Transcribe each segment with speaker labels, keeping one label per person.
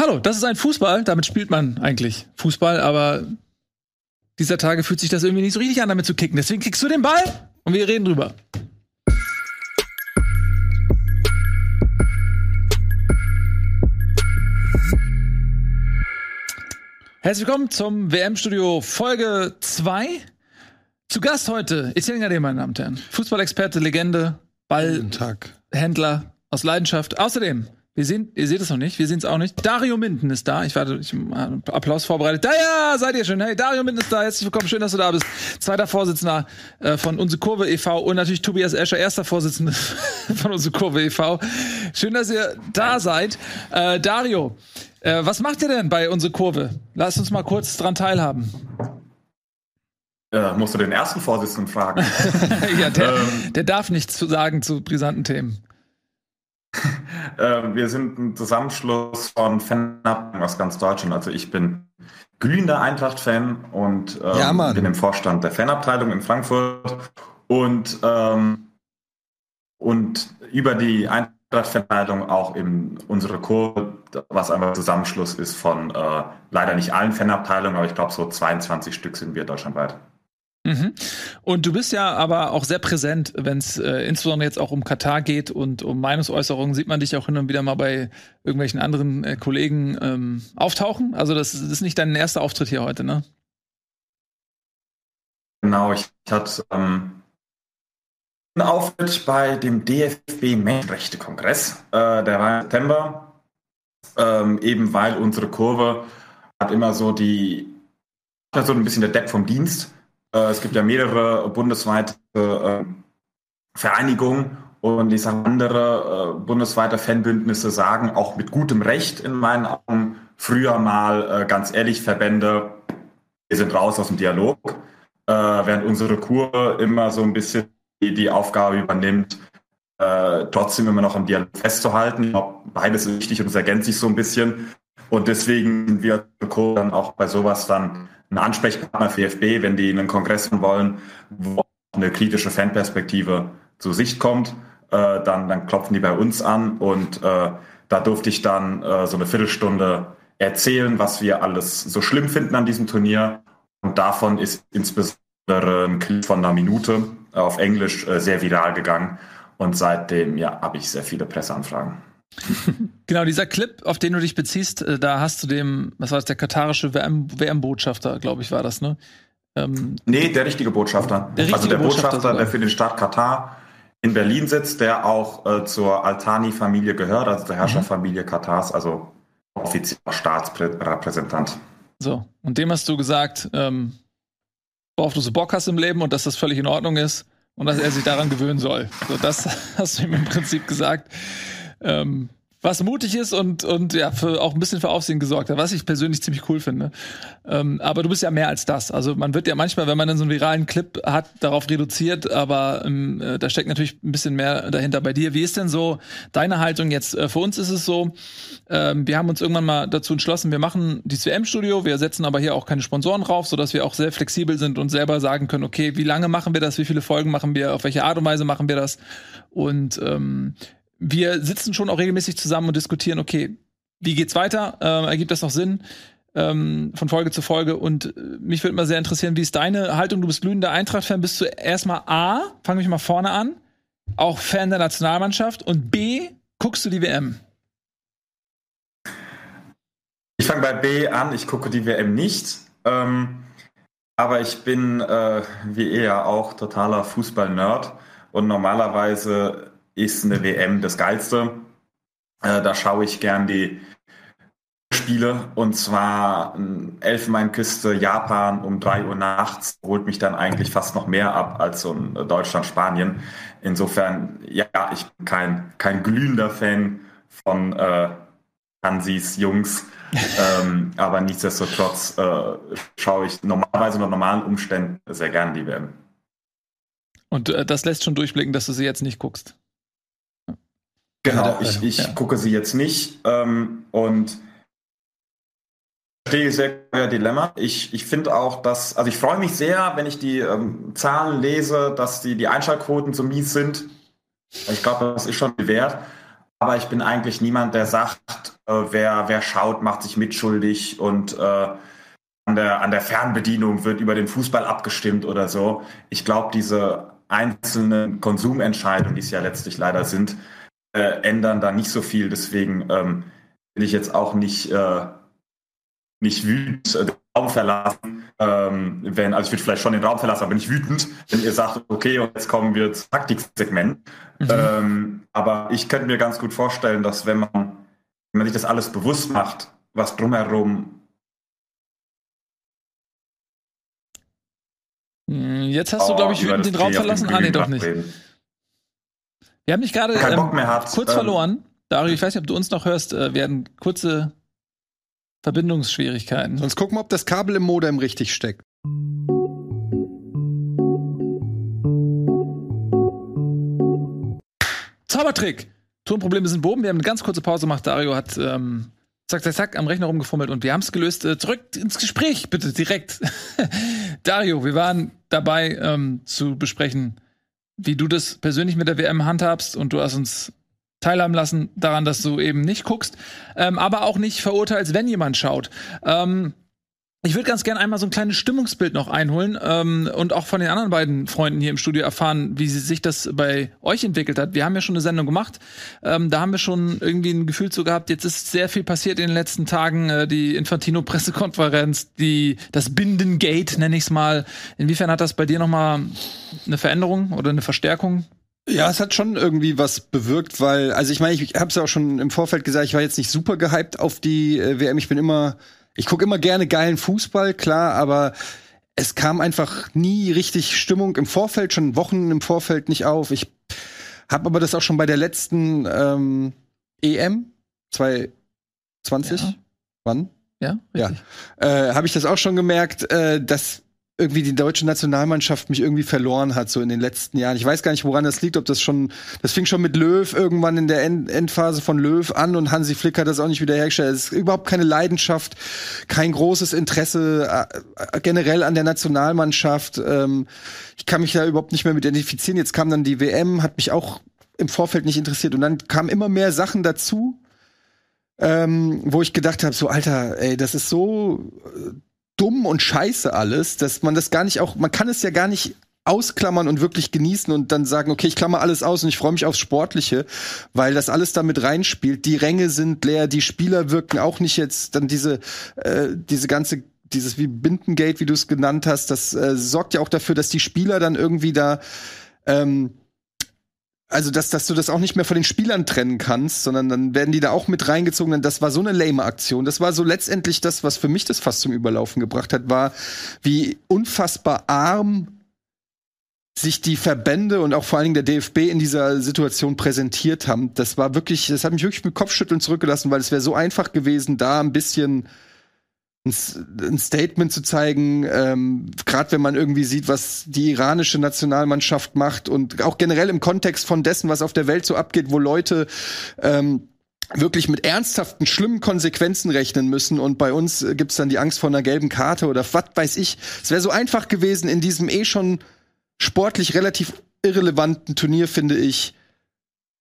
Speaker 1: Hallo, das ist ein Fußball. Damit spielt man eigentlich Fußball, aber dieser Tage fühlt sich das irgendwie nicht so richtig an, damit zu kicken. Deswegen kickst du den Ball und wir reden drüber. Herzlich willkommen zum WM-Studio Folge 2. Zu Gast heute Etienne Gade, meine Damen und Herren. Fußballexperte, Legende, Ballhändler aus Leidenschaft. Außerdem wir sehen, ihr seht es noch nicht, wir sehen es auch nicht. Dario Minden ist da. Ich warte, ich habe Applaus vorbereitet. Da ja, seid ihr schon. Hey, Dario Minden ist da. Herzlich willkommen, schön, dass du da bist. Zweiter Vorsitzender äh, von Unsere Kurve e.V. und natürlich Tobias Escher, erster Vorsitzender von Unsere Kurve e.V. Schön, dass ihr da seid. Äh, Dario, äh, was macht ihr denn bei Unsere Kurve? Lass uns mal kurz dran teilhaben.
Speaker 2: Äh, musst du den ersten Vorsitzenden fragen.
Speaker 1: ja, der, ähm, der darf nichts zu sagen zu brisanten Themen.
Speaker 2: äh, wir sind ein Zusammenschluss von Fanabteilungen aus ganz Deutschland. Also ich bin glühender Eintracht-Fan und ähm, ja, bin im Vorstand der Fanabteilung in Frankfurt und, ähm, und über die Eintracht-Fanabteilung auch in unsere Kurve, was einfach ein Zusammenschluss ist von äh, leider nicht allen Fanabteilungen, aber ich glaube so 22 Stück sind wir deutschlandweit.
Speaker 1: Mhm. Und du bist ja aber auch sehr präsent, wenn es äh, insbesondere jetzt auch um Katar geht und um Meinungsäußerungen, sieht man dich auch hin und wieder mal bei irgendwelchen anderen äh, Kollegen ähm, auftauchen. Also das, das, ist nicht dein erster Auftritt hier heute, ne?
Speaker 2: Genau, ich hatte ähm, einen Auftritt bei dem DFB Menschenrechte-Kongress. Äh, der war im September, ähm, eben weil unsere Kurve hat immer so die, so ein bisschen der Deck vom Dienst es gibt ja mehrere bundesweite äh, Vereinigungen und diese andere äh, bundesweite Fanbündnisse sagen auch mit gutem Recht in meinen Augen früher mal ganz ehrlich Verbände, wir sind raus aus dem Dialog, während unsere Kur immer so ein bisschen die, Aufgabe übernimmt, trotzdem immer noch am Dialog festzuhalten. Ich glaube, beides ist wichtig und es ergänzt sich so ein bisschen. Und deswegen sind wir dann auch bei sowas dann ein Ansprechpartner für FB, wenn die einen Kongress wollen, wo eine kritische Fanperspektive zur Sicht kommt, äh, dann, dann klopfen die bei uns an und äh, da durfte ich dann äh, so eine Viertelstunde erzählen, was wir alles so schlimm finden an diesem Turnier. Und davon ist insbesondere ein Clip von einer Minute auf Englisch äh, sehr viral gegangen. Und seitdem ja, habe ich sehr viele Presseanfragen.
Speaker 1: genau, dieser Clip, auf den du dich beziehst, äh, da hast du dem, was war das, der katarische WM-Botschafter, WM glaube ich, war das, ne?
Speaker 2: Ähm, nee, der richtige Botschafter. Der richtige also der Botschafter, Botschafter der für den Staat Katar in Berlin sitzt, der auch äh, zur Altani-Familie gehört, also zur Herrscherfamilie mhm. Katars, also offizieller Staatsrepräsentant.
Speaker 1: So, und dem hast du gesagt, ähm, worauf du so Bock hast im Leben und dass das völlig in Ordnung ist und dass er sich daran gewöhnen soll. So, das hast du ihm im Prinzip gesagt ähm, was mutig ist und, und ja, für, auch ein bisschen für Aufsehen gesorgt hat, was ich persönlich ziemlich cool finde. Ähm, aber du bist ja mehr als das. Also man wird ja manchmal, wenn man dann so einen viralen Clip hat, darauf reduziert, aber ähm, äh, da steckt natürlich ein bisschen mehr dahinter bei dir. Wie ist denn so deine Haltung jetzt? Äh, für uns ist es so, ähm, wir haben uns irgendwann mal dazu entschlossen, wir machen dieses WM-Studio, wir setzen aber hier auch keine Sponsoren drauf, sodass wir auch sehr flexibel sind und selber sagen können, okay, wie lange machen wir das, wie viele Folgen machen wir, auf welche Art und Weise machen wir das und ähm, wir sitzen schon auch regelmäßig zusammen und diskutieren, okay, wie geht's weiter? Ähm, ergibt das noch Sinn? Ähm, von Folge zu Folge. Und äh, mich würde mal sehr interessieren, wie ist deine Haltung? Du bist glühender Eintracht-Fan. Bist du erstmal A, fang mich mal vorne an, auch Fan der Nationalmannschaft und B, guckst du die WM?
Speaker 2: Ich fange bei B an, ich gucke die WM nicht. Ähm, aber ich bin, äh, wie ihr auch, totaler Fußball-Nerd. Und normalerweise ist eine WM das Geilste. Äh, da schaue ich gern die Spiele und zwar Elfenbeinküste Japan um 3 Uhr nachts holt mich dann eigentlich fast noch mehr ab als so ein Deutschland-Spanien. Insofern, ja, ich bin kein, kein glühender Fan von äh, Hansis Jungs, ähm, aber nichtsdestotrotz äh, schaue ich normalerweise unter normalen Umständen sehr gern die WM.
Speaker 1: Und äh, das lässt schon durchblicken, dass du sie jetzt nicht guckst.
Speaker 2: Genau, ich, ich ja. gucke sie jetzt nicht ähm, und verstehe sehr euer Dilemma. Ich, ich finde auch, dass, also ich freue mich sehr, wenn ich die ähm, Zahlen lese, dass die, die Einschaltquoten so mies sind. Ich glaube, das ist schon wert. Aber ich bin eigentlich niemand, der sagt, äh, wer, wer schaut, macht sich mitschuldig und äh, an, der, an der Fernbedienung wird über den Fußball abgestimmt oder so. Ich glaube, diese einzelnen Konsumentscheidungen, die es ja letztlich leider sind, äh, ändern da nicht so viel. Deswegen ähm, will ich jetzt auch nicht, äh, nicht wütend äh, den Raum verlassen, ähm, wenn, also ich würde vielleicht schon den Raum verlassen, aber nicht wütend, wenn ihr sagt, okay, und jetzt kommen wir zum Taktiksegment. Mhm. Ähm, aber ich könnte mir ganz gut vorstellen, dass wenn man, wenn man sich das alles bewusst macht, was drumherum
Speaker 1: hm, Jetzt hast du, glaube ich, wütend den Raum verlassen. Ah, nee, doch nicht. Reden. Wir haben dich gerade ähm, kurz ähm, verloren. Dario, ich weiß nicht, ob du uns noch hörst. Äh, wir hatten kurze Verbindungsschwierigkeiten.
Speaker 3: Sonst gucken wir, ob das Kabel im Modem richtig steckt.
Speaker 1: Zaubertrick! Tonprobleme sind boben. Wir haben eine ganz kurze Pause gemacht. Dario hat ähm, zack, zack, zack am Rechner rumgefummelt und wir haben es gelöst. Äh, zurück ins Gespräch, bitte, direkt. Dario, wir waren dabei ähm, zu besprechen, wie du das persönlich mit der WM handhabst und du hast uns teilhaben lassen daran, dass du eben nicht guckst, ähm, aber auch nicht verurteilst, wenn jemand schaut. Ähm, ich würde ganz gerne einmal so ein kleines Stimmungsbild noch einholen ähm, und auch von den anderen beiden Freunden hier im Studio erfahren, wie sich das bei euch entwickelt hat. Wir haben ja schon eine Sendung gemacht. Ähm, da haben wir schon irgendwie ein Gefühl zu gehabt, jetzt ist sehr viel passiert in den letzten Tagen. Äh, die Infantino-Pressekonferenz, die das Bindengate, nenne ich es mal. Inwiefern hat das bei dir nochmal eine Veränderung oder eine Verstärkung
Speaker 3: ja, es hat schon irgendwie was bewirkt, weil, also ich meine, ich habe es ja auch schon im Vorfeld gesagt, ich war jetzt nicht super gehypt auf die äh, WM. Ich bin immer, ich gucke immer gerne geilen Fußball, klar, aber es kam einfach nie richtig Stimmung im Vorfeld, schon Wochen im Vorfeld nicht auf. Ich habe aber das auch schon bei der letzten ähm, EM 2020. Ja. Wann?
Speaker 1: Ja,
Speaker 3: richtig. ja. Äh, habe ich das auch schon gemerkt, äh, dass irgendwie die deutsche Nationalmannschaft mich irgendwie verloren hat, so in den letzten Jahren. Ich weiß gar nicht, woran das liegt, ob das schon, das fing schon mit Löw irgendwann in der End Endphase von Löw an und Hansi Flick hat das auch nicht wieder hergestellt. Es ist überhaupt keine Leidenschaft, kein großes Interesse äh, generell an der Nationalmannschaft. Ähm, ich kann mich da überhaupt nicht mehr mit identifizieren. Jetzt kam dann die WM, hat mich auch im Vorfeld nicht interessiert und dann kamen immer mehr Sachen dazu. Ähm, wo ich gedacht habe, so Alter, ey, das ist so äh, dumm und scheiße alles, dass man das gar nicht auch, man kann es ja gar nicht ausklammern und wirklich genießen und dann sagen, okay, ich klammer alles aus und ich freue mich aufs Sportliche, weil das alles damit reinspielt. Die Ränge sind leer, die Spieler wirken auch nicht jetzt dann diese, äh, diese ganze dieses wie Bindengate, wie du es genannt hast, das äh, sorgt ja auch dafür, dass die Spieler dann irgendwie da ähm, also dass, dass du das auch nicht mehr von den Spielern trennen kannst, sondern dann werden die da auch mit reingezogen. Das war so eine lame Aktion. Das war so letztendlich das, was für mich das fast zum Überlaufen gebracht hat, war, wie unfassbar arm sich die Verbände und auch vor allen Dingen der DFB in dieser Situation präsentiert haben. Das war wirklich, das hat mich wirklich mit Kopfschütteln zurückgelassen, weil es wäre so einfach gewesen, da ein bisschen ein Statement zu zeigen, ähm, gerade wenn man irgendwie sieht, was die iranische Nationalmannschaft macht und auch generell im Kontext von dessen, was auf der Welt so abgeht, wo Leute ähm, wirklich mit ernsthaften, schlimmen Konsequenzen rechnen müssen. Und bei uns gibt's dann die Angst vor einer gelben Karte oder was weiß ich. Es wäre so einfach gewesen, in diesem eh schon sportlich relativ irrelevanten Turnier, finde ich,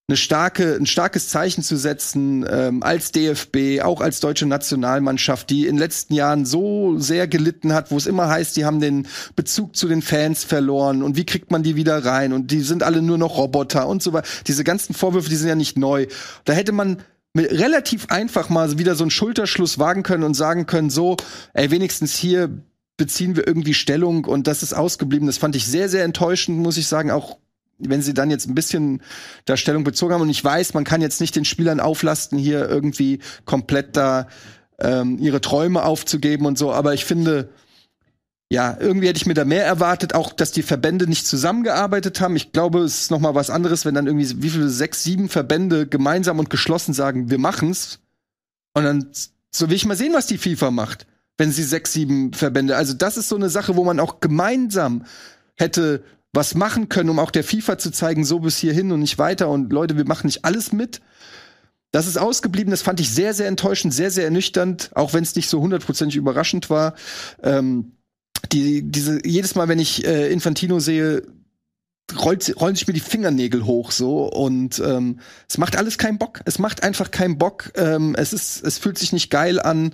Speaker 3: eine starke, ein starkes Zeichen zu setzen ähm, als DFB, auch als deutsche Nationalmannschaft, die in den letzten Jahren so sehr gelitten hat, wo es immer heißt, die haben den Bezug zu den Fans verloren und wie kriegt man die wieder rein und die sind alle nur noch Roboter und so weiter. Diese ganzen Vorwürfe, die sind ja nicht neu. Da hätte man mit relativ einfach mal wieder so einen Schulterschluss wagen können und sagen können, so, ey, wenigstens hier beziehen wir irgendwie Stellung und das ist ausgeblieben. Das fand ich sehr, sehr enttäuschend, muss ich sagen, auch wenn sie dann jetzt ein bisschen da Stellung bezogen haben und ich weiß, man kann jetzt nicht den Spielern auflasten, hier irgendwie komplett da ähm, ihre Träume aufzugeben und so, aber ich finde, ja, irgendwie hätte ich mir da mehr erwartet, auch dass die Verbände nicht zusammengearbeitet haben. Ich glaube, es ist noch mal was anderes, wenn dann irgendwie wie viele sechs, sieben Verbände gemeinsam und geschlossen sagen, wir machen's. Und dann so will ich mal sehen, was die FIFA macht, wenn sie sechs, sieben Verbände. Also das ist so eine Sache, wo man auch gemeinsam hätte was machen können, um auch der FIFA zu zeigen, so bis hierhin und nicht weiter und Leute, wir machen nicht alles mit. Das ist ausgeblieben, das fand ich sehr, sehr enttäuschend, sehr, sehr ernüchternd, auch wenn es nicht so hundertprozentig überraschend war. Ähm, die, diese, jedes Mal, wenn ich äh, Infantino sehe, rollt, rollen sich mir die Fingernägel hoch so und ähm, es macht alles keinen Bock. Es macht einfach keinen Bock. Ähm, es ist, es fühlt sich nicht geil an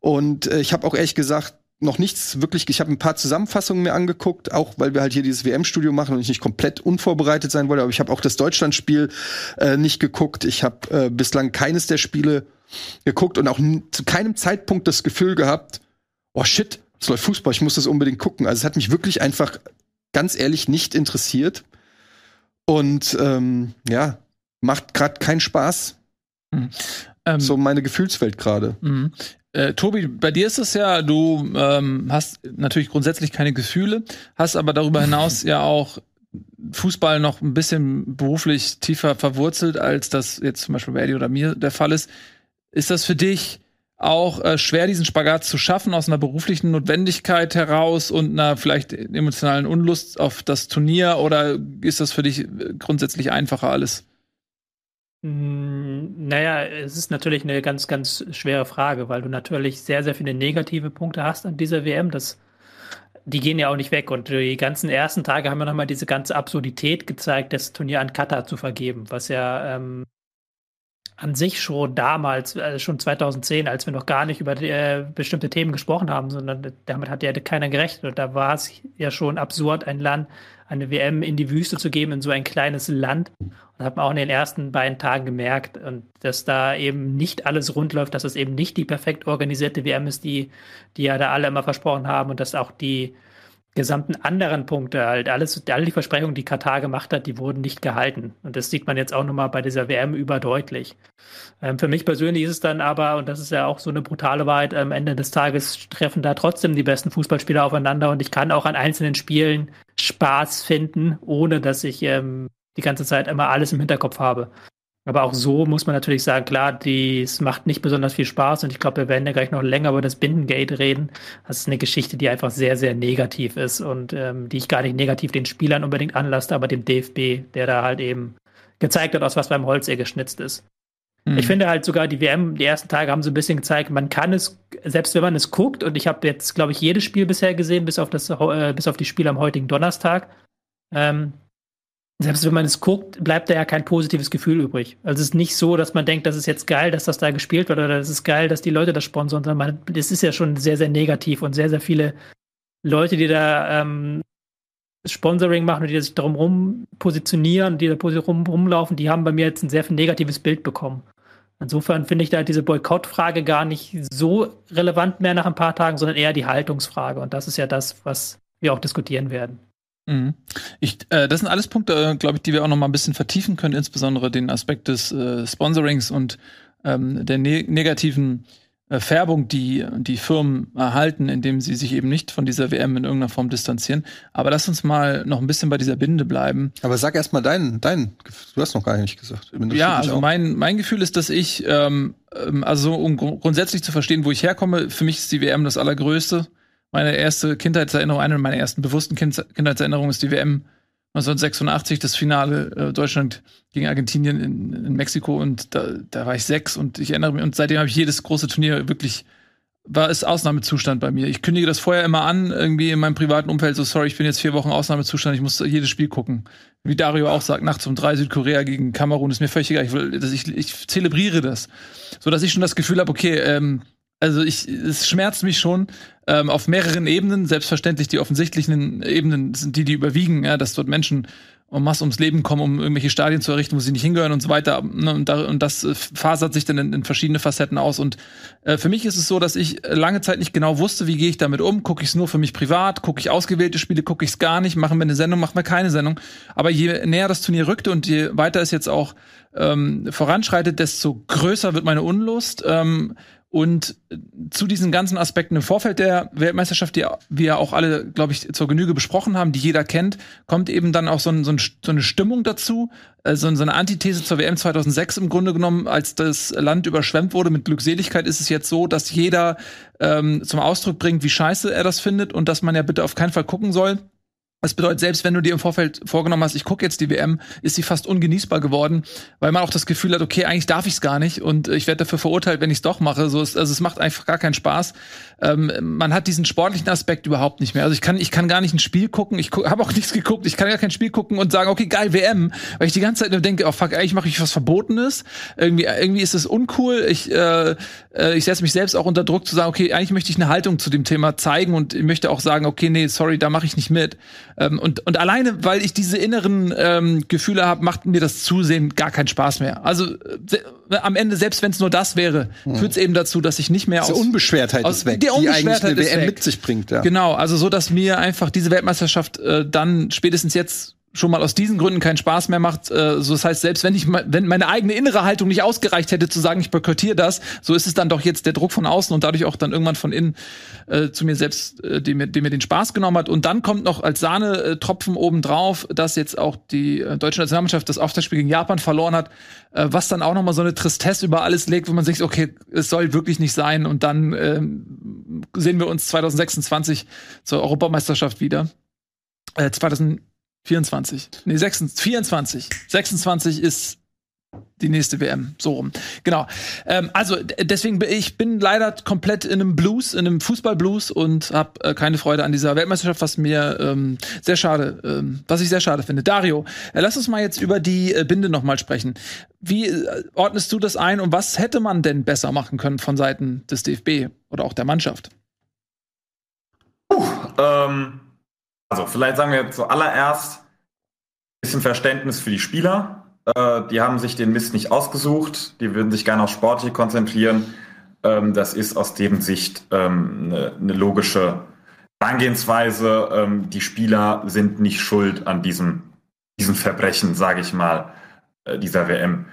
Speaker 3: und äh, ich habe auch ehrlich gesagt noch nichts wirklich. Ich habe ein paar Zusammenfassungen mir angeguckt, auch weil wir halt hier dieses WM-Studio machen und ich nicht komplett unvorbereitet sein wollte. Aber ich habe auch das Deutschlandspiel äh, nicht geguckt. Ich habe äh, bislang keines der Spiele geguckt und auch zu keinem Zeitpunkt das Gefühl gehabt, oh shit, es läuft Fußball, ich muss das unbedingt gucken. Also es hat mich wirklich einfach ganz ehrlich nicht interessiert. Und ähm, ja, macht gerade keinen Spaß. Mhm. Ähm, so meine Gefühlswelt gerade.
Speaker 1: Mhm. Äh, Tobi, bei dir ist es ja, du ähm, hast natürlich grundsätzlich keine Gefühle, hast aber darüber hinaus ja auch Fußball noch ein bisschen beruflich tiefer verwurzelt, als das jetzt zum Beispiel bei Eddie oder mir der Fall ist. Ist das für dich auch äh, schwer, diesen Spagat zu schaffen aus einer beruflichen Notwendigkeit heraus und einer vielleicht emotionalen Unlust auf das Turnier oder ist das für dich äh, grundsätzlich einfacher alles?
Speaker 4: Hm, naja, es ist natürlich eine ganz, ganz schwere Frage, weil du natürlich sehr, sehr viele negative Punkte hast an dieser WM. Das, die gehen ja auch nicht weg. Und die ganzen ersten Tage haben wir nochmal diese ganze Absurdität gezeigt, das Turnier an Katar zu vergeben, was ja ähm, an sich schon damals, also schon 2010, als wir noch gar nicht über äh, bestimmte Themen gesprochen haben, sondern damit hat ja keiner gerechnet. Und da war es ja schon absurd, ein Land, eine WM in die Wüste zu geben, in so ein kleines Land. Und hat man auch in den ersten beiden Tagen gemerkt, und dass da eben nicht alles rund läuft, dass es eben nicht die perfekt organisierte WM ist, die, die ja da alle immer versprochen haben und dass auch die, gesamten anderen Punkte, halt alles, alle die Versprechungen, die Katar gemacht hat, die wurden nicht gehalten. Und das sieht man jetzt auch nochmal bei dieser WM überdeutlich. Ähm, für mich persönlich ist es dann aber, und das ist ja auch so eine brutale Wahrheit, am Ende des Tages treffen da trotzdem die besten Fußballspieler aufeinander und ich kann auch an einzelnen Spielen Spaß finden, ohne dass ich ähm, die ganze Zeit immer alles im Hinterkopf habe. Aber auch so muss man natürlich sagen, klar, die, es macht nicht besonders viel Spaß und ich glaube, wir werden ja gleich noch länger über das Bindengate reden. Das ist eine Geschichte, die einfach sehr, sehr negativ ist und ähm, die ich gar nicht negativ den Spielern unbedingt anlasse, aber dem DFB, der da halt eben gezeigt hat, aus was beim Holz er geschnitzt ist. Mhm. Ich finde halt sogar die WM, die ersten Tage haben so ein bisschen gezeigt, man kann es, selbst wenn man es guckt, und ich habe jetzt, glaube ich, jedes Spiel bisher gesehen, bis auf das, äh, bis auf die Spiele am heutigen Donnerstag, ähm, selbst wenn man es guckt, bleibt da ja kein positives Gefühl übrig. Also es ist nicht so, dass man denkt, das ist jetzt geil, dass das da gespielt wird oder das ist geil, dass die Leute das sponsern, sondern man, das ist ja schon sehr, sehr negativ und sehr, sehr viele Leute, die da ähm, Sponsoring machen und die sich darum rum positionieren, die da rum, rumlaufen, die haben bei mir jetzt ein sehr negatives Bild bekommen. Insofern finde ich da diese Boykottfrage gar nicht so relevant mehr nach ein paar Tagen, sondern eher die Haltungsfrage. Und das ist ja das, was wir auch diskutieren werden.
Speaker 1: Mhm. Ich, äh, das sind alles Punkte, äh, glaube ich, die wir auch noch mal ein bisschen vertiefen können, insbesondere den Aspekt des äh, Sponsorings und ähm, der ne negativen Färbung, die die Firmen erhalten, indem sie sich eben nicht von dieser WM in irgendeiner Form distanzieren. Aber lass uns mal noch ein bisschen bei dieser Binde bleiben.
Speaker 3: Aber sag erst mal dein, dein, du hast noch gar nicht gesagt.
Speaker 1: Ja, also mein, mein Gefühl ist, dass ich, ähm, ähm also um grundsätzlich zu verstehen, wo ich herkomme, für mich ist die WM das Allergrößte meine erste Kindheitserinnerung, eine meiner ersten bewussten kind Kindheitserinnerungen ist die WM 1986, das Finale äh, Deutschland gegen Argentinien in, in Mexiko und da, da, war ich sechs und ich erinnere mich und seitdem habe ich jedes große Turnier wirklich war es Ausnahmezustand bei mir. Ich kündige das vorher immer an, irgendwie in meinem privaten Umfeld, so sorry, ich bin jetzt vier Wochen Ausnahmezustand, ich muss jedes Spiel gucken. Wie Dario auch sagt, nachts um drei Südkorea gegen Kamerun ist mir völlig egal. Ich, will, ich, ich zelebriere das. So dass ich schon das Gefühl habe, okay, ähm, also ich, es schmerzt mich schon ähm, auf mehreren Ebenen. Selbstverständlich die offensichtlichen Ebenen sind die, die überwiegen, ja, dass dort Menschen en masse ums Leben kommen, um irgendwelche Stadien zu errichten, wo sie nicht hingehören und so weiter. Ne, und, da, und das äh, fasert sich dann in, in verschiedene Facetten aus. Und äh, für mich ist es so, dass ich lange Zeit nicht genau wusste, wie gehe ich damit um. Gucke ich es nur für mich privat, gucke ich ausgewählte Spiele, gucke ich es gar nicht, machen wir eine Sendung, machen wir keine Sendung. Aber je näher das Turnier rückte und je weiter es jetzt auch ähm, voranschreitet, desto größer wird meine Unlust. Ähm, und zu diesen ganzen Aspekten im Vorfeld der Weltmeisterschaft, die wir auch alle, glaube ich, zur Genüge besprochen haben, die jeder kennt, kommt eben dann auch so, ein, so, ein, so eine Stimmung dazu, also so eine Antithese zur WM 2006 im Grunde genommen, als das Land überschwemmt wurde mit Glückseligkeit, ist es jetzt so, dass jeder ähm, zum Ausdruck bringt, wie scheiße er das findet und dass man ja bitte auf keinen Fall gucken soll. Das bedeutet, selbst wenn du dir im Vorfeld vorgenommen hast, ich gucke jetzt die WM, ist sie fast ungenießbar geworden, weil man auch das Gefühl hat, okay, eigentlich darf ich es gar nicht und ich werde dafür verurteilt, wenn ich es doch mache. So also es macht einfach gar keinen Spaß. Ähm, man hat diesen sportlichen Aspekt überhaupt nicht mehr. Also ich kann, ich kann gar nicht ein Spiel gucken. Ich habe auch nichts geguckt. Ich kann gar kein Spiel gucken und sagen, okay, geil WM, weil ich die ganze Zeit nur denke, oh fuck, eigentlich mache ich was Verbotenes. Irgendwie, irgendwie ist es uncool. Ich, äh, äh, ich setze mich selbst auch unter Druck zu sagen, okay, eigentlich möchte ich eine Haltung zu dem Thema zeigen und ich möchte auch sagen, okay, nee, sorry, da mache ich nicht mit. Ähm, und, und alleine, weil ich diese inneren ähm, Gefühle habe, macht mir das Zusehen gar keinen Spaß mehr. Also äh, am Ende, selbst wenn es nur das wäre, hm. führt es eben dazu, dass ich nicht mehr
Speaker 3: aus Unbeschwertheit
Speaker 1: aus,
Speaker 3: ist weg,
Speaker 1: die, Unbeschwertheit
Speaker 3: die eigentlich eine WM mit sich bringt. Ja.
Speaker 1: Genau, also so, dass mir einfach diese Weltmeisterschaft äh, dann spätestens jetzt schon mal aus diesen Gründen keinen Spaß mehr macht. Äh, so das heißt, selbst wenn ich wenn meine eigene innere Haltung nicht ausgereicht hätte zu sagen, ich boykottiere das, so ist es dann doch jetzt der Druck von außen und dadurch auch dann irgendwann von innen äh, zu mir selbst, äh, die mir, die mir den Spaß genommen hat. Und dann kommt noch als Sahnetropfen obendrauf, dass jetzt auch die äh, deutsche Nationalmannschaft das Auftaktspiel gegen Japan verloren hat, äh, was dann auch noch mal so eine Tristesse über alles legt, wo man sich okay, es soll wirklich nicht sein. Und dann äh, sehen wir uns 2026 zur Europameisterschaft wieder. Äh, 2000 24. Nee, 26, 24. 26 ist die nächste WM, so rum. Genau. Ähm, also deswegen ich bin leider komplett in einem Blues, in einem Fußballblues und habe äh, keine Freude an dieser Weltmeisterschaft, was mir ähm, sehr schade, ähm, was ich sehr schade finde. Dario, äh, lass uns mal jetzt über die äh, Binde noch mal sprechen. Wie äh, ordnest du das ein und was hätte man denn besser machen können von Seiten des DFB oder auch der Mannschaft?
Speaker 2: Uh, ähm, also vielleicht sagen wir zuallererst ein bisschen Verständnis für die Spieler. Äh, die haben sich den Mist nicht ausgesucht. Die würden sich gerne auf Sportliche konzentrieren. Ähm, das ist aus deren Sicht ähm, eine, eine, logische Herangehensweise. Ähm, die Spieler sind nicht schuld an diesem, diesem Verbrechen, sage ich mal, äh, dieser WM.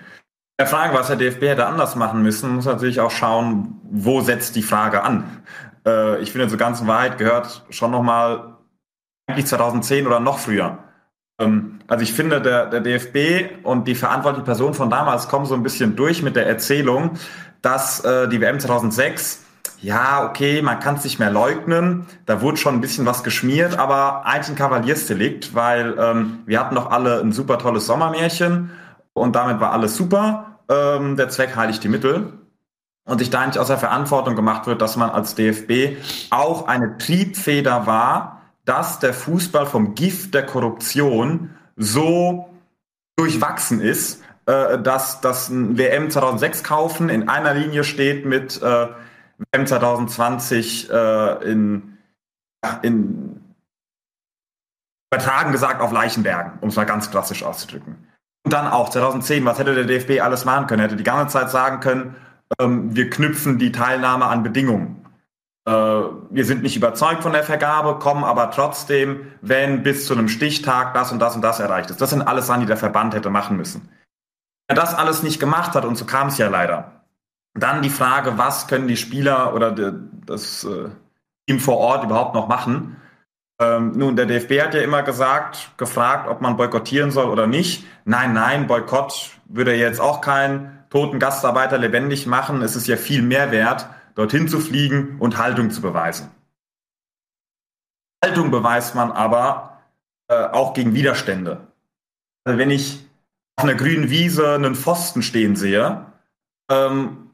Speaker 2: Der Frage, was der DFB hätte anders machen müssen, muss natürlich auch schauen, wo setzt die Frage an. Äh, ich finde, zur ganzen Wahrheit gehört schon nochmal eigentlich 2010 oder noch früher. Ähm, also ich finde, der, der DFB und die verantwortliche Person von damals kommen so ein bisschen durch mit der Erzählung, dass äh, die WM 2006 ja, okay, man kann es nicht mehr leugnen. Da wurde schon ein bisschen was geschmiert, aber eigentlich ein Kavaliersdelikt, weil ähm, wir hatten doch alle ein super tolles Sommermärchen und damit war alles super. Ähm, der Zweck heiligt die Mittel. Und sich da nicht aus der Verantwortung gemacht wird, dass man als DFB auch eine Triebfeder war, dass der Fußball vom Gift der Korruption so durchwachsen ist, äh, dass das WM 2006 kaufen in einer Linie steht mit äh, WM 2020 äh, in, in übertragen gesagt auf Leichenbergen, um es mal ganz klassisch auszudrücken. Und dann auch 2010, was hätte der DFB alles machen können? Er hätte die ganze Zeit sagen können, ähm, wir knüpfen die Teilnahme an Bedingungen. Äh, wir sind nicht überzeugt von der Vergabe, kommen aber trotzdem, wenn bis zu einem Stichtag das und das und das erreicht ist. Das sind alles Sachen, die der Verband hätte machen müssen. Wenn er das alles nicht gemacht hat, und so kam es ja leider, dann die Frage, was können die Spieler oder das äh, Team vor Ort überhaupt noch machen? Ähm, nun, der DFB hat ja immer gesagt, gefragt, ob man boykottieren soll oder nicht. Nein, nein, Boykott würde jetzt auch keinen toten Gastarbeiter lebendig machen. Es ist ja viel mehr wert, dorthin zu fliegen und Haltung zu beweisen. Haltung beweist man aber äh, auch gegen Widerstände. Also wenn ich auf einer grünen Wiese einen Pfosten stehen sehe, ähm,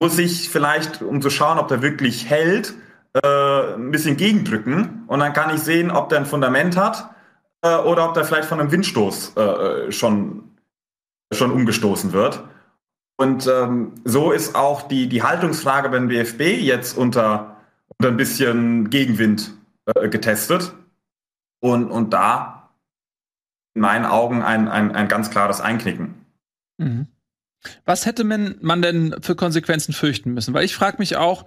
Speaker 2: muss ich vielleicht, um zu schauen, ob der wirklich hält, äh, ein bisschen gegendrücken und dann kann ich sehen, ob der ein Fundament hat äh, oder ob der vielleicht von einem Windstoß äh, äh, schon, schon umgestoßen wird. Und ähm, so ist auch die, die Haltungsfrage beim BFB jetzt unter, unter ein bisschen Gegenwind äh, getestet. Und, und da in meinen Augen ein, ein, ein ganz klares Einknicken.
Speaker 1: Mhm. Was hätte man, man denn für Konsequenzen fürchten müssen? Weil ich frage mich auch,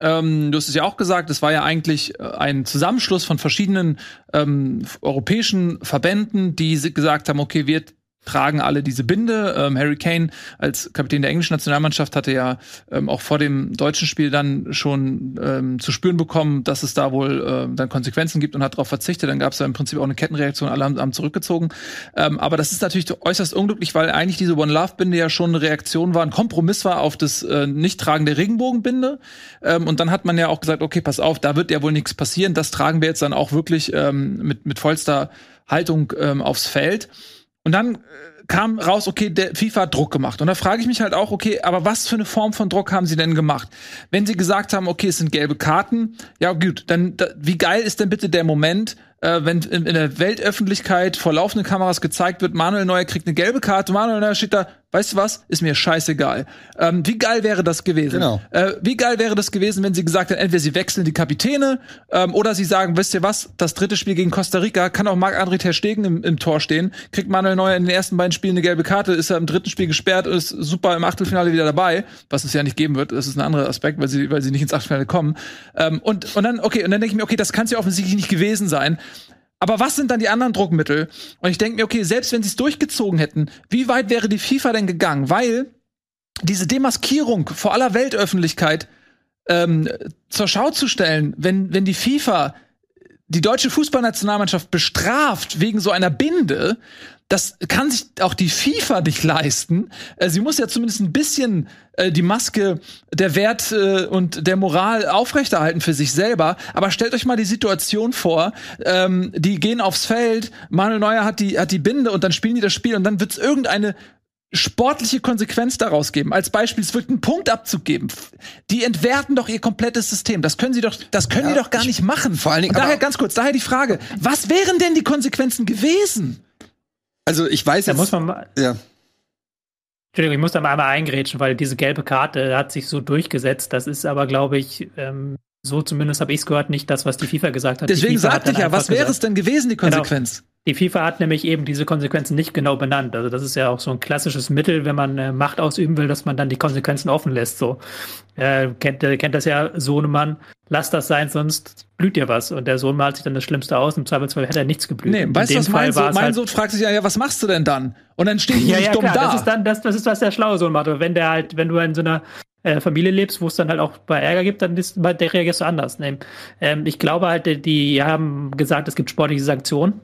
Speaker 1: ähm, du hast es ja auch gesagt, es war ja eigentlich äh, ein Zusammenschluss von verschiedenen ähm, europäischen Verbänden, die gesagt haben, okay, wir tragen alle diese Binde. Ähm, Harry Kane als Kapitän der englischen Nationalmannschaft hatte ja ähm, auch vor dem deutschen Spiel dann schon ähm, zu spüren bekommen, dass es da wohl ähm, dann Konsequenzen gibt und hat darauf verzichtet. Dann gab es ja im Prinzip auch eine Kettenreaktion, alle haben, haben zurückgezogen. Ähm, aber das ist natürlich äußerst unglücklich, weil eigentlich diese One Love Binde ja schon eine Reaktion war, ein Kompromiss war auf das äh, Nicht-Tragen der Regenbogenbinde. Ähm, und dann hat man ja auch gesagt, okay, pass auf, da wird ja wohl nichts passieren. Das tragen wir jetzt dann auch wirklich ähm, mit, mit vollster Haltung ähm, aufs Feld. Und dann äh, kam raus, okay, der FIFA hat Druck gemacht. Und da frage ich mich halt auch, okay, aber was für eine Form von Druck haben sie denn gemacht? Wenn sie gesagt haben, okay, es sind gelbe Karten, ja gut, dann da, wie geil ist denn bitte der Moment, äh, wenn in, in der Weltöffentlichkeit vor laufenden Kameras gezeigt wird, Manuel Neuer kriegt eine gelbe Karte, Manuel Neuer steht da, weißt du was, ist mir scheißegal. Ähm, wie geil wäre das gewesen?
Speaker 3: Genau.
Speaker 1: Äh, wie geil wäre das gewesen, wenn sie gesagt hätten, entweder sie wechseln die Kapitäne ähm, oder sie sagen, wisst ihr was, das dritte Spiel gegen Costa Rica kann auch Marc-André Ter Stegen im, im Tor stehen, kriegt Manuel Neuer in den ersten beiden Spielen eine gelbe Karte, ist er im dritten Spiel gesperrt und ist super im Achtelfinale wieder dabei, was es ja nicht geben wird, das ist ein anderer Aspekt, weil sie, weil sie nicht ins Achtelfinale kommen. Ähm, und, und dann, okay, und dann denke ich mir, okay, das kann es ja offensichtlich nicht gewesen sein. Aber was sind dann die anderen Druckmittel? Und ich denke mir, okay, selbst wenn sie es durchgezogen hätten, wie weit wäre die FIFA denn gegangen? Weil diese Demaskierung vor aller Weltöffentlichkeit ähm, zur Schau zu stellen, wenn, wenn die FIFA die deutsche Fußballnationalmannschaft bestraft wegen so einer Binde, das kann sich auch die FIFA nicht leisten. Äh, sie muss ja zumindest ein bisschen äh, die Maske der Wert äh, und der Moral aufrechterhalten für sich selber. Aber stellt euch mal die Situation vor, ähm, die gehen aufs Feld, Manuel Neuer hat die, hat die Binde und dann spielen die das Spiel und dann wird es irgendeine sportliche Konsequenz daraus geben. Als Beispiel, es wird einen Punktabzug geben. Die entwerten doch ihr komplettes System. Das können sie doch, das können
Speaker 3: Ja,
Speaker 1: die doch gar
Speaker 3: ich-
Speaker 1: nicht machen.
Speaker 3: vor allen Dingen-
Speaker 1: Und daher ganz kurz, daher die Frage, was wären denn die Konsequenzen gewesen?
Speaker 3: Also ich weiß
Speaker 4: Da
Speaker 3: jetzt.
Speaker 4: muss man mal,
Speaker 3: ja.
Speaker 4: Entschuldigung, ich muss da mal einmal eingrätschen, weil diese gelbe Karte hat sich so durchgesetzt. Das ist aber, glaube ich, ähm, so zumindest habe ich es gehört, nicht das, was die FIFA gesagt hat.
Speaker 1: Deswegen sagte ich ja, was wäre es denn gewesen, die
Speaker 4: Genau. Die FIFA hat nämlich eben diese Konsequenzen nicht genau benannt. Also das ist ja auch so ein klassisches Mittel, wenn man äh, Macht ausüben will, dass man dann die Konsequenzen offen lässt. So äh, kennt, äh, kennt das ja Sohnemann, lass das sein, sonst blüht dir was. Und der Sohn malt sich dann das Schlimmste aus. Im Zweifelsfall hätte er nichts geblüht.
Speaker 1: Nee, weißt du,
Speaker 4: dem
Speaker 1: was mein,
Speaker 4: Fall war
Speaker 1: Sohn,
Speaker 4: es
Speaker 1: mein
Speaker 4: halt-
Speaker 1: Sohn fragt sich ja, ja, was machst du denn dann? Und dann stehe ich
Speaker 4: ja,
Speaker 1: nicht
Speaker 4: ja,
Speaker 1: dumm
Speaker 4: klar,
Speaker 1: da.
Speaker 4: das ist dann das, das ist was der schlaue Sohn macht. Aber wenn der halt, wenn du in so einer äh, Familie lebst, wo es dann halt auch bei Ärger gibt, dann ist, der reagierst du anders. Nee, ähm, ich glaube halt, die- die haben gesagt, es gibt sportliche Sanktionen.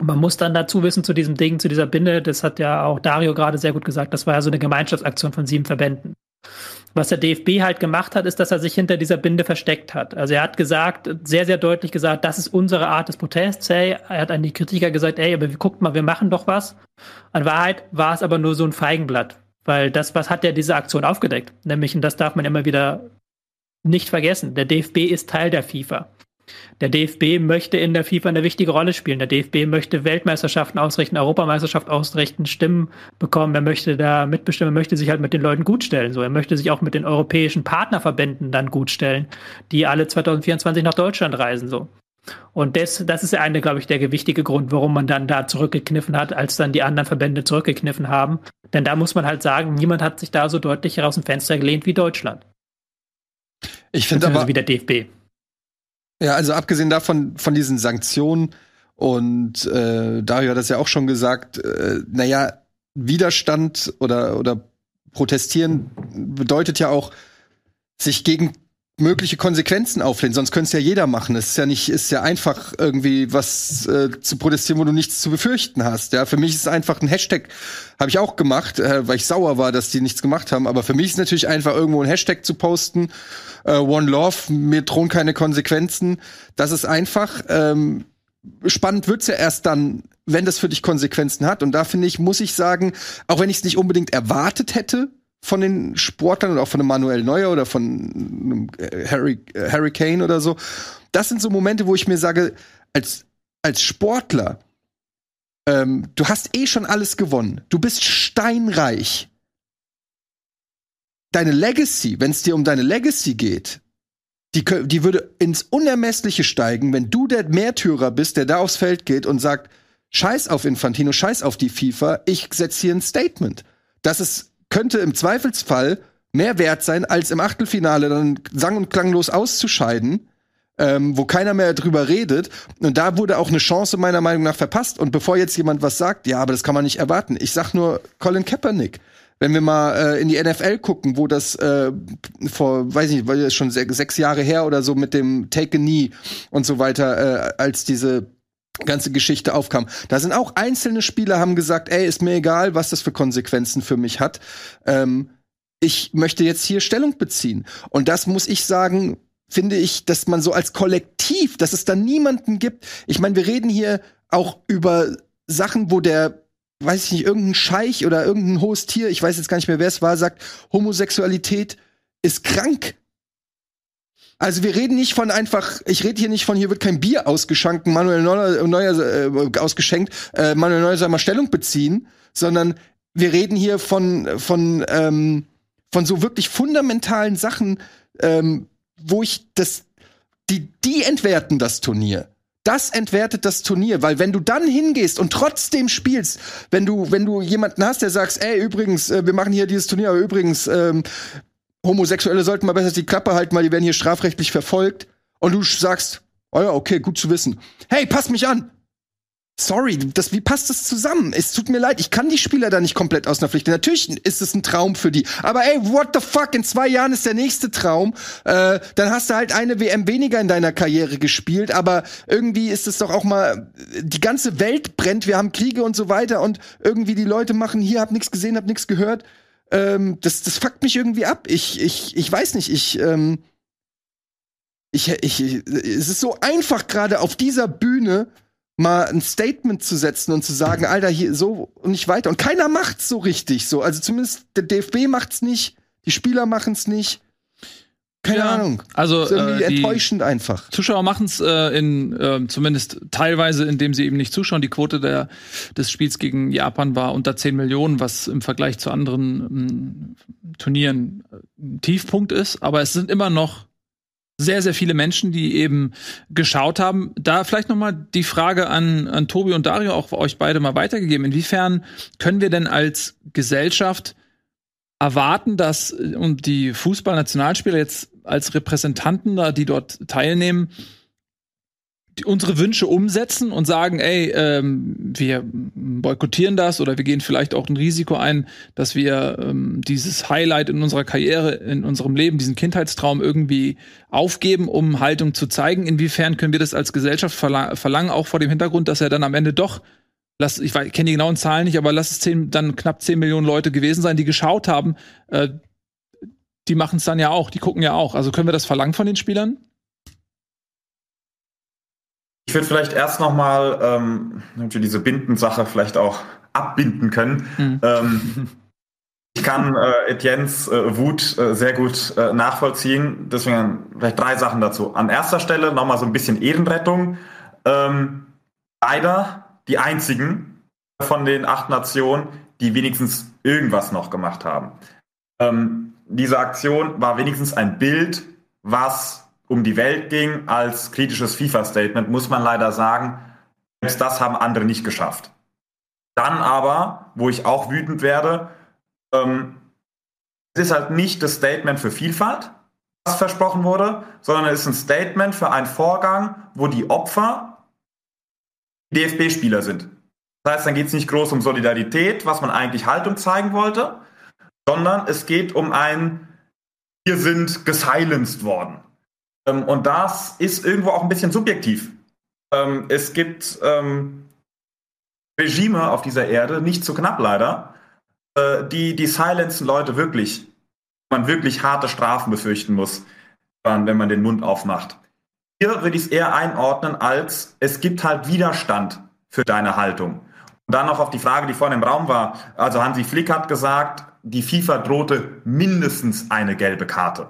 Speaker 4: Man muss dann dazu wissen zu diesem Ding, zu dieser Binde, das hat ja auch Dario gerade sehr gut gesagt, das war ja so eine Gemeinschaftsaktion von sieben Verbänden. Was der DFB halt gemacht hat, ist, dass er sich hinter dieser Binde versteckt hat. Also er hat gesagt, sehr, sehr deutlich gesagt, das ist unsere Art des Protests. Hey, er hat an die Kritiker gesagt, ey, aber guckt mal, wir machen doch was. In Wahrheit war es aber nur so ein Feigenblatt. Weil das, was hat ja diese Aktion aufgedeckt? Nämlich, und das darf man immer wieder nicht vergessen, der DFB ist Teil der FIFA. Der DFB möchte in der FIFA eine wichtige Rolle spielen. Der DFB möchte Weltmeisterschaften ausrichten, Europameisterschaft ausrichten, Stimmen bekommen. Er möchte da mitbestimmen, er möchte sich halt mit den Leuten gut stellen. So, er möchte sich auch mit den europäischen Partnerverbänden dann gut stellen, die alle 2024 nach Deutschland reisen. So. Und das, das ist eine, glaube ich, der wichtige Grund, warum man dann da zurückgekniffen hat, als dann die anderen Verbände zurückgekniffen haben. Denn da muss man halt sagen, niemand hat sich da so deutlich aus dem Fenster gelehnt wie Deutschland.
Speaker 3: Ich finde aber,
Speaker 4: wie der DFB.
Speaker 3: Ja, also abgesehen davon, von diesen Sanktionen und äh, Dario hat das ja auch schon gesagt, äh, naja, Widerstand oder, oder protestieren bedeutet ja auch, sich gegen mögliche Konsequenzen auflehnen, sonst könnte es ja jeder machen. Es ist ja nicht, ist ja einfach irgendwie was äh, zu protestieren, wo du nichts zu befürchten hast. Ja, für mich ist es einfach ein Hashtag, habe ich auch gemacht, äh, weil ich sauer war, dass die nichts gemacht haben. Aber für mich ist natürlich einfach irgendwo ein Hashtag zu posten, äh, One Love, mir drohen keine Konsequenzen. Das ist einfach. Ähm, spannend wird's ja erst dann, wenn das für dich Konsequenzen hat. Und da finde ich, muss ich sagen, auch wenn ich es nicht unbedingt erwartet hätte von den Sportlern oder auch von einem Manuel Neuer oder von einem äh, Harry, äh, Harry Kane oder so, das sind so Momente, wo ich mir sage, als, als Sportler, ähm, du hast eh schon alles gewonnen. Du bist steinreich. Deine Legacy, wenn es dir um deine Legacy geht, die, die würde ins Unermessliche steigen, wenn du der Märtyrer bist, der da aufs Feld geht und sagt, scheiß auf Infantino, scheiß auf die FIFA, ich setze hier ein Statement. Das ist, könnte im Zweifelsfall mehr wert sein, als im Achtelfinale dann sang- und klanglos auszuscheiden, ähm, wo keiner mehr drüber redet. Und da wurde auch eine Chance meiner Meinung nach verpasst. Und bevor jetzt jemand was sagt, ja, aber das kann man nicht erwarten. Ich sag nur Colin Kaepernick. Wenn wir mal äh, in die NFL gucken, wo das äh, vor, weiß ich nicht, weil das schon se sechs Jahre her oder so mit dem Take a Knee und so weiter, äh, als diese ganze Geschichte aufkam. Da sind auch einzelne Spieler haben gesagt, ey, ist mir egal, was das für Konsequenzen für mich hat. Ähm, ich möchte jetzt hier Stellung beziehen. Und das muss ich sagen, finde ich, dass man so als Kollektiv, dass es da niemanden gibt. Ich meine, wir reden hier auch über Sachen, wo der weiß ich nicht, irgendein Scheich oder irgendein hohes Tier, ich weiß jetzt gar nicht mehr, wer es war, sagt, Homosexualität ist krank. Also wir reden nicht von einfach, ich rede hier nicht von, hier wird kein Bier ausgeschankt, Manuel Neuer, Neuer äh, ausgeschenkt, äh, Manuel Neuer soll mal Stellung beziehen, sondern wir reden hier von, von, ähm, von so wirklich fundamentalen Sachen, ähm, wo ich das, die, die entwerten das Turnier. Das entwertet das Turnier, weil wenn du dann hingehst und trotzdem spielst, wenn du wenn du jemanden hast, der sagst, ey übrigens, äh, wir machen hier dieses Turnier, aber übrigens ähm, Homosexuelle sollten mal besser die Klappe halten, weil die werden hier strafrechtlich verfolgt und du sagst, oh ja, okay, gut zu wissen. Hey, pass mich an. Sorry, das, wie passt das zusammen? Es tut mir leid, ich kann die Spieler da nicht komplett aus einer Pflicht. Natürlich ist es ein Traum für die. Aber ey, what the fuck? In zwei Jahren ist der nächste Traum. Äh, dann hast du halt eine WM weniger in deiner Karriere gespielt. Aber irgendwie ist es doch auch mal, die ganze Welt brennt, wir haben Kriege und so weiter und irgendwie die Leute machen hier, hab nichts gesehen, hab nichts gehört. Ähm, das, das fuckt mich irgendwie ab. Ich, ich, ich weiß nicht, ich, ähm, ich, ich, es ist so einfach gerade auf dieser Bühne mal ein Statement zu setzen und zu sagen, Alter, hier so und nicht weiter. Und keiner macht's so richtig so. Also zumindest der DFB macht's nicht, die Spieler machen's nicht. Keine ja, Ahnung.
Speaker 1: Also
Speaker 3: ist irgendwie äh, enttäuschend einfach.
Speaker 1: Zuschauer machen es äh, in äh, zumindest teilweise, indem sie eben nicht zuschauen. Die Quote der, des Spiels gegen Japan war unter 10 Millionen, was im Vergleich zu anderen ähm, Turnieren äh, ein Tiefpunkt ist. Aber es sind immer noch sehr, sehr viele Menschen, die eben geschaut haben. Da vielleicht noch mal die Frage an, an Tobi und Dario, auch euch beide mal weitergegeben. Inwiefern können wir denn als Gesellschaft erwarten, dass und die Fußballnationalspieler jetzt als Repräsentanten da, die dort teilnehmen, die unsere Wünsche umsetzen und sagen, ey, ähm, wir boykottieren das oder wir gehen vielleicht auch ein Risiko ein, dass wir ähm, dieses Highlight in unserer Karriere, in unserem Leben, diesen Kindheitstraum irgendwie aufgeben, um Haltung zu zeigen. Inwiefern können wir das als Gesellschaft verlang verlangen, auch vor dem Hintergrund, dass er dann am Ende doch lass, ich kenne die genauen Zahlen nicht, aber lass es zehn, dann knapp zehn Millionen Leute gewesen sein, die geschaut haben. Äh, die machen es dann ja auch, die gucken ja auch. Also können wir das verlangen von den Spielern?
Speaker 2: Ich würde vielleicht erst nochmal ähm, diese Bindensache vielleicht auch abbinden können. Mhm. Ähm, ich kann äh, Etiennes äh, Wut äh, sehr gut äh, nachvollziehen. Deswegen vielleicht drei Sachen dazu. An erster Stelle nochmal so ein bisschen Ehrenrettung. Ähm, leider die einzigen von den acht Nationen, die wenigstens irgendwas noch gemacht haben. Ähm, diese Aktion war wenigstens ein Bild, was um die Welt ging als kritisches FIFA-Statement, muss man leider sagen, selbst das haben andere nicht geschafft. Dann aber, wo ich auch wütend werde, ähm, es ist halt nicht das Statement für Vielfalt, was versprochen wurde, sondern es ist ein Statement für einen Vorgang, wo die Opfer DFB-Spieler sind. Das heißt, dann geht es nicht groß um Solidarität, was man eigentlich Haltung zeigen wollte, sondern es geht um ein, wir sind gesilenced worden. Ähm, und das ist irgendwo auch ein bisschen subjektiv. Ähm, es gibt ähm, Regime auf dieser Erde, nicht zu knapp leider, äh, die die silenzen Leute wirklich, man wirklich harte Strafen befürchten muss, wenn man den Mund aufmacht. Hier würde ich es eher einordnen als, es gibt halt Widerstand für deine Haltung. Und dann noch auf die Frage, die vorhin im Raum war. Also Hansi Flick hat gesagt, die FIFA drohte mindestens eine gelbe Karte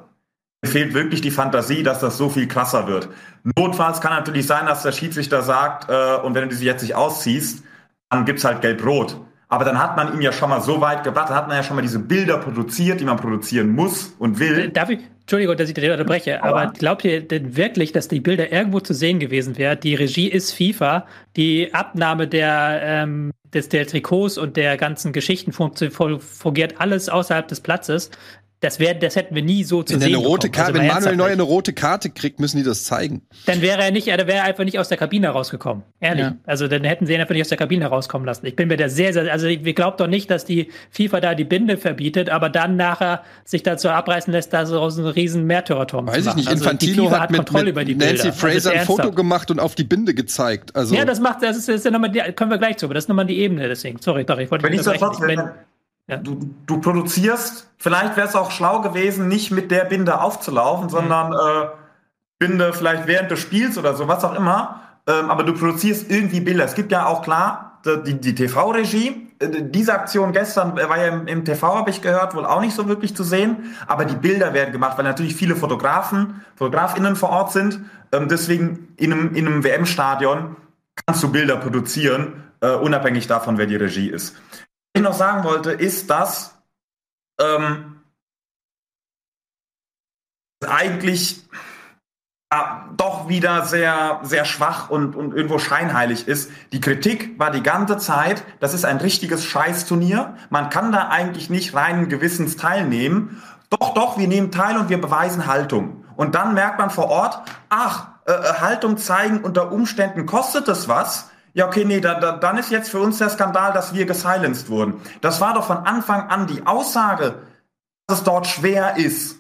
Speaker 2: fehlt wirklich die Fantasie, dass das so viel krasser wird. Notfalls kann natürlich sein, dass der Schiedsrichter sagt, äh, und wenn du sie jetzt nicht ausziehst, dann gibt's halt gelb-rot. Aber dann hat man ihn ja schon mal so weit gebracht, dann hat man ja schon mal diese Bilder produziert, die man produzieren muss und will.
Speaker 4: Darf ich, Entschuldigung, dass ich dir unterbreche, aber, aber glaubt ihr denn wirklich, dass die Bilder irgendwo zu sehen gewesen wären? Die Regie ist FIFA, die Abnahme der, ähm, des, der Trikots und der ganzen Geschichten fungiert alles außerhalb des Platzes das, wär, das hätten wir nie so zu
Speaker 3: wenn
Speaker 4: sehen.
Speaker 3: Eine rote
Speaker 4: bekommen.
Speaker 3: Karte,
Speaker 4: Also
Speaker 3: wenn Manuel Neuer eine rote Karte kriegt, müssen die das zeigen.
Speaker 4: dann wäre er nicht, er wäre einfach nicht aus der Kabine rausgekommen. Ehrlich.
Speaker 1: Ja.
Speaker 4: Also dann hätten sie ihn einfach nicht aus der Kabine rauskommen lassen. Ich bin mir da sehr, sehr, also wir glaubt doch nicht, dass die FIFA da die Binde verbietet, aber dann nachher sich dazu abreißen lässt, da so aus einem riesen Märtyrerturm
Speaker 3: Weiß
Speaker 4: zu
Speaker 3: ich nicht.
Speaker 4: machen. Also die
Speaker 3: Infantino
Speaker 4: FIFA
Speaker 3: hat mit,
Speaker 4: Kontrolle
Speaker 3: mit
Speaker 4: über die
Speaker 3: Nancy
Speaker 4: Bilder. Also
Speaker 3: Fraser ein Foto gemacht und auf die Binde gezeigt. Also
Speaker 4: Ja, das macht, das ist, das ist ja nochmal, die, kommen wir gleich zu, aber das ist nochmal die Ebene, deswegen. Sorry, sorry, ich wollte
Speaker 2: Wenn ich
Speaker 4: nicht
Speaker 2: so
Speaker 4: Ich bin- ja.
Speaker 2: du, du produzierst, vielleicht wäre es auch schlau gewesen, nicht mit der Binde aufzulaufen, sondern äh, Binde vielleicht während des Spiels oder so, was auch immer. Ähm, aber du produzierst irgendwie Bilder. Es gibt ja auch klar die, die TV-Regie. Äh, Diese Aktion gestern war ja im, im TV, habe ich gehört, wohl auch nicht so wirklich zu sehen. Aber die Bilder werden gemacht, weil natürlich viele Fotografen, FotografInnen vor Ort sind. Ähm, deswegen in einem, in einem WM-Stadion kannst du Bilder produzieren, äh, unabhängig davon, wer die Regie ist. Ich noch sagen wollte, ist, dass ähm, eigentlich ja, doch wieder sehr, sehr schwach und, und irgendwo scheinheilig ist. Die Kritik war die ganze Zeit, das ist ein richtiges Scheißturnier. Man kann da eigentlich nicht reinen Gewissens teilnehmen. Doch, doch, wir nehmen teil und wir beweisen Haltung. Und dann merkt man vor Ort, ach, äh, äh, Haltung zeigen unter Umständen kostet es was. Ja, okay, nee, da, da, dann ist jetzt für uns der Skandal, dass wir gesilenced wurden. Das war doch von Anfang an die Aussage, dass es dort schwer ist,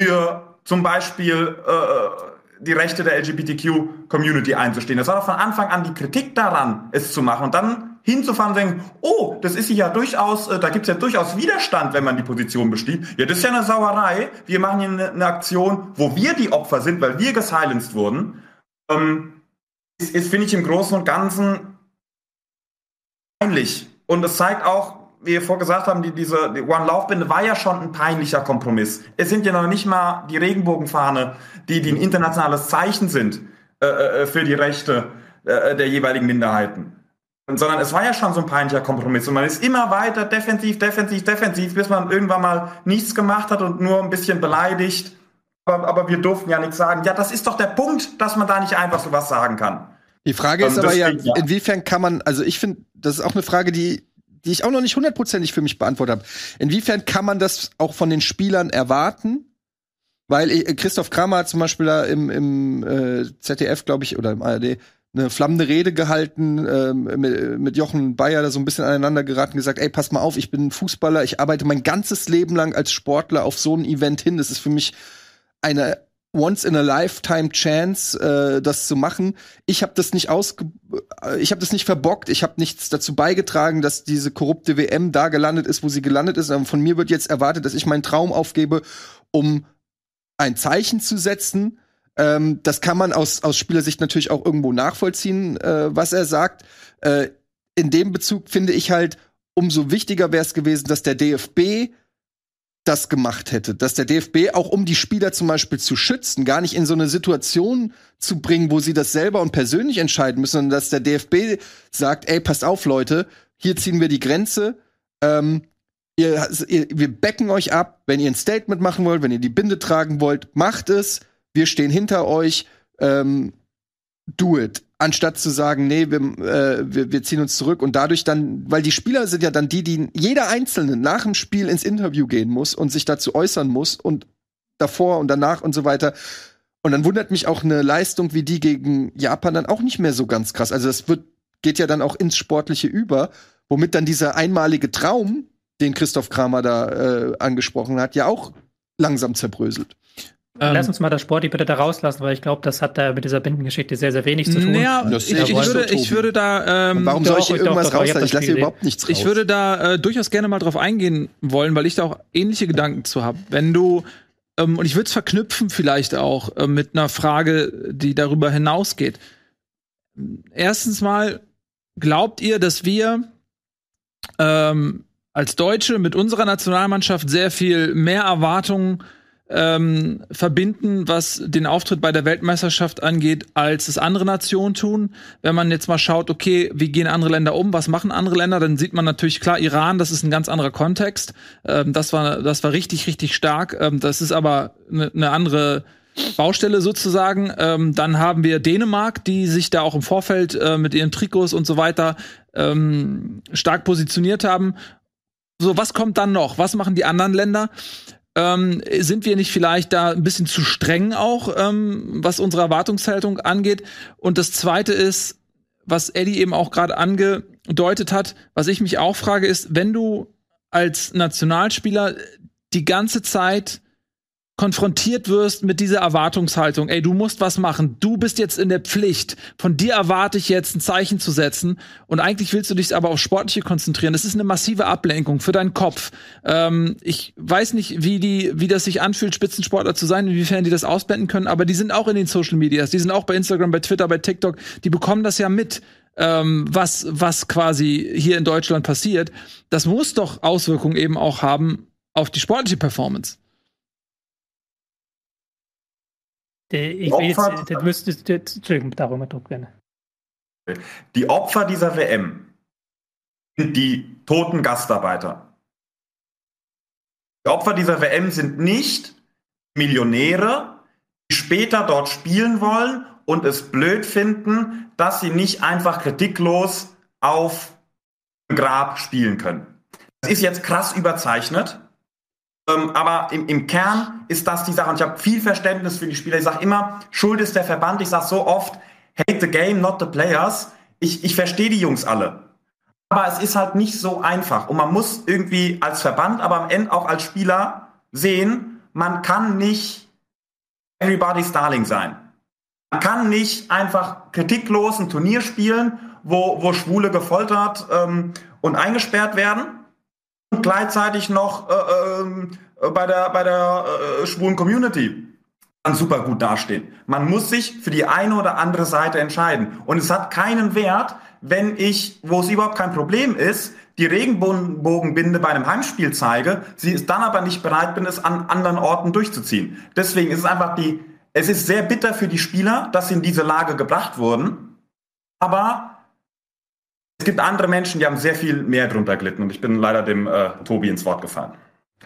Speaker 2: für zum Beispiel äh, die Rechte der LGBTQ-Community einzustehen. Das war doch von Anfang an die Kritik daran, es zu machen und dann hinzufahren und denken, oh, das ist ja durchaus, äh, da gibt's ja durchaus Widerstand, wenn man die Position besteht. Ja, das ist ja eine Sauerei. Wir machen hier eine, eine Aktion, wo wir die Opfer sind, weil wir gesilenced wurden. Ähm, ist, ist finde ich, im Großen und Ganzen peinlich. Und es zeigt auch, wie wir vorgesagt haben, die, diese die One-Laufbinde war ja schon ein peinlicher Kompromiss. Es sind ja noch nicht mal die Regenbogenfahne, die, die ein internationales Zeichen sind äh, äh, für die Rechte äh, der jeweiligen Minderheiten. Sondern es war ja schon so ein peinlicher Kompromiss. Und man ist immer weiter defensiv, defensiv, defensiv, bis man irgendwann mal nichts gemacht hat und nur ein bisschen beleidigt. Aber, aber wir durften ja nichts sagen. Ja, das ist doch der Punkt, dass man da nicht einfach so was sagen kann.
Speaker 3: Die Frage ist
Speaker 2: Ähm,
Speaker 3: aber ja,
Speaker 2: deswegen, ja.
Speaker 3: inwiefern kann man, also ich finde, das ist auch eine Frage, die, die ich auch noch nicht hundertprozentig für mich beantwortet habe. Inwiefern kann man das auch von den Spielern erwarten? Weil äh, Christoph Kramer hat zum Beispiel da im, im äh, ZDF, glaube ich, oder im ARD, eine flammende Rede gehalten, ähm, mit, mit Jochen Bayer da so ein bisschen aneinander geraten, gesagt, ey, pass mal auf, ich bin Fußballer, ich arbeite mein ganzes Leben lang als Sportler auf so ein Event hin. Das ist für mich eine once in a lifetime Chance, äh, das zu machen. Ich habe das nicht ausge äh, ich habe das nicht verbockt, ich habe nichts dazu beigetragen, dass diese korrupte WM da gelandet ist, wo sie gelandet ist. Aber von mir wird jetzt erwartet, dass ich meinen Traum aufgebe, um ein Zeichen zu setzen. Ähm, das kann man aus, aus Spielersicht natürlich auch irgendwo nachvollziehen, äh, was er sagt. Äh, in dem Bezug finde ich halt, umso wichtiger wäre es gewesen, dass der DFB das gemacht hätte, dass der DFB auch um die Spieler zum Beispiel zu schützen, gar nicht in so eine Situation zu bringen, wo sie das selber und persönlich entscheiden müssen, sondern dass der DFB sagt, ey, passt auf, Leute, hier ziehen wir die Grenze, ähm, ihr, ihr, wir backen euch ab, wenn ihr ein Statement machen wollt, wenn ihr die Binde tragen wollt, macht es, wir stehen hinter euch, ähm, do it. Anstatt zu sagen, nee, wir, äh, wir, wir ziehen uns zurück und dadurch dann, weil die Spieler sind ja dann die, die jeder Einzelne nach dem Spiel ins Interview gehen muss und sich dazu äußern muss und davor und danach und so weiter. Und dann wundert mich auch eine Leistung wie die gegen Japan dann auch nicht mehr so ganz krass. Also das wird, geht ja dann auch ins Sportliche über, womit dann dieser einmalige Traum, den Christoph Kramer da äh, angesprochen hat, ja auch langsam zerbröselt.
Speaker 1: Ähm,
Speaker 4: Lass uns mal das Sportlich bitte da rauslassen, weil ich glaube, das hat da mit dieser Bindengeschichte sehr, sehr wenig zu tun.
Speaker 1: Naja, ich, ich, würde, ich würde da. Ähm,
Speaker 3: Warum
Speaker 4: doch,
Speaker 3: soll ich hier irgendwas
Speaker 4: doch,
Speaker 3: rauslassen? Ich lasse hier überhaupt nichts raus.
Speaker 1: Ich würde da äh, durchaus gerne mal drauf eingehen wollen, weil ich da auch ähnliche Gedanken zu habe. Wenn du, ähm, und ich würde es verknüpfen vielleicht auch äh, mit einer Frage, die darüber hinausgeht. Erstens mal, glaubt ihr, dass wir ähm, als Deutsche mit unserer Nationalmannschaft sehr viel mehr Erwartungen ähm, verbinden, was den Auftritt bei der Weltmeisterschaft angeht, als es andere Nationen tun. Wenn man jetzt mal schaut, okay, wie gehen andere Länder um, was machen andere Länder, dann sieht man natürlich klar, Iran, das ist ein ganz anderer Kontext. Ähm, das war, das war richtig, richtig stark. Ähm, das ist aber eine ne andere Baustelle sozusagen. Ähm, dann haben wir Dänemark, die sich da auch im Vorfeld äh, mit ihren Trikots und so weiter ähm, stark positioniert haben. So, was kommt dann noch? Was machen die anderen Länder? Ähm, sind wir nicht vielleicht da ein bisschen zu streng auch, ähm, was unsere Erwartungshaltung angeht? Und das Zweite ist, was Eddie eben auch gerade angedeutet hat, was ich mich auch frage, ist, wenn du als Nationalspieler die ganze Zeit konfrontiert wirst mit dieser Erwartungshaltung, ey, du musst was machen, du bist jetzt in der Pflicht, von dir erwarte ich jetzt ein Zeichen zu setzen und eigentlich willst du dich aber auf Sportliche konzentrieren. Das ist eine massive Ablenkung für deinen Kopf. Ähm, ich weiß nicht, wie die, wie das sich anfühlt, Spitzensportler zu sein, inwiefern die das ausblenden können, aber die sind auch in den Social Medias, die sind auch bei Instagram, bei Twitter, bei TikTok, die bekommen das ja mit. Ähm, was, was quasi hier in Deutschland passiert, das muss doch Auswirkungen eben auch haben auf die sportliche Performance.
Speaker 4: Ich will jetzt, das müsstest du, Entschuldigung, darüber druck gerne.
Speaker 2: Die Opfer dieser WM sind die toten Gastarbeiter. Die Opfer dieser WM sind nicht Millionäre, die später dort spielen wollen und es blöd finden, dass sie nicht einfach kritiklos auf Grab spielen können. Das ist jetzt krass überzeichnet. Ähm, aber im, im, Kern ist das die Sache. Und ich habe viel Verständnis für die Spieler. Ich sage immer, Schuld ist der Verband. Ich sage so oft, hate the game, not the players. Ich, ich verstehe die Jungs alle. Aber es ist halt nicht so einfach. Und man muss irgendwie als Verband, aber am Ende auch als Spieler sehen, man kann nicht everybody's darling sein. Man kann nicht einfach kritiklos ein Turnier spielen, wo, wo Schwule gefoltert ähm, und eingesperrt werden und gleichzeitig noch äh, äh, bei der, bei der äh, schwulen Community dann super gut dastehen. Man muss sich für die eine oder andere Seite entscheiden. Und es hat keinen Wert, wenn ich, wo es überhaupt kein Problem ist, die Regenbogenbinde bei einem Heimspiel zeige, sie ist dann aber nicht bereit bin, es an anderen Orten durchzuziehen. Deswegen ist es einfach die, es ist sehr bitter für die Spieler, dass sie in diese Lage gebracht wurden. Aber es gibt andere Menschen, die haben sehr viel mehr drunter gelitten und ich bin leider dem äh, Tobi ins Wort gefallen.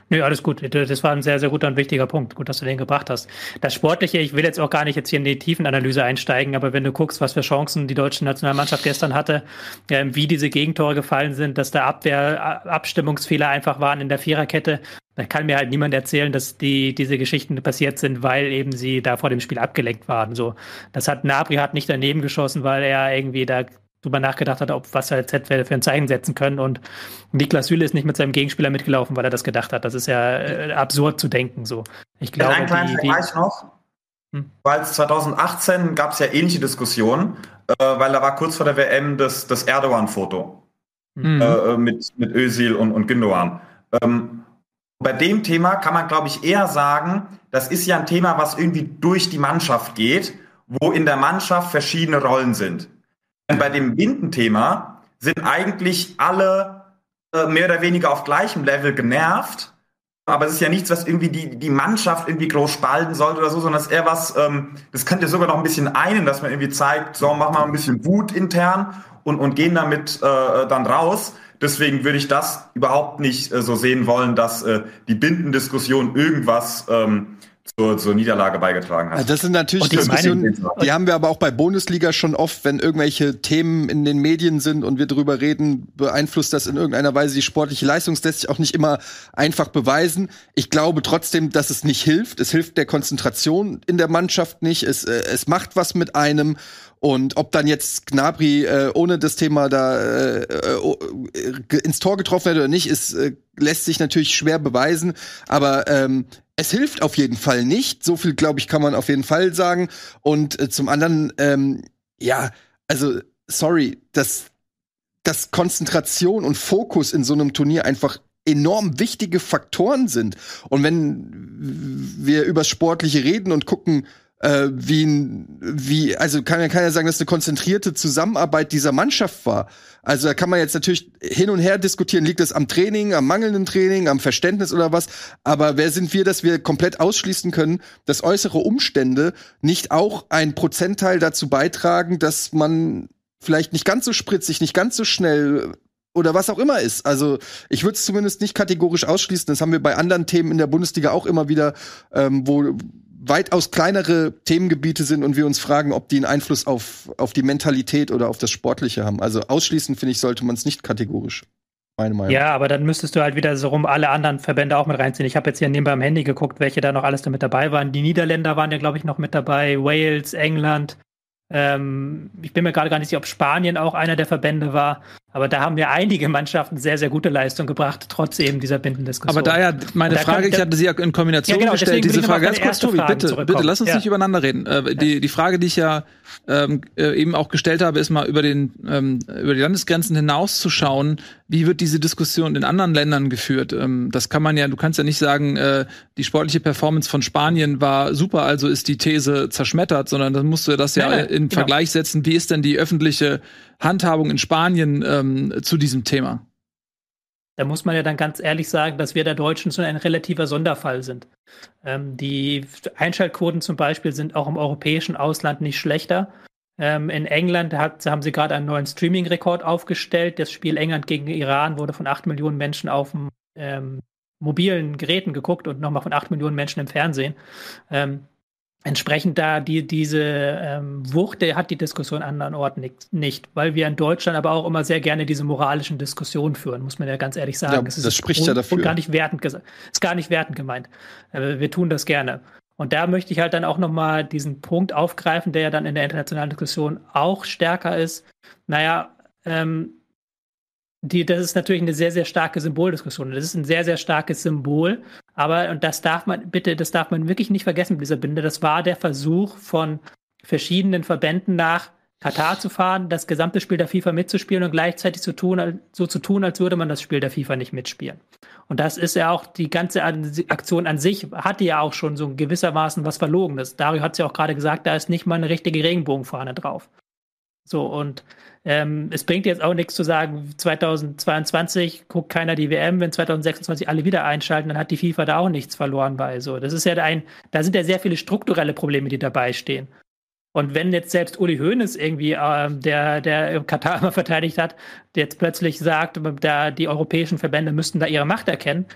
Speaker 4: Nö, alles gut. Das war ein sehr, sehr guter und wichtiger Punkt. Gut, dass du den gebracht hast. Das Sportliche, ich will jetzt auch gar nicht jetzt hier in die Tiefenanalyse einsteigen, aber wenn du guckst, was für Chancen die deutsche Nationalmannschaft gestern hatte, äh, wie diese Gegentore gefallen sind, dass da Abwehr, Abstimmungsfehler einfach waren in der Viererkette, da kann mir halt niemand erzählen, dass die, diese Geschichten passiert sind, weil eben sie da vor dem Spiel abgelenkt waren. So, das hat Nabri hat nicht daneben geschossen, weil er irgendwie da drüber nachgedacht hat, ob was er jetzt hätte für ein Zeichen setzen können. Und Niklas Süle ist nicht mit seinem Gegenspieler mitgelaufen, weil er das gedacht hat. Das ist ja äh, absurd zu denken. So. Ich glaube,
Speaker 2: einen kleinen die, Vergleich noch. Hm? Weil 2018 gab es ja ähnliche Diskussionen, äh, weil da war kurz vor der WM das, das Erdogan-Foto mhm. äh, mit, mit Özil und, und Gündogan. Ähm, bei dem Thema kann man, glaube ich, eher sagen, das ist ja ein Thema, was irgendwie durch die Mannschaft geht, wo in der Mannschaft verschiedene Rollen sind. Bei dem Bindenthema sind eigentlich alle äh, mehr oder weniger auf gleichem Level genervt. Aber es ist ja nichts, was irgendwie die, die Mannschaft irgendwie groß spalten sollte oder so, sondern es ist eher was, ähm, das könnte sogar noch ein bisschen einen, dass man irgendwie zeigt, so, machen wir ein bisschen Wut intern und, und gehen damit äh, dann raus. Deswegen würde ich das überhaupt nicht äh, so sehen wollen, dass äh, die Bindendiskussion irgendwas ähm, zur, zur Niederlage beigetragen hat.
Speaker 3: Das sind natürlich Diskussionen, die haben wir aber auch bei Bundesliga schon oft, wenn irgendwelche Themen in den Medien sind und wir darüber reden, beeinflusst das in irgendeiner Weise die sportliche Leistung. Das lässt sich auch nicht immer einfach beweisen. Ich glaube trotzdem, dass es nicht hilft. Es hilft der Konzentration in der Mannschaft nicht. Es, äh, es macht was mit einem. Und ob dann jetzt Gnabry äh, ohne das Thema da äh, äh, ins Tor getroffen wird oder nicht, ist, äh, lässt sich natürlich schwer beweisen. Aber ähm, es hilft auf jeden Fall nicht. So viel, glaube ich, kann man auf jeden Fall sagen. Und äh, zum anderen, ähm, ja, also, sorry, dass, dass Konzentration und Fokus in so einem Turnier einfach enorm wichtige Faktoren sind. Und wenn wir übers Sportliche reden und gucken, äh, wie, wie, also kann ja keiner sagen, dass eine konzentrierte Zusammenarbeit dieser Mannschaft war. Also da kann man jetzt natürlich hin und her diskutieren, liegt das am Training, am mangelnden Training, am Verständnis oder was. Aber wer sind wir, dass wir komplett ausschließen können, dass äußere Umstände nicht auch ein Prozentteil dazu beitragen, dass man vielleicht nicht ganz so spritzig, nicht ganz so schnell oder was auch immer ist. Also ich würde es zumindest nicht kategorisch ausschließen. Das haben wir bei anderen Themen in der Bundesliga auch immer wieder, ähm, wo weitaus kleinere Themengebiete sind und wir uns fragen, ob die einen Einfluss auf, auf die Mentalität oder auf das Sportliche haben. Also ausschließen, finde ich, sollte man es nicht kategorisch. Meine Meinung.
Speaker 4: Ja, aber dann müsstest du halt wieder so rum alle anderen Verbände auch mit reinziehen. Ich habe jetzt hier nebenbei am Handy geguckt, welche da noch alles damit dabei waren. Die Niederländer waren ja, glaube ich, noch mit dabei, Wales, England, ähm, ich bin mir gerade gar nicht sicher, ob Spanien auch einer der Verbände war. Aber da haben ja einige Mannschaften sehr, sehr gute Leistung gebracht, trotz eben dieser Bindendiskussion.
Speaker 1: Aber da ja meine Frage, ich hatte sie ja in Kombination ja, genau, gestellt, diese Frage, ganz kurz, Tobi, bitte, bitte, lass uns ja. nicht übereinander reden. Äh, die, die Frage, die ich ja ähm, äh, eben auch gestellt habe, ist mal über den ähm, über die Landesgrenzen hinauszuschauen, wie wird diese Diskussion in anderen Ländern geführt? Ähm, das kann man ja, du kannst ja nicht sagen, äh, die sportliche Performance von Spanien war super, also ist die These zerschmettert, sondern dann musst du das ja, ja in genau. Vergleich setzen, wie ist denn die öffentliche Handhabung in Spanien ähm, zu diesem Thema?
Speaker 4: Da muss man ja dann ganz ehrlich sagen, dass wir der Deutschen schon ein relativer Sonderfall sind. Ähm, die Einschaltquoten zum Beispiel sind auch im europäischen Ausland nicht schlechter. Ähm, in England hat, haben sie gerade einen neuen Streaming-Rekord aufgestellt. Das Spiel England gegen Iran wurde von 8 Millionen Menschen auf ähm, mobilen Geräten geguckt und nochmal von 8 Millionen Menschen im Fernsehen. Ähm, entsprechend da die, diese ähm, Wucht, der hat die Diskussion an anderen Orten nicht, nicht, weil wir in Deutschland aber auch immer sehr gerne diese moralischen Diskussionen führen, muss man ja ganz ehrlich sagen. Ja,
Speaker 3: es das spricht ja dafür.
Speaker 4: Gar nicht wertend ist gar nicht wertend gemeint. Äh, wir tun das gerne. Und da möchte ich halt dann auch nochmal diesen Punkt aufgreifen, der ja dann in der internationalen Diskussion auch stärker ist. Naja, ähm, die, das ist natürlich eine sehr, sehr starke Symboldiskussion. Das ist ein sehr, sehr starkes Symbol. Aber, und das darf man, bitte, das darf man wirklich nicht vergessen mit dieser Binde. Das war der Versuch von verschiedenen Verbänden nach Katar zu fahren, das gesamte Spiel der FIFA mitzuspielen und gleichzeitig zu tun, so zu tun, als würde man das Spiel der FIFA nicht mitspielen. Und das ist ja auch die ganze Aktion an sich, hatte ja auch schon so gewissermaßen was Verlogenes. Dario hat es ja auch gerade gesagt, da ist nicht mal eine richtige Regenbogenfahne drauf. So, und ähm, es bringt jetzt auch nichts zu sagen, 2022 guckt keiner die WM, wenn 2026 alle wieder einschalten, dann hat die FIFA da auch nichts verloren bei. So, das ist ja ein, da sind ja sehr viele strukturelle Probleme, die dabei stehen. Und wenn jetzt selbst Uli Hoeneß irgendwie, äh, der, der Katar immer verteidigt hat, jetzt plötzlich sagt, da die europäischen Verbände müssten da ihre Macht erkennen,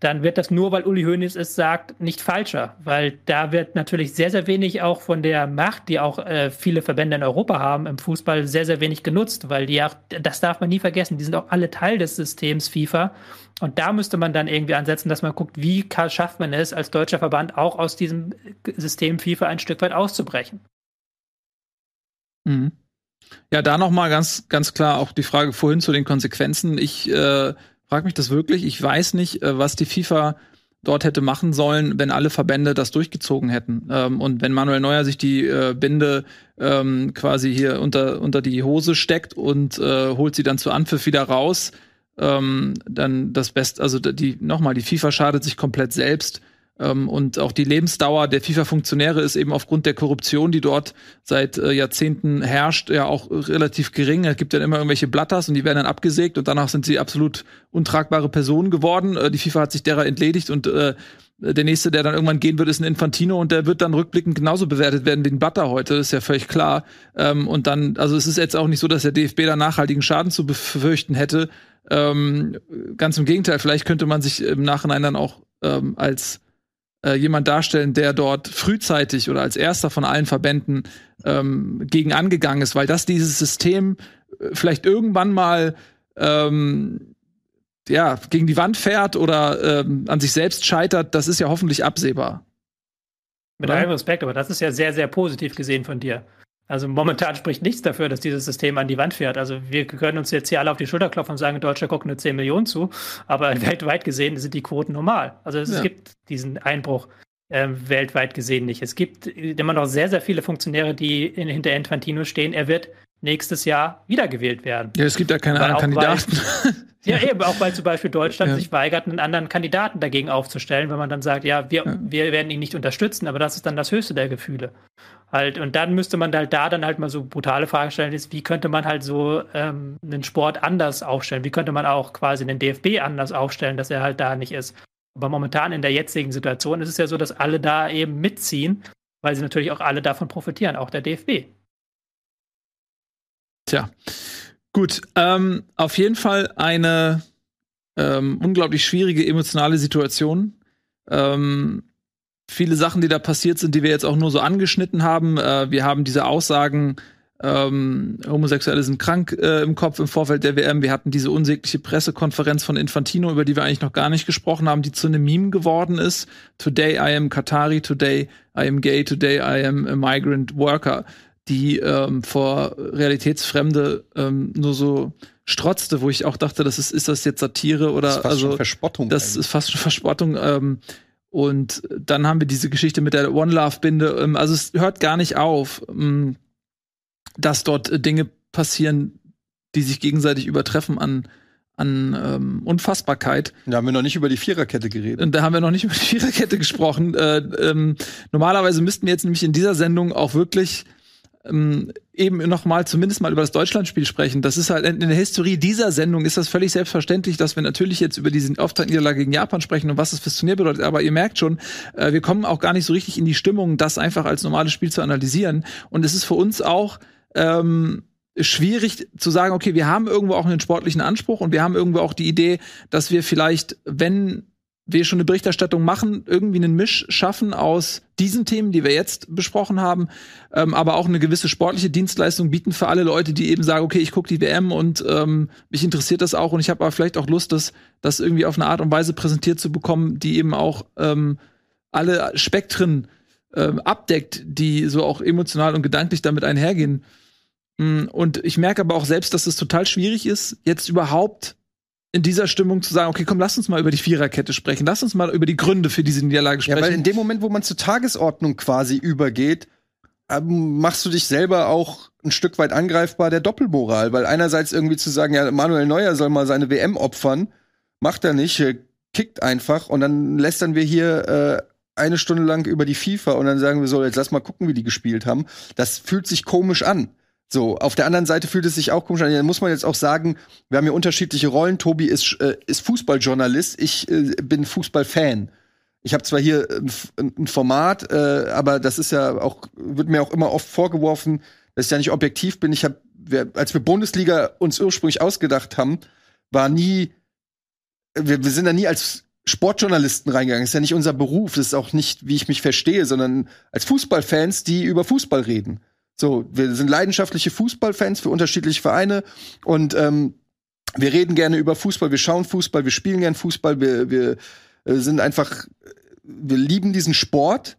Speaker 4: dann wird das nur, weil Uli Hoeneß es sagt, nicht falscher. Weil da wird natürlich sehr, sehr wenig auch von der Macht, die auch äh, viele Verbände in Europa haben, im Fußball sehr, sehr wenig genutzt, weil die auch, das darf man nie vergessen, die sind auch alle Teil des Systems FIFA. Und da müsste man dann irgendwie ansetzen, dass man guckt, wie schafft man es als deutscher Verband auch aus diesem System FIFA ein Stück weit auszubrechen.
Speaker 1: Mhm. Ja, da noch mal ganz ganz klar auch die Frage vorhin zu den Konsequenzen. Ich äh, frage mich das wirklich. Ich weiß nicht, äh, was die FIFA dort hätte machen sollen, wenn alle Verbände das durchgezogen hätten. Ähm, und wenn Manuel Neuer sich die äh, Binde ähm, quasi hier unter, unter die Hose steckt und äh, holt sie dann zu Anpfiff wieder raus, ähm, dann das Beste, also die, nochmal, die FIFA schadet sich komplett selbst. Ähm, und auch die Lebensdauer der FIFA-Funktionäre ist eben aufgrund der Korruption, die dort seit äh, Jahrzehnten herrscht, ja auch relativ gering. Es gibt dann immer irgendwelche Blatters und die werden dann abgesägt und danach sind sie absolut untragbare Personen geworden. Äh, die FIFA hat sich derer entledigt und äh, der nächste, der dann irgendwann gehen wird, ist ein Infantino und der wird dann rückblickend genauso bewertet werden wie ein Butter heute, das ist ja völlig klar. Ähm, und dann, also es ist jetzt auch nicht so, dass der DFB da nachhaltigen Schaden zu befürchten hätte. Ähm, ganz im Gegenteil, vielleicht könnte man sich im Nachhinein dann auch ähm, als äh, jemand darstellen, der dort frühzeitig oder als erster von allen Verbänden ähm, gegen angegangen ist, weil das dieses System äh, vielleicht irgendwann mal ähm, ja, gegen die Wand fährt oder ähm, an sich selbst scheitert, das ist ja hoffentlich absehbar.
Speaker 4: Mit allem Respekt, aber das ist ja sehr, sehr positiv gesehen von dir. Also momentan spricht nichts dafür, dass dieses System an die Wand fährt. Also wir können uns jetzt hier alle auf die Schulter klopfen und sagen, in Deutschland gucken nur 10 Millionen zu, aber weltweit gesehen sind die Quoten normal. Also es ja. gibt diesen Einbruch äh, weltweit gesehen nicht. Es gibt immer noch sehr, sehr viele Funktionäre, die in, hinter Infantino stehen. Er wird nächstes Jahr wiedergewählt werden.
Speaker 1: Ja, es gibt ja keine anderen Kandidaten.
Speaker 4: Weil, ja, eben, auch weil zum Beispiel Deutschland ja. sich weigert, einen anderen Kandidaten dagegen aufzustellen, wenn man dann sagt, ja wir, ja. wir werden ihn nicht unterstützen, aber das ist dann das höchste der Gefühle. Halt, und dann müsste man halt da dann halt mal so brutale Frage stellen, ist, wie könnte man halt so ähm, einen Sport anders aufstellen? Wie könnte man auch quasi den DFB anders aufstellen, dass er halt da nicht ist? Aber momentan in der jetzigen Situation ist es ja so, dass alle da eben mitziehen, weil sie natürlich auch alle davon profitieren, auch der DFB.
Speaker 1: Tja, gut. Ähm, auf jeden Fall eine ähm, unglaublich schwierige emotionale Situation. Ähm, viele Sachen, die da passiert sind, die wir jetzt auch nur so angeschnitten haben. Äh, wir haben diese Aussagen ähm, Homosexuelle sind krank äh, im Kopf im Vorfeld der WM. Wir hatten diese unsägliche Pressekonferenz von Infantino, über die wir eigentlich noch gar nicht gesprochen haben, die zu einem Meme geworden ist. Today I am Qatari, today I am gay, today I am a migrant worker, die ähm, vor Realitätsfremde ähm, nur so strotzte, wo ich auch dachte, das ist, ist das jetzt Satire oder
Speaker 3: Das ist fast
Speaker 1: also
Speaker 3: schon Verspottung.
Speaker 1: das ist fast schon Verspottung. Ähm, und dann haben wir diese Geschichte mit der One Love Binde. Ähm, also es hört gar nicht auf, ähm, dass dort äh, Dinge passieren, die sich gegenseitig übertreffen an an ähm, Unfassbarkeit.
Speaker 3: da haben wir noch nicht über die Viererkette geredet.
Speaker 1: Und da haben wir noch nicht über die Viererkette gesprochen. Äh, ähm, normalerweise müssten wir jetzt nämlich in dieser Sendung auch wirklich ähm, eben noch mal zumindest mal über das Deutschlandspiel sprechen. Das ist halt in der Historie dieser Sendung ist das völlig selbstverständlich, dass wir natürlich jetzt über diesen Auftaktniederlage gegen Japan sprechen und was das fürs Turnier bedeutet. Aber ihr merkt schon, äh, wir kommen auch gar nicht so richtig in die Stimmung, das einfach als normales Spiel zu analysieren. Und es ist für uns auch ähm, schwierig zu sagen, okay, wir haben irgendwo auch einen sportlichen Anspruch und wir haben irgendwo auch die Idee, dass wir vielleicht, wenn wir schon eine Berichterstattung machen, irgendwie einen Misch schaffen aus diesen Themen, die wir jetzt besprochen haben, ähm, aber auch eine gewisse sportliche Dienstleistung bieten für alle Leute, die eben sagen, okay, ich gucke die WM und ähm, mich interessiert das auch und ich habe aber vielleicht auch Lust, das, das irgendwie auf eine Art und Weise präsentiert zu bekommen, die eben auch ähm, alle Spektren ähm, abdeckt, die so auch emotional und gedanklich damit einhergehen. Mm, Und ich merke aber auch selbst, dass es total schwierig ist, jetzt überhaupt in dieser Stimmung zu sagen, okay, komm, lass uns mal über die Viererkette sprechen, lass uns mal über die Gründe für diese Niederlage
Speaker 3: Ja, weil
Speaker 1: sprechen.
Speaker 3: in dem Moment, wo man zur Tagesordnung quasi übergeht, ähm, machst du dich selber auch ein Stück weit angreifbar der Doppelmoral, weil einerseits irgendwie zu sagen, ja, Manuel Neuer soll mal seine WM opfern, macht er nicht, kickt einfach und dann lästern wir hier äh, eine Stunde lang über die FIFA und dann sagen wir so, jetzt lass mal gucken, wie die gespielt haben. Das fühlt sich komisch an. So, auf der anderen Seite fühlt es sich auch komisch an. Da muss man jetzt auch sagen, wir haben hier unterschiedliche Rollen. Tobi ist, äh, ist Fußballjournalist, ich äh, bin Fußballfan. Ich habe zwar hier ein, ein Format, äh, aber das ist ja auch, wird mir auch immer oft vorgeworfen, dass ich ja nicht objektiv bin. Ich habe, als wir Bundesliga uns ursprünglich ausgedacht haben, war nie, wir, wir sind da nie als Sportjournalisten reingegangen. Das ist ja nicht unser Beruf. Das ist auch nicht, wie ich mich verstehe, sondern als Fußballfans, die über Fußball reden. So, wir sind leidenschaftliche Fußballfans für unterschiedliche Vereine und ähm, wir reden gerne über Fußball, wir schauen Fußball, wir spielen gern Fußball, wir, wir äh, sind einfach, wir lieben diesen Sport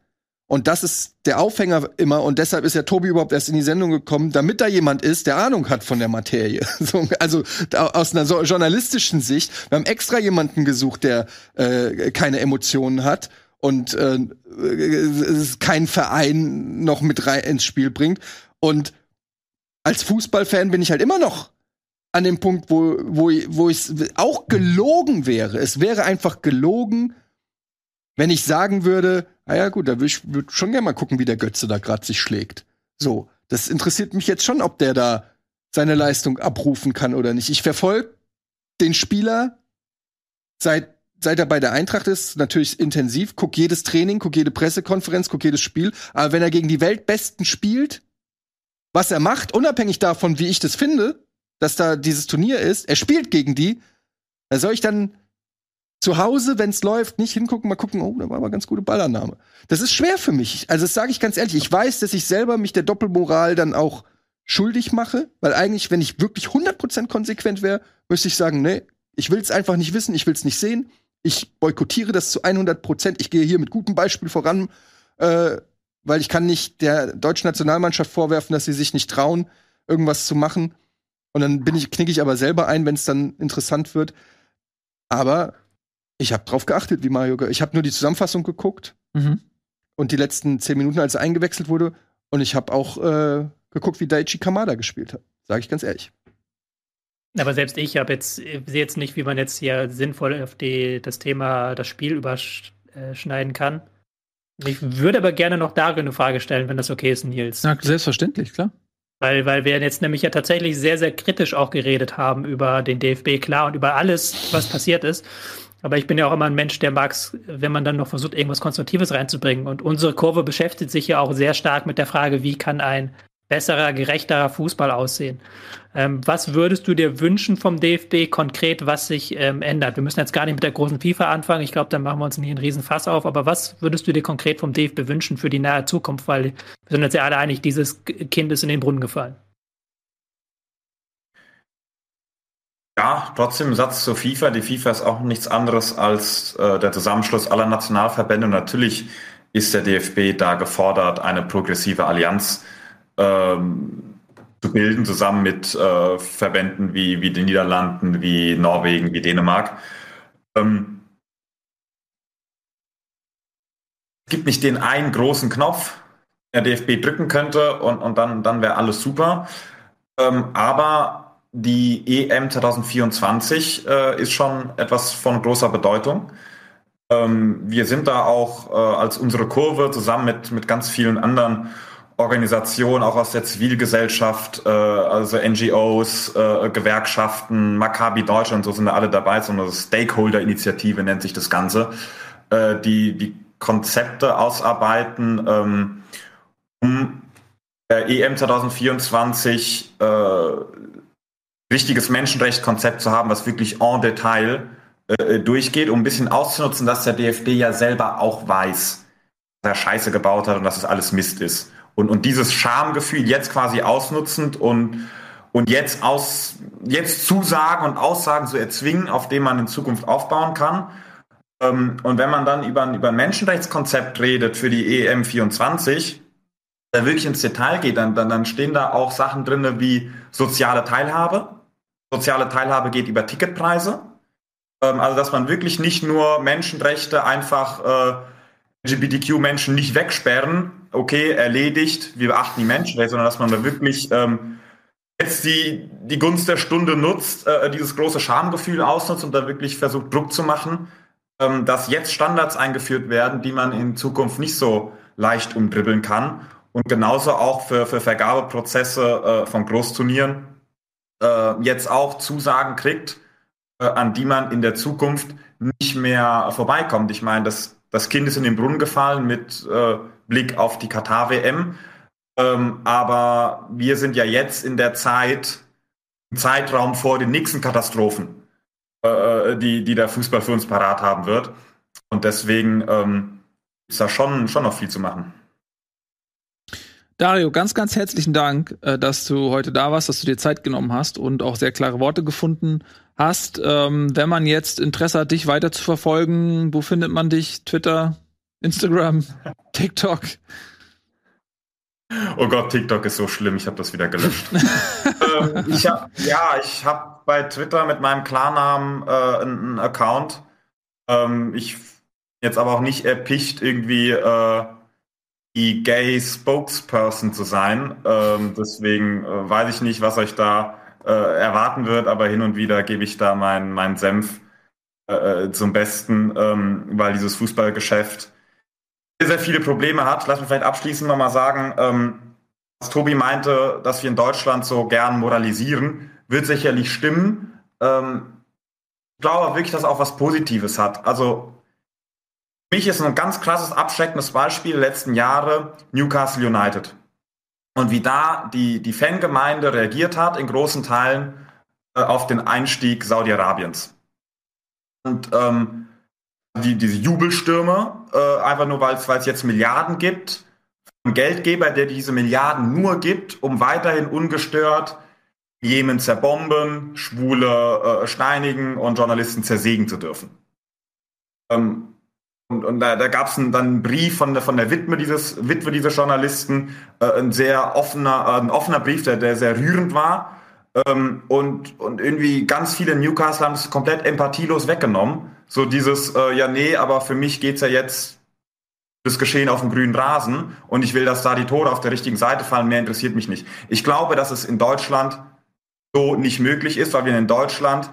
Speaker 3: und das ist der Aufhänger immer und deshalb ist ja Tobi überhaupt erst in die Sendung gekommen, damit da jemand ist, der Ahnung hat von der Materie. So, also aus einer journalistischen Sicht, wir haben extra jemanden gesucht, der äh, keine Emotionen hat und äh, kein Verein noch mit rein ins Spiel bringt. Und als Fußballfan bin ich halt immer noch an dem Punkt, wo, wo, wo es auch gelogen wäre. Es wäre einfach gelogen, wenn ich sagen würde, naja gut, da würde ich würd schon gerne mal gucken, wie der Götze da gerade sich schlägt. So, das interessiert mich jetzt schon, ob der da seine Leistung abrufen kann oder nicht. Ich verfolge den Spieler seit seit er bei der Eintracht ist, natürlich intensiv, guck jedes Training, guck jede Pressekonferenz, guck jedes Spiel. Aber wenn er gegen die Weltbesten spielt, was er macht, unabhängig davon, wie ich das finde, dass da dieses Turnier ist, er spielt gegen die, da soll ich dann zu Hause, wenn es läuft, nicht hingucken, mal gucken, oh, da war aber ganz gute Ballannahme. Das ist schwer für mich. Also das sage ich ganz ehrlich. Ich weiß, dass ich selber mich der Doppelmoral dann auch schuldig mache, weil eigentlich, wenn ich wirklich 100% konsequent wäre, müsste ich sagen, nee, ich will es einfach nicht wissen, ich will es nicht sehen. Ich boykottiere das zu 100 Prozent. Ich gehe hier mit gutem Beispiel voran, äh, weil ich kann nicht der deutschen Nationalmannschaft vorwerfen, dass sie sich nicht trauen, irgendwas zu machen. Und dann bin ich, knicke ich aber selber ein, wenn es dann interessant wird. Aber ich habe drauf geachtet, wie Mario. Ich habe nur die Zusammenfassung geguckt
Speaker 1: Mhm.
Speaker 3: und die letzten zehn Minuten, als er eingewechselt wurde. Und ich habe auch äh, geguckt, wie Daichi Kamada gespielt hat. Sage ich ganz ehrlich.
Speaker 4: Aber selbst ich habe jetzt, ich sehe jetzt nicht, wie man jetzt hier sinnvoll auf die, das Thema, das Spiel überschneiden kann. Ich würde aber gerne noch darin eine Frage stellen, wenn das okay ist, Nils.
Speaker 1: Ja, selbstverständlich, klar.
Speaker 4: Weil, weil wir jetzt nämlich ja tatsächlich sehr, sehr kritisch auch geredet haben über den DFB, klar, und über alles, was passiert ist. Aber ich bin ja auch immer ein Mensch, der mag es, wenn man dann noch versucht, irgendwas Konstruktives reinzubringen. Und unsere Kurve beschäftigt sich ja auch sehr stark mit der Frage, wie kann ein besserer, gerechterer Fußball aussehen. Ähm, was würdest du dir wünschen vom DFB konkret, was sich ähm, ändert? Wir müssen jetzt gar nicht mit der großen FIFA anfangen. Ich glaube, da machen wir uns nicht einen riesen Fass auf. Aber was würdest du dir konkret vom DFB wünschen für die nahe Zukunft? Weil wir sind jetzt ja alle einig, dieses Kind ist in den Brunnen gefallen.
Speaker 2: Ja, trotzdem Satz zur FIFA. Die FIFA ist auch nichts anderes als äh, der Zusammenschluss aller Nationalverbände. Und natürlich ist der DFB da gefordert, eine progressive Allianz äh, ähm, zu bilden, zusammen mit äh, Verbänden wie, wie den Niederlanden, wie Norwegen, wie Dänemark. Ähm, es gibt nicht den einen großen Knopf, der DFB drücken könnte und, und dann, dann wäre alles super. Ähm, aber die EM 2024 äh, ist schon etwas von großer Bedeutung. Ähm, wir sind da auch äh, als unsere Kurve zusammen mit, mit ganz vielen anderen Organisationen, auch aus der Zivilgesellschaft, äh, also NGOs, äh, Gewerkschaften, Maccabi Deutschland, so sind da alle dabei, so eine Stakeholder-Initiative nennt sich das Ganze, äh, die die Konzepte ausarbeiten, ähm, um EM 2024 äh, richtiges Menschenrechtskonzept zu haben, was wirklich en Detail äh, durchgeht, um ein bisschen auszunutzen, dass der DFB ja selber auch weiß, dass er Scheiße gebaut hat und dass es alles Mist ist. Und, und dieses Schamgefühl jetzt quasi ausnutzend und, und jetzt, aus, jetzt Zusagen und Aussagen zu erzwingen, auf dem man in Zukunft aufbauen kann. Ähm, und wenn man dann über, über ein Menschenrechtskonzept redet für die EM 24, da wirklich ins Detail geht, dann, dann, dann stehen da auch Sachen drin wie soziale Teilhabe. Soziale Teilhabe geht über Ticketpreise. Ähm, also, dass man wirklich nicht nur Menschenrechte einfach äh, LGBTQ-Menschen nicht wegsperren, okay, erledigt, wir beachten die Menschenrechte, sondern dass man da wirklich ähm, jetzt die, die Gunst der Stunde nutzt, äh, dieses große Schamgefühl ausnutzt und da wirklich versucht, Druck zu machen, ähm, dass jetzt Standards eingeführt werden, die man in Zukunft nicht so leicht umdribbeln kann. Und genauso auch für, für Vergabeprozesse äh, von Großturnieren äh, jetzt auch Zusagen kriegt, äh, an die man in der Zukunft nicht mehr vorbeikommt. Ich meine, das, das Kind ist in den Brunnen gefallen mit äh, Blick auf die Katar-WM. Ähm, aber wir sind ja jetzt in der Zeit, im Zeitraum vor den nächsten Katastrophen, äh, äh, die, die der Fußball für uns parat haben wird. Und deswegen ähm, ist da schon, schon noch viel zu machen.
Speaker 1: Dario, ganz, ganz herzlichen Dank, äh, dass du heute da warst, dass du dir Zeit genommen hast und auch sehr klare Worte gefunden hast. Ähm, wenn man jetzt Interesse hat, dich weiter zu verfolgen, wo findet man dich? Twitter, Instagram, TikTok?
Speaker 2: Oh Gott, TikTok ist so schlimm, ich habe das wieder gelöscht. ähm, ich hab, ja, ich habe bei Twitter mit meinem Klarnamen äh, einen Account. Ähm, ich jetzt aber auch nicht erpicht, irgendwie äh, die Gay Spokesperson zu sein. Ähm, deswegen äh, weiß ich nicht, was euch da äh, erwarten wird, aber hin und wieder gebe ich da meinen mein Senf äh, äh, zum Besten, ähm, weil dieses Fußballgeschäft sehr, sehr viele Probleme hat. Lass mich vielleicht abschließend nochmal sagen, ähm, was Tobi meinte, dass wir in Deutschland so gern moralisieren, wird sicherlich stimmen. Ähm, ich glaube wirklich, dass auch was Positives hat. Also mich ist ein ganz krasses, abschreckendes Beispiel der letzten Jahre Newcastle United. Und wie da die, die Fangemeinde reagiert hat, in großen Teilen äh, auf den Einstieg Saudi-Arabiens. Und ähm, die, diese Jubelstürme, äh, einfach nur weil es jetzt Milliarden gibt, ein Geldgeber, der diese Milliarden nur gibt, um weiterhin ungestört Jemen zerbomben, Schwule äh, steinigen und Journalisten zersägen zu dürfen. Ähm, und, und da, da gab es dann einen Brief von der, von der Witwe dieses, Witwe dieses Journalisten, äh, ein sehr offener, äh, ein offener Brief, der, der sehr rührend war. Ähm, und, und irgendwie ganz viele Newcastle haben es komplett empathielos weggenommen. So dieses, äh, ja, nee, aber für mich geht's ja jetzt das Geschehen auf dem grünen Rasen und ich will, dass da die Tore auf der richtigen Seite fallen, mehr interessiert mich nicht. Ich glaube, dass es in Deutschland so nicht möglich ist, weil wir in Deutschland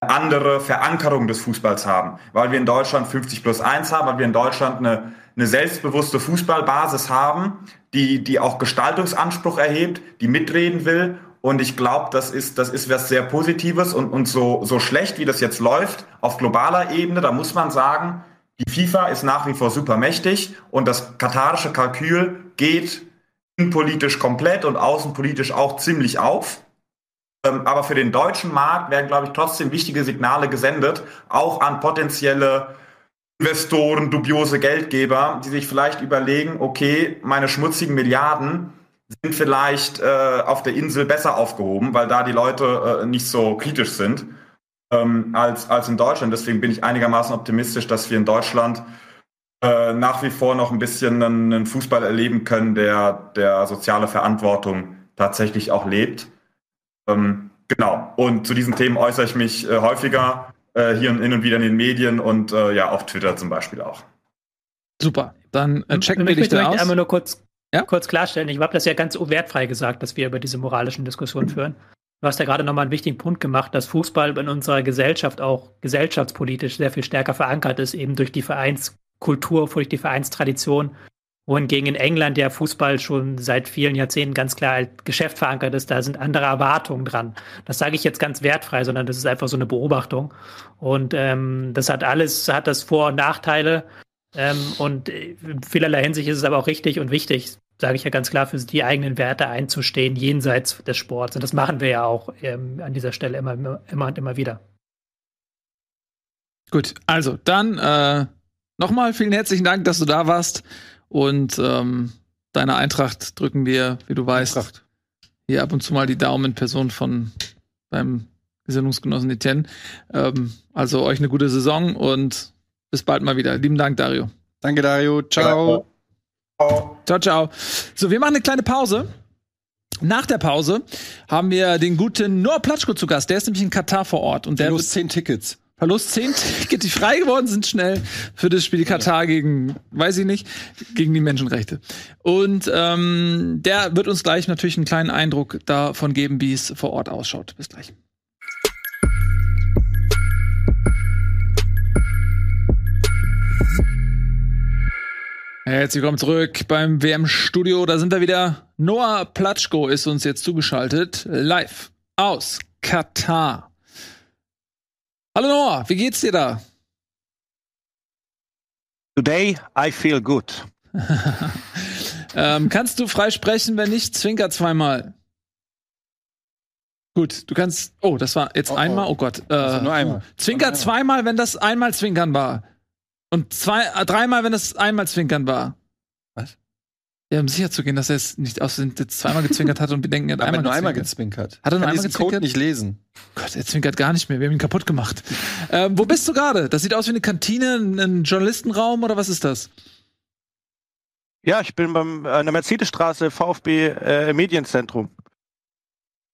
Speaker 2: andere Verankerung des Fußballs haben, weil wir in Deutschland 50 plus 1 haben, weil wir in Deutschland eine, eine selbstbewusste Fußballbasis haben, die, die auch Gestaltungsanspruch erhebt, die mitreden will. Und ich glaube, das ist, das ist was sehr Positives und, und so, so schlecht, wie das jetzt läuft, auf globaler Ebene, da muss man sagen, die FIFA ist nach wie vor super mächtig und das katarische Kalkül geht innenpolitisch komplett und außenpolitisch auch ziemlich auf. Ähm, aber für den deutschen Markt werden, glaube ich, trotzdem wichtige Signale gesendet, auch an potenzielle Investoren, dubiose Geldgeber, die sich vielleicht überlegen, okay, meine schmutzigen Milliarden sind vielleicht äh, auf der Insel besser aufgehoben, weil da die Leute äh, nicht so kritisch sind. ähm, als, als in Deutschland. Deswegen bin ich einigermaßen optimistisch, dass wir in Deutschland äh, nach wie vor noch ein bisschen einen, einen, Fußball erleben können, der, der soziale Verantwortung tatsächlich auch lebt. Ähm, genau. Und zu diesen Themen äußere ich mich äh, häufiger äh, hier und hin und wieder in den Medien und äh, ja, auf Twitter zum Beispiel auch.
Speaker 1: Super. Dann äh, checken wir dich da aus.
Speaker 4: einmal nur kurz, ja? kurz klarstellen. Ich habe das ja ganz wertfrei gesagt, dass wir über diese moralischen Diskussionen führen. Du hast ja gerade nochmal einen wichtigen Punkt gemacht, dass Fußball in unserer Gesellschaft auch gesellschaftspolitisch sehr viel stärker verankert ist, eben durch die Vereinskultur, durch die Vereinstradition. Wohingegen in England ja Fußball schon seit vielen Jahrzehnten ganz klar als Geschäft verankert ist, da sind andere Erwartungen dran. Das sage ich jetzt ganz wertfrei, sondern das ist einfach so eine Beobachtung. Und ähm, das hat alles, hat das Vor- und Nachteile. Ähm, und in vielerlei Hinsicht ist es aber auch richtig und wichtig, sage ich ja ganz klar, für die eigenen Werte einzustehen, jenseits des Sports. Und das machen wir ja auch ähm, an dieser Stelle immer, immer und immer wieder.
Speaker 1: Gut, also dann äh, nochmal vielen herzlichen Dank, dass du da warst. Und ähm, deine Eintracht drücken wir, wie du weißt, Eintracht. hier ab und zu mal die Daumen in Person von deinem Gesinnungsgenossen Etienne. Ähm, also euch eine gute Saison und bis bald mal wieder. Lieben Dank, Dario.
Speaker 3: Danke, Dario. Ciao.
Speaker 1: Ciao, ciao. So, wir machen eine kleine Pause. Nach der Pause haben wir den guten Noah Platschko zu Gast. Der ist nämlich in Katar vor Ort. Und der
Speaker 3: Verlust zehn Tickets.
Speaker 1: Verlust zehn Tickets, die frei geworden sind schnell für das Spiel Katar gegen, weiß ich nicht, gegen die Menschenrechte. Und ähm, der wird uns gleich natürlich einen kleinen Eindruck davon geben, wie es vor Ort ausschaut. Bis gleich. Herzlich willkommen zurück beim WM-Studio. Da sind wir wieder. Noah Platschko ist uns jetzt zugeschaltet. Live aus Katar. Hallo Noah, wie geht's dir da?
Speaker 5: Today I feel good.
Speaker 1: ähm, kannst du frei sprechen, wenn nicht, zwinker zweimal. Gut, du kannst. Oh, das war jetzt oh, einmal. Oh, oh Gott. Äh, also nur einmal. Zwinker zweimal, wenn das einmal zwinkern war. Und zwei, äh, dreimal, wenn es einmal zwinkern war.
Speaker 3: Was?
Speaker 1: Ja, um sicher zu gehen, dass er es nicht aus jetzt zweimal gezwinkert hat und wir denken, er hat
Speaker 3: einmal, nur einmal gezwinkert.
Speaker 1: Hat er nur einmal
Speaker 3: gezwinkert? Code nicht lesen.
Speaker 1: Gott, er zwinkert gar nicht mehr. Wir haben ihn kaputt gemacht. ähm, wo bist du gerade? Das sieht aus wie eine Kantine, ein Journalistenraum oder was ist das?
Speaker 5: Ja, ich bin beim an der Mercedesstraße VfB äh, Medienzentrum.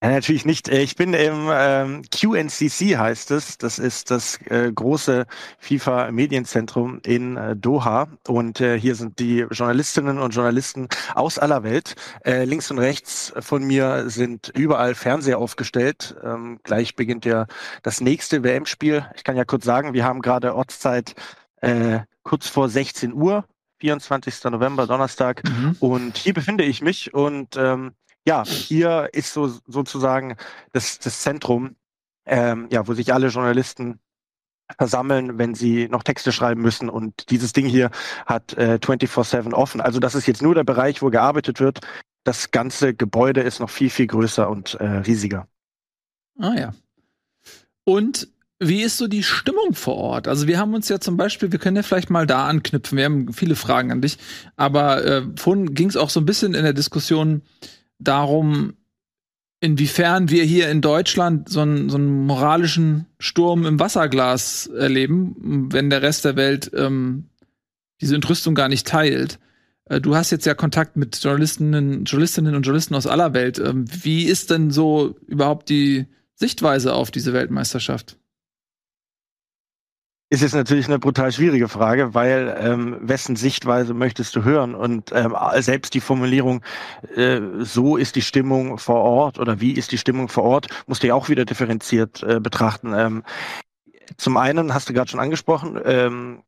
Speaker 5: Ja, natürlich nicht. Äh, ich bin im ähm, QNCC heißt es. Das ist das äh, große FIFA Medienzentrum in äh, Doha. Und äh, hier sind die Journalistinnen und Journalisten aus aller Welt. Äh, links und rechts von mir sind überall Fernseher aufgestellt. Ähm, gleich beginnt ja das nächste WM-Spiel. Ich kann ja kurz sagen, wir haben gerade Ortszeit äh, kurz vor 16 Uhr. 24. November, Donnerstag. Mhm. Und hier befinde ich mich und ähm, ja, hier ist so sozusagen das, das Zentrum, ähm, ja, wo sich alle Journalisten versammeln, wenn sie noch Texte schreiben müssen. Und dieses Ding hier hat äh, 24-7 offen. Also das ist jetzt nur der Bereich, wo gearbeitet wird. Das ganze Gebäude ist noch viel, viel größer und äh, riesiger.
Speaker 1: Ah ja. Und wie ist so die Stimmung vor Ort? Also wir haben uns ja zum Beispiel, wir können ja vielleicht mal da anknüpfen. Wir haben viele Fragen an dich, aber äh, vorhin ging es auch so ein bisschen in der Diskussion darum, inwiefern wir hier in Deutschland so einen, so einen moralischen Sturm im Wasserglas erleben, wenn der Rest der Welt ähm, diese Entrüstung gar nicht teilt. Äh, du hast jetzt ja Kontakt mit Journalistinnen, Journalistinnen und Journalisten aus aller Welt. Ähm, wie ist denn so überhaupt die Sichtweise auf diese Weltmeisterschaft?
Speaker 5: Ist jetzt natürlich eine brutal schwierige Frage, weil ähm, wessen Sichtweise möchtest du hören? Und ähm, selbst die Formulierung, äh, so ist die Stimmung vor Ort oder wie ist die Stimmung vor Ort, musst du ja auch wieder differenziert äh, betrachten. Ähm, zum einen hast du gerade schon angesprochen, ähm,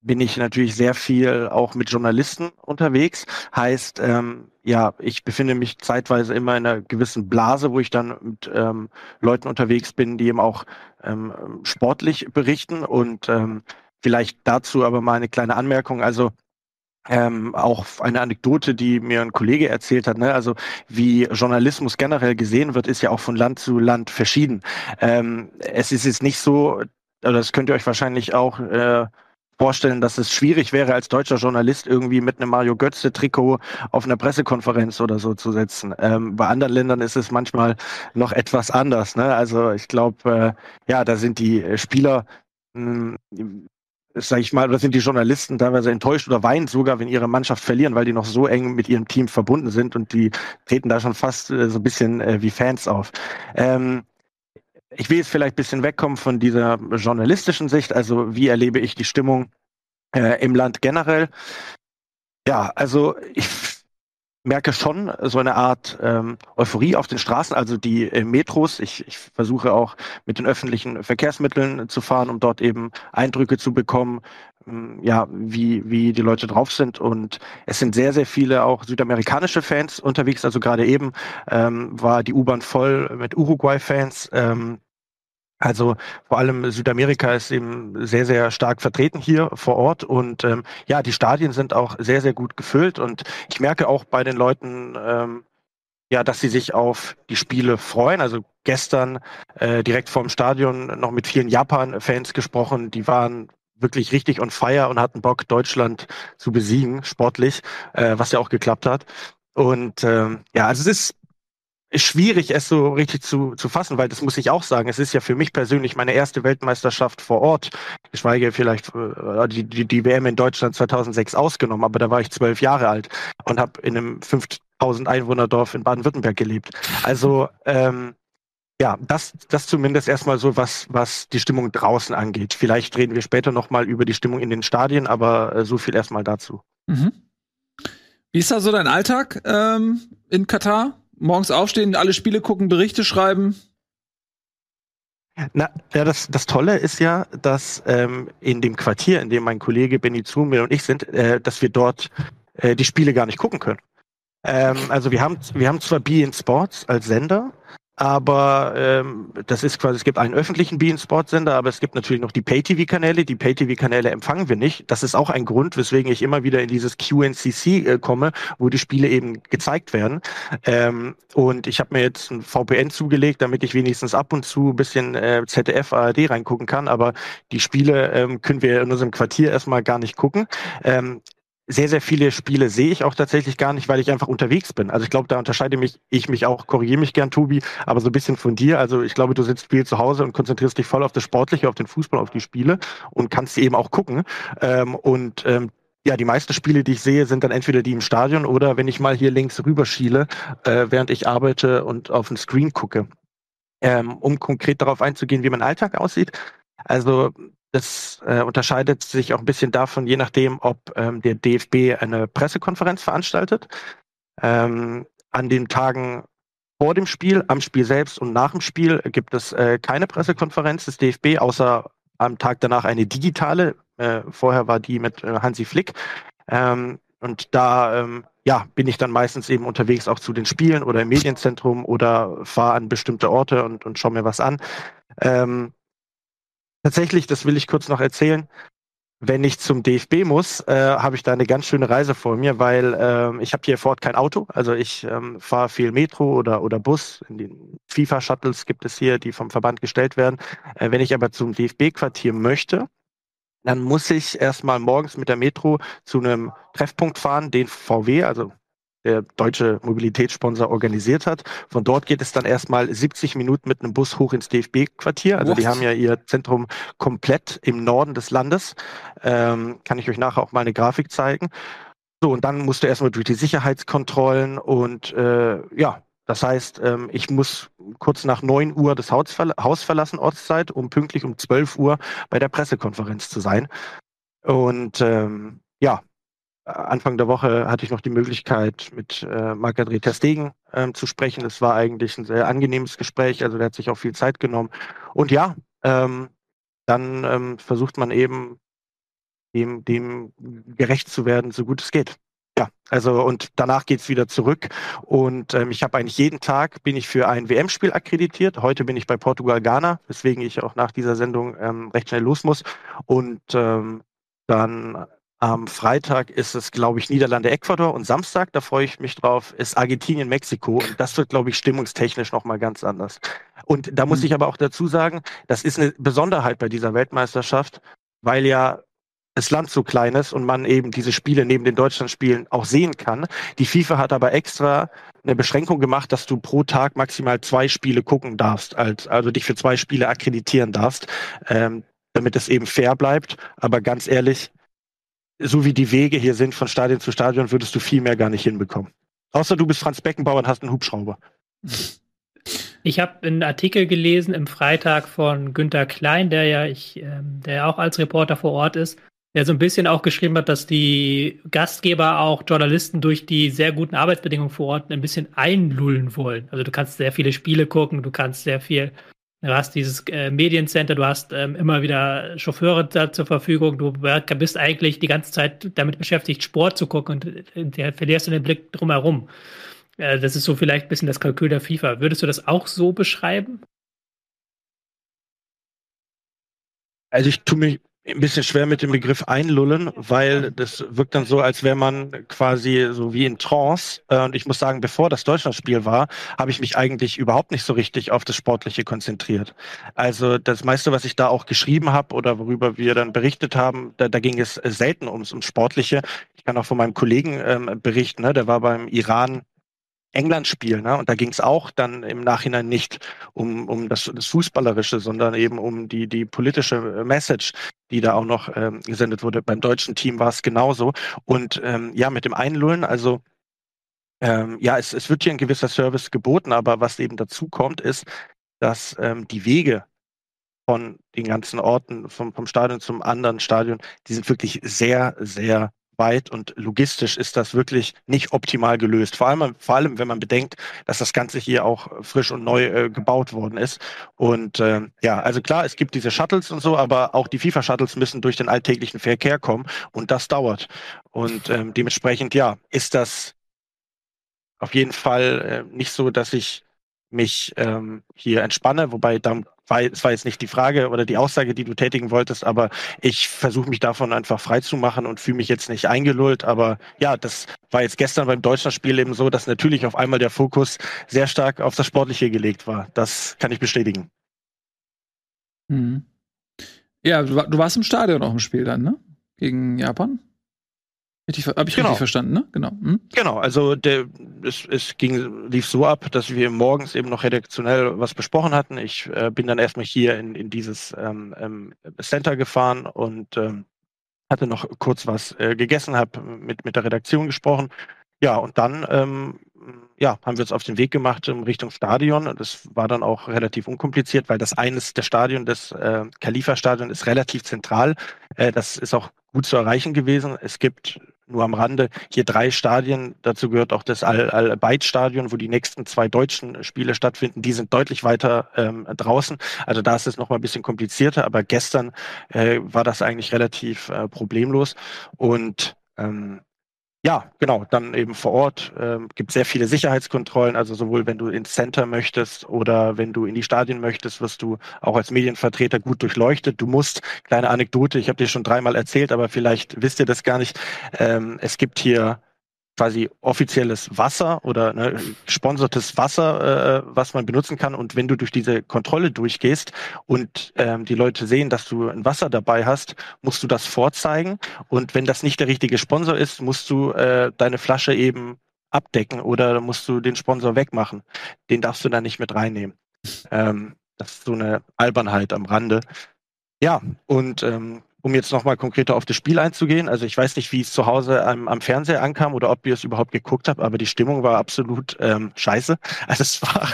Speaker 5: bin ich natürlich sehr viel auch mit Journalisten unterwegs. Heißt, ähm, ja, ich befinde mich zeitweise immer in einer gewissen Blase, wo ich dann mit ähm, Leuten unterwegs bin, die eben auch ähm, sportlich berichten. Und ähm, vielleicht dazu aber mal eine kleine Anmerkung. Also ähm, auch eine Anekdote, die mir ein Kollege erzählt hat. Ne? Also wie Journalismus generell gesehen wird, ist ja auch von Land zu Land verschieden. Ähm, es ist jetzt nicht so, das könnt ihr euch wahrscheinlich auch äh, vorstellen, dass es schwierig wäre, als deutscher Journalist irgendwie mit einem Mario Götze-Trikot auf einer Pressekonferenz oder so zu sitzen. Ähm, bei anderen Ländern ist es manchmal noch etwas anders. Ne? Also ich glaube, äh, ja, da sind die äh, Spieler, mh, hm, sag ich mal, oder sind die Journalisten teilweise enttäuscht oder weinen sogar, wenn ihre Mannschaft verlieren, weil die noch so eng mit ihrem Team verbunden sind und die treten da schon fast äh, so ein bisschen äh, wie Fans auf. Ähm, ich will jetzt vielleicht ein bisschen wegkommen von dieser journalistischen Sicht. Also wie erlebe ich die Stimmung äh, im Land generell? Ja, also ich merke schon so eine Art ähm, Euphorie auf den Straßen, also die äh, Metros. Ich, ich versuche auch mit den öffentlichen Verkehrsmitteln zu fahren, um dort eben Eindrücke zu bekommen, ähm, ja, wie, wie die Leute drauf sind. Und es sind sehr, sehr viele auch südamerikanische Fans unterwegs. Also gerade eben ähm, war die U-Bahn voll mit Uruguay-Fans. Ähm, also vor allem Südamerika ist eben sehr, sehr stark vertreten hier vor Ort. Und ähm, ja, die Stadien sind auch sehr, sehr gut gefüllt. Und ich merke auch bei den Leuten, ähm, ja, dass sie sich auf die Spiele freuen. Also gestern äh, direkt vorm Stadion noch mit vielen Japan-Fans gesprochen. Die waren wirklich richtig on fire und hatten Bock, Deutschland zu besiegen, sportlich, äh, was ja auch geklappt hat. Und ähm, ja, also es ist ist schwierig, es so richtig zu, zu fassen, weil das muss ich auch sagen. Es ist ja für mich persönlich meine erste Weltmeisterschaft vor Ort. Geschweige vielleicht äh, die, die, die WM in Deutschland 2006 ausgenommen, aber da war ich zwölf Jahre alt und habe in einem 5000 Einwohnerdorf in Baden-Württemberg gelebt. Also ähm, ja, das, das zumindest erstmal so, was, was die Stimmung draußen angeht. Vielleicht reden wir später nochmal über die Stimmung in den Stadien, aber äh, so viel erstmal dazu. Mhm.
Speaker 1: Wie ist da so dein Alltag ähm, in Katar? Morgens aufstehen, alle Spiele gucken, Berichte schreiben.
Speaker 5: Na, ja, das, das Tolle ist ja, dass ähm, in dem Quartier, in dem mein Kollege Benny Zumel und ich sind, äh, dass wir dort äh, die Spiele gar nicht gucken können. Ähm, also wir haben, wir haben zwar Be in Sports als Sender, aber ähm, das ist quasi, es gibt einen öffentlichen Bein Sport Sender, aber es gibt natürlich noch die Pay-TV-Kanäle. Die Pay-TV-Kanäle empfangen wir nicht. Das ist auch ein Grund, weswegen ich immer wieder in dieses QNCC äh, komme, wo die Spiele eben gezeigt werden. Ähm, und ich habe mir jetzt ein VPN zugelegt, damit ich wenigstens ab und zu ein bisschen äh, ZDF, ARD reingucken kann. Aber die Spiele ähm, können wir in unserem Quartier erstmal gar nicht gucken. Ähm, sehr, sehr viele Spiele sehe ich auch tatsächlich gar nicht, weil ich einfach unterwegs bin. Also ich glaube, da unterscheide mich ich mich auch, korrigiere mich gern, Tobi, aber so ein bisschen von dir. Also ich glaube, du sitzt viel zu Hause und konzentrierst dich voll auf das Sportliche, auf den Fußball, auf die Spiele und kannst sie eben auch gucken. Ähm, und ähm, ja, die meisten Spiele, die ich sehe, sind dann entweder die im Stadion oder wenn ich mal hier links rüber schiele, äh, während ich arbeite und auf den Screen gucke. Ähm, um konkret darauf einzugehen, wie mein Alltag aussieht. Also das äh, unterscheidet sich auch ein bisschen davon, je nachdem, ob ähm, der DFB eine Pressekonferenz veranstaltet. Ähm, an den Tagen vor dem Spiel, am Spiel selbst und nach dem Spiel gibt es äh, keine Pressekonferenz des DFB, außer am Tag danach eine digitale. Äh, vorher war die mit äh, Hansi Flick. Ähm, und da ähm, ja, bin ich dann meistens eben unterwegs auch zu den Spielen oder im Medienzentrum oder fahre an bestimmte Orte und, und schaue mir was an. Ähm, tatsächlich, das will ich kurz noch erzählen, wenn ich zum DFB muss, äh, habe ich da eine ganz schöne Reise vor mir, weil äh, ich habe hier vor Ort kein Auto. Also ich ähm, fahre viel Metro oder, oder Bus. In den FIFA-Shuttles gibt es hier, die vom Verband gestellt werden. Äh, wenn ich aber zum DFB-Quartier möchte, dann muss ich erstmal morgens mit der Metro zu einem Treffpunkt fahren, den VW, also der deutsche Mobilitätssponsor organisiert hat. Von dort geht es dann erstmal 70 Minuten mit einem Bus hoch ins DFB-Quartier. Also What? die haben ja ihr Zentrum komplett im Norden des Landes. Ähm, kann ich euch nachher auch mal eine Grafik zeigen. So, und dann musst du erstmal durch die Sicherheitskontrollen und äh, ja, das heißt, ähm, ich muss kurz nach 9 Uhr das Haus, verla Haus verlassen, Ortszeit, um pünktlich um 12 Uhr bei der Pressekonferenz zu sein. Und ähm, ja, Anfang der Woche hatte ich noch die Möglichkeit, mit äh, Marc-André Terstegen ähm, zu sprechen. Es war eigentlich ein sehr angenehmes Gespräch, also der hat sich auch viel Zeit genommen. Und ja, ähm, dann ähm, versucht man eben dem, dem gerecht zu werden, so gut es geht. Ja, also und danach geht's wieder zurück. Und ähm, ich habe eigentlich jeden Tag bin ich für ein WM-Spiel akkreditiert. Heute bin ich bei Portugal-Ghana, weswegen ich auch nach dieser Sendung ähm, recht schnell los muss. Und ähm, dann am Freitag ist es, glaube ich, Niederlande, Ecuador und Samstag, da freue ich mich drauf, ist Argentinien, Mexiko. Und das wird, glaube ich, stimmungstechnisch nochmal ganz anders. Und da muss mhm. ich aber auch dazu sagen, das ist eine Besonderheit bei dieser Weltmeisterschaft, weil ja das Land so klein ist und man eben diese Spiele neben den Deutschlandspielen auch sehen kann. Die FIFA hat aber extra eine Beschränkung gemacht, dass du pro Tag maximal zwei Spiele gucken darfst, als, also dich für zwei Spiele akkreditieren darfst, ähm, damit es eben fair bleibt. Aber ganz ehrlich, so wie die Wege hier sind von Stadion zu Stadion, würdest du viel mehr gar nicht hinbekommen. Außer du bist Franz Beckenbauer und hast einen Hubschrauber.
Speaker 4: Ich habe einen Artikel gelesen im Freitag von Günter Klein, der ja ich, ähm, der auch als Reporter vor Ort ist, der so ein bisschen auch geschrieben hat, dass die Gastgeber auch Journalisten durch die sehr guten Arbeitsbedingungen vor Ort ein bisschen einlullen wollen. Also du kannst sehr viele Spiele gucken, du kannst sehr viel, du hast dieses äh, Mediencenter, du hast ähm, immer wieder Chauffeure da zur Verfügung, du bist eigentlich die ganze Zeit damit beschäftigt, Sport zu gucken und äh, verlierst du den Blick drumherum. Äh, das ist so vielleicht ein bisschen das Kalkül der FIFA. Würdest du das auch so beschreiben?
Speaker 5: Also ich tue mich ein bisschen schwer mit dem Begriff einlullen, weil das wirkt dann so, als wäre man quasi so wie in Trance. Äh, und ich muss sagen, bevor das Deutschlandspiel war, habe ich mich eigentlich überhaupt nicht so richtig auf das Sportliche konzentriert. Also das meiste, was ich da auch geschrieben habe oder worüber wir dann berichtet haben, da, da ging es selten ums, ums Sportliche. Ich kann auch von meinem Kollegen ähm, berichten, ne? der war beim Iran England-Spiel, ne? Und da ging es auch dann im Nachhinein nicht um, um das, das Fußballerische, sondern eben um die, die politische äh, Message, die da auch noch ähm, gesendet wurde. Beim deutschen Team war es genauso. Und ähm, ja, mit dem Einlullen, also ähm, ja, es, es wird hier ein gewisser Service geboten, aber was eben dazu kommt, ist, dass ähm, die Wege von den ganzen Orten, vom, vom Stadion zum anderen Stadion, die sind wirklich sehr, sehr weit und logistisch ist das wirklich nicht optimal gelöst. Vor allem, vor allem, wenn man bedenkt, dass das Ganze hier auch frisch und neu äh, gebaut worden ist. Und äh, ja, also klar, es gibt diese Shuttles und so, aber auch die FIFA-Shuttles müssen durch den alltäglichen Verkehr kommen und das dauert. Und ähm, dementsprechend, ja, ist das auf jeden Fall äh, nicht so, dass ich mich ähm, hier entspanne, wobei dann war, es war jetzt nicht die Frage oder die Aussage, die du tätigen wolltest, aber ich versuche mich davon einfach frei und fühle mich jetzt nicht eingelullt. Aber ja, das war jetzt gestern beim Deutschlandspiel eben so, dass natürlich auf einmal der Fokus sehr stark auf das Sportliche gelegt war. Das kann ich bestätigen.
Speaker 1: Mhm. Ja, du warst im Stadion auch im Spiel dann, ne? Gegen Japan? Habe ich genau. richtig verstanden, ne?
Speaker 5: Genau. Hm? Genau, also der, es, es ging, lief so ab, dass wir morgens eben noch redaktionell was besprochen hatten. Ich äh, bin dann erstmal hier in, in dieses ähm, ähm, Center gefahren und ähm, hatte noch kurz was äh, gegessen, habe mit, mit der Redaktion gesprochen. Ja, und dann ähm, ja, haben wir uns auf den Weg gemacht in Richtung Stadion. Das war dann auch relativ unkompliziert, weil das eines der Stadion, das äh, Khalifa-Stadion, ist relativ zentral. Äh, das ist auch gut zu erreichen gewesen. Es gibt nur am Rande hier drei Stadien. Dazu gehört auch das Al-Bayt-Stadion, wo die nächsten zwei deutschen Spiele stattfinden. Die sind deutlich weiter ähm, draußen. Also da ist es noch mal ein bisschen komplizierter. Aber gestern äh, war das eigentlich relativ äh, problemlos. Und ähm, ja, genau, dann eben vor Ort ähm, gibt sehr viele Sicherheitskontrollen, also sowohl wenn du ins Center möchtest oder wenn du in die Stadien möchtest, wirst du auch als Medienvertreter gut durchleuchtet. Du musst, kleine Anekdote, ich habe dir schon dreimal erzählt, aber vielleicht wisst ihr das gar nicht, ähm, es gibt hier quasi offizielles Wasser oder ne, gesponsertes Wasser, äh, was man benutzen kann. Und wenn du durch diese Kontrolle durchgehst und ähm, die Leute sehen, dass du ein Wasser dabei hast, musst du das vorzeigen. Und wenn das nicht der richtige Sponsor ist, musst du äh, deine Flasche eben abdecken oder musst du den Sponsor wegmachen. Den darfst du dann nicht mit reinnehmen. Ähm, das ist so eine Albernheit am Rande. Ja, und ähm, um jetzt nochmal konkreter auf das Spiel einzugehen, also ich weiß nicht, wie es zu Hause am, am Fernseher ankam oder ob ihr es überhaupt geguckt habt, aber die Stimmung war absolut ähm, scheiße. Also es war,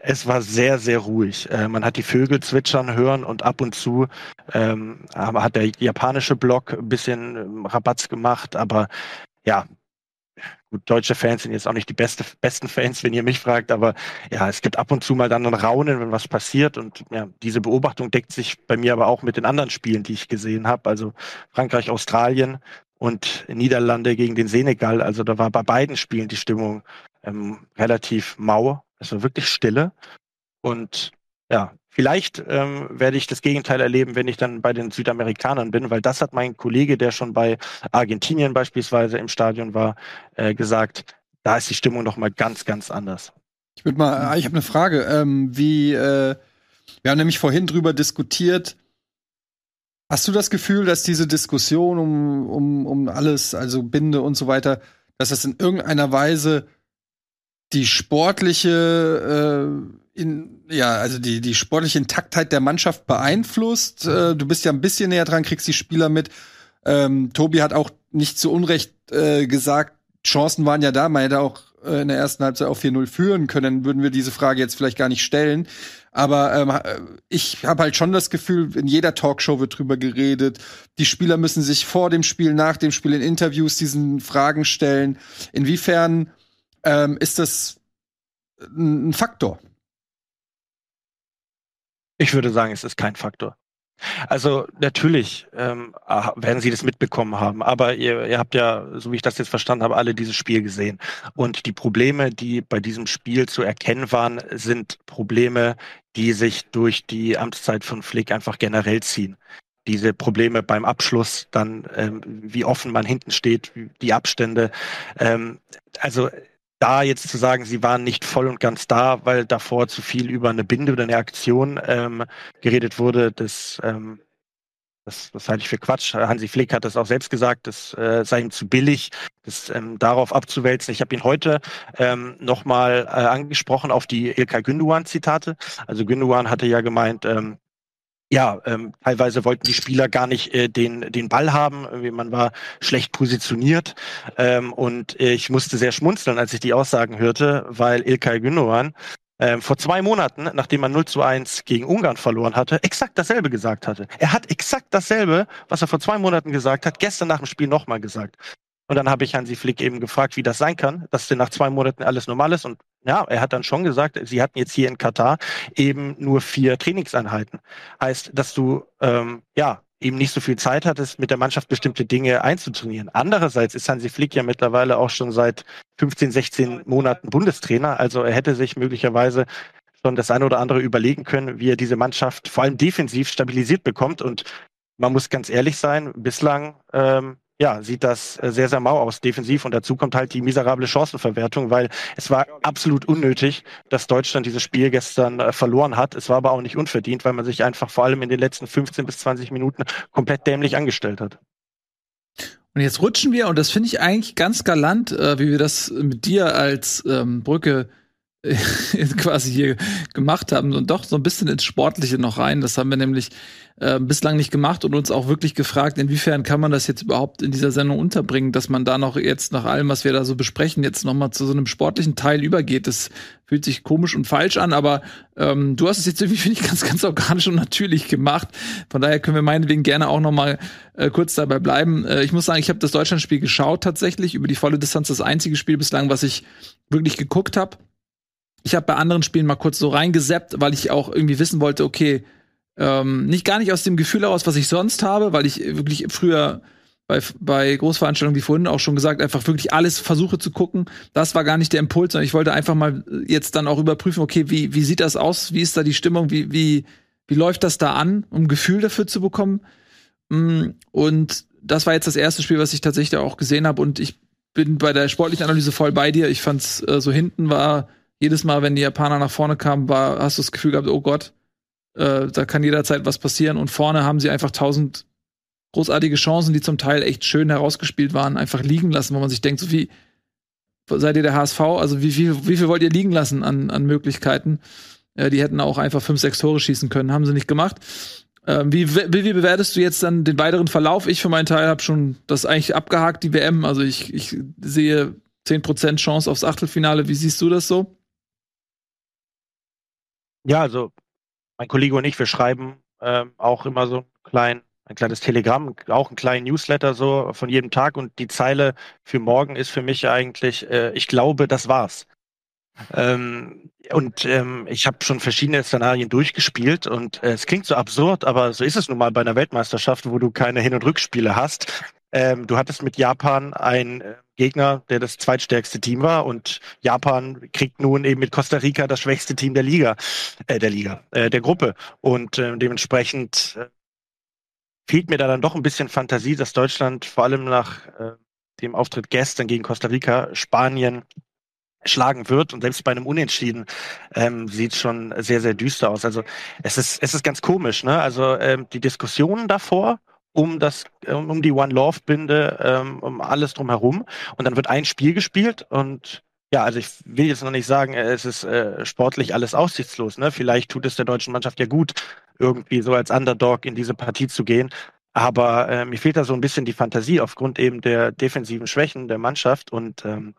Speaker 5: es war sehr, sehr ruhig. Äh, man hat die Vögel zwitschern hören und ab und zu ähm, hat der japanische Block ein bisschen ähm, Rabatz gemacht, aber ja, Gut, deutsche Fans sind jetzt auch nicht die beste, besten Fans, wenn ihr mich fragt, aber ja, es gibt ab und zu mal dann ein Raunen, wenn was passiert. Und ja, diese Beobachtung deckt sich bei mir aber auch mit den anderen Spielen, die ich gesehen habe. Also Frankreich, Australien und Niederlande gegen den Senegal. Also da war bei beiden Spielen die Stimmung ähm, relativ mau. Es war wirklich stille. Und ja, Vielleicht ähm, werde ich das Gegenteil erleben, wenn ich dann bei den Südamerikanern bin, weil das hat mein Kollege, der schon bei Argentinien beispielsweise im Stadion war, äh, gesagt. Da ist die Stimmung noch mal ganz, ganz anders.
Speaker 3: Ich würde mal, ah, ich habe eine Frage. Ähm, wie, äh, wir haben nämlich vorhin drüber diskutiert, Hast du das Gefühl, dass diese Diskussion um, um, um alles, also Binde und so weiter, dass das in irgendeiner Weise die sportliche, äh, in, ja, also die, die sportliche Intaktheit der Mannschaft beeinflusst? Äh, du bist ja ein bisschen näher dran, kriegst die Spieler mit. Ähm, Tobi hat auch nicht zu Unrecht äh, gesagt, Chancen waren ja da, man hätte auch äh, in der ersten Halbzeit auf 4-0 führen können, würden wir diese Frage jetzt vielleicht gar nicht stellen. Aber ähm, ich habe halt schon das Gefühl, in jeder Talkshow wird drüber geredet. Die Spieler müssen sich vor dem Spiel, nach dem Spiel in Interviews diesen Fragen stellen. Inwiefern ähm, ist das ein Faktor?
Speaker 5: Ich würde sagen, es ist kein Faktor. Also natürlich ähm, ah, werden Sie das mitbekommen haben, aber ihr, ihr habt ja, so wie ich das jetzt verstanden habe, alle dieses Spiel gesehen. Und die Probleme, die bei diesem Spiel zu erkennen waren, sind Probleme, die sich durch die Amtszeit von Flick einfach generell ziehen. Diese Probleme beim Abschluss, dann ähm, wie offen man hinten steht, die Abstände. Ähm, also da jetzt zu sagen, sie waren nicht voll und ganz da, weil davor zu viel über eine Binde oder eine Aktion ähm, geredet wurde, das, ähm, das, das halte ich für Quatsch. Hansi Flick hat das auch selbst gesagt, das äh, sei ihm zu billig, das ähm, darauf abzuwälzen. Ich habe ihn heute ähm, nochmal äh, angesprochen auf die Ilkay Günduan-Zitate. Also Günduan hatte ja gemeint, ähm, ja, ähm, teilweise wollten die Spieler gar nicht äh, den, den Ball haben. Irgendwie man war schlecht positioniert. Ähm, und äh, ich musste sehr schmunzeln, als ich die Aussagen hörte, weil Ilkay Gündogan ähm, vor zwei Monaten, nachdem man 0 zu 1 gegen Ungarn verloren hatte, exakt dasselbe gesagt hatte. Er hat exakt dasselbe, was er vor zwei Monaten gesagt hat, gestern nach dem Spiel nochmal gesagt. Und dann habe ich Hansi Flick eben gefragt, wie das sein kann, dass denn nach zwei Monaten alles normal ist. Und ja, er hat dann schon gesagt, sie hatten jetzt hier in Katar eben nur vier Trainingseinheiten. Heißt, dass du ähm, ja eben nicht so viel Zeit hattest, mit der Mannschaft bestimmte Dinge einzutrainieren. Andererseits ist Hansi Flick ja mittlerweile auch schon seit 15, 16 Monaten Bundestrainer. Also er hätte sich möglicherweise schon das eine oder andere überlegen können, wie er diese Mannschaft vor allem defensiv stabilisiert bekommt. Und man muss ganz ehrlich sein, bislang ähm, ja, sieht das äh, sehr, sehr mau aus defensiv. Und dazu kommt halt die miserable Chancenverwertung, weil es war absolut unnötig, dass Deutschland dieses Spiel gestern äh, verloren hat. Es war aber auch nicht unverdient, weil man sich einfach vor allem in den letzten 15 bis 20 Minuten komplett dämlich angestellt hat.
Speaker 1: Und jetzt rutschen wir, und das finde ich eigentlich ganz galant, äh, wie wir das mit dir als ähm, Brücke quasi hier gemacht haben und doch so ein bisschen ins Sportliche noch rein. Das haben wir nämlich äh, bislang nicht gemacht und uns auch wirklich gefragt, inwiefern kann man das jetzt überhaupt in dieser Sendung unterbringen, dass man da noch jetzt nach allem, was wir da so besprechen, jetzt noch mal zu so einem sportlichen Teil übergeht. Das fühlt sich komisch und falsch an, aber ähm, du hast es jetzt irgendwie, finde ich, ganz, ganz organisch und natürlich gemacht. Von daher können wir meinetwegen gerne auch noch mal äh, kurz dabei bleiben. Äh, ich muss sagen, ich habe das Deutschlandspiel geschaut tatsächlich, über die volle Distanz das einzige Spiel bislang, was ich wirklich geguckt habe ich habe bei anderen Spielen mal kurz so reingeseppt, weil ich auch irgendwie wissen wollte, okay, ähm, nicht gar nicht aus dem Gefühl heraus, was ich sonst habe, weil ich wirklich früher bei, bei Großveranstaltungen, wie vorhin auch schon gesagt, einfach wirklich alles versuche zu gucken. Das war gar nicht der Impuls, sondern ich wollte einfach mal jetzt dann auch überprüfen, okay, wie, wie sieht das aus? Wie ist da die Stimmung? Wie, wie, wie läuft das da an, um ein Gefühl dafür zu bekommen? Mm, und das war jetzt das erste Spiel, was ich tatsächlich auch gesehen habe. Und ich bin bei der sportlichen Analyse voll bei dir. Ich fand's äh, so hinten war jedes Mal, wenn die Japaner nach vorne kamen, war, hast du das Gefühl gehabt, oh Gott, äh, da kann jederzeit was passieren. Und vorne haben sie einfach tausend großartige Chancen, die zum Teil echt schön herausgespielt waren, einfach liegen lassen, wo man sich denkt, so wie seid ihr der HSV? Also wie viel, wie viel wollt ihr liegen lassen an, an Möglichkeiten? Äh, die hätten auch einfach fünf, sechs Tore schießen können, haben sie nicht gemacht. Ähm, wie, wie, wie bewertest du jetzt dann den weiteren Verlauf? Ich für meinen Teil habe schon das eigentlich abgehakt, die WM. Also ich, ich sehe 10% Chance aufs Achtelfinale. Wie siehst du das so?
Speaker 5: Ja, also mein Kollege und ich, wir schreiben ähm, auch immer so klein, ein kleines Telegramm, auch einen kleinen Newsletter so von jedem Tag und die Zeile für morgen ist für mich eigentlich, äh, ich glaube, das war's. Ähm, und ähm, ich habe schon verschiedene Szenarien durchgespielt und äh, es klingt so absurd, aber so ist es nun mal bei einer Weltmeisterschaft, wo du keine Hin- und Rückspiele hast. Ähm, du hattest mit Japan einen äh, Gegner, der das zweitstärkste Team war und Japan kriegt nun eben mit Costa Rica das schwächste Team der Liga, äh, der Liga, äh, der Gruppe und äh, dementsprechend äh, fehlt mir da dann doch ein bisschen Fantasie, dass Deutschland vor allem nach äh, dem Auftritt gestern gegen Costa Rica Spanien schlagen wird und selbst bei einem Unentschieden ähm, sieht schon sehr sehr düster aus. Also es ist es ist ganz komisch, ne? Also ähm, die Diskussionen davor um das um die One Love Binde ähm, um alles drumherum und dann wird ein Spiel gespielt und ja, also ich will jetzt noch nicht sagen, es ist äh, sportlich alles aussichtslos. Ne? Vielleicht tut es der deutschen Mannschaft ja gut, irgendwie so als Underdog in diese Partie zu gehen. Aber äh, mir fehlt da so ein bisschen die Fantasie aufgrund eben der defensiven Schwächen der Mannschaft und ähm,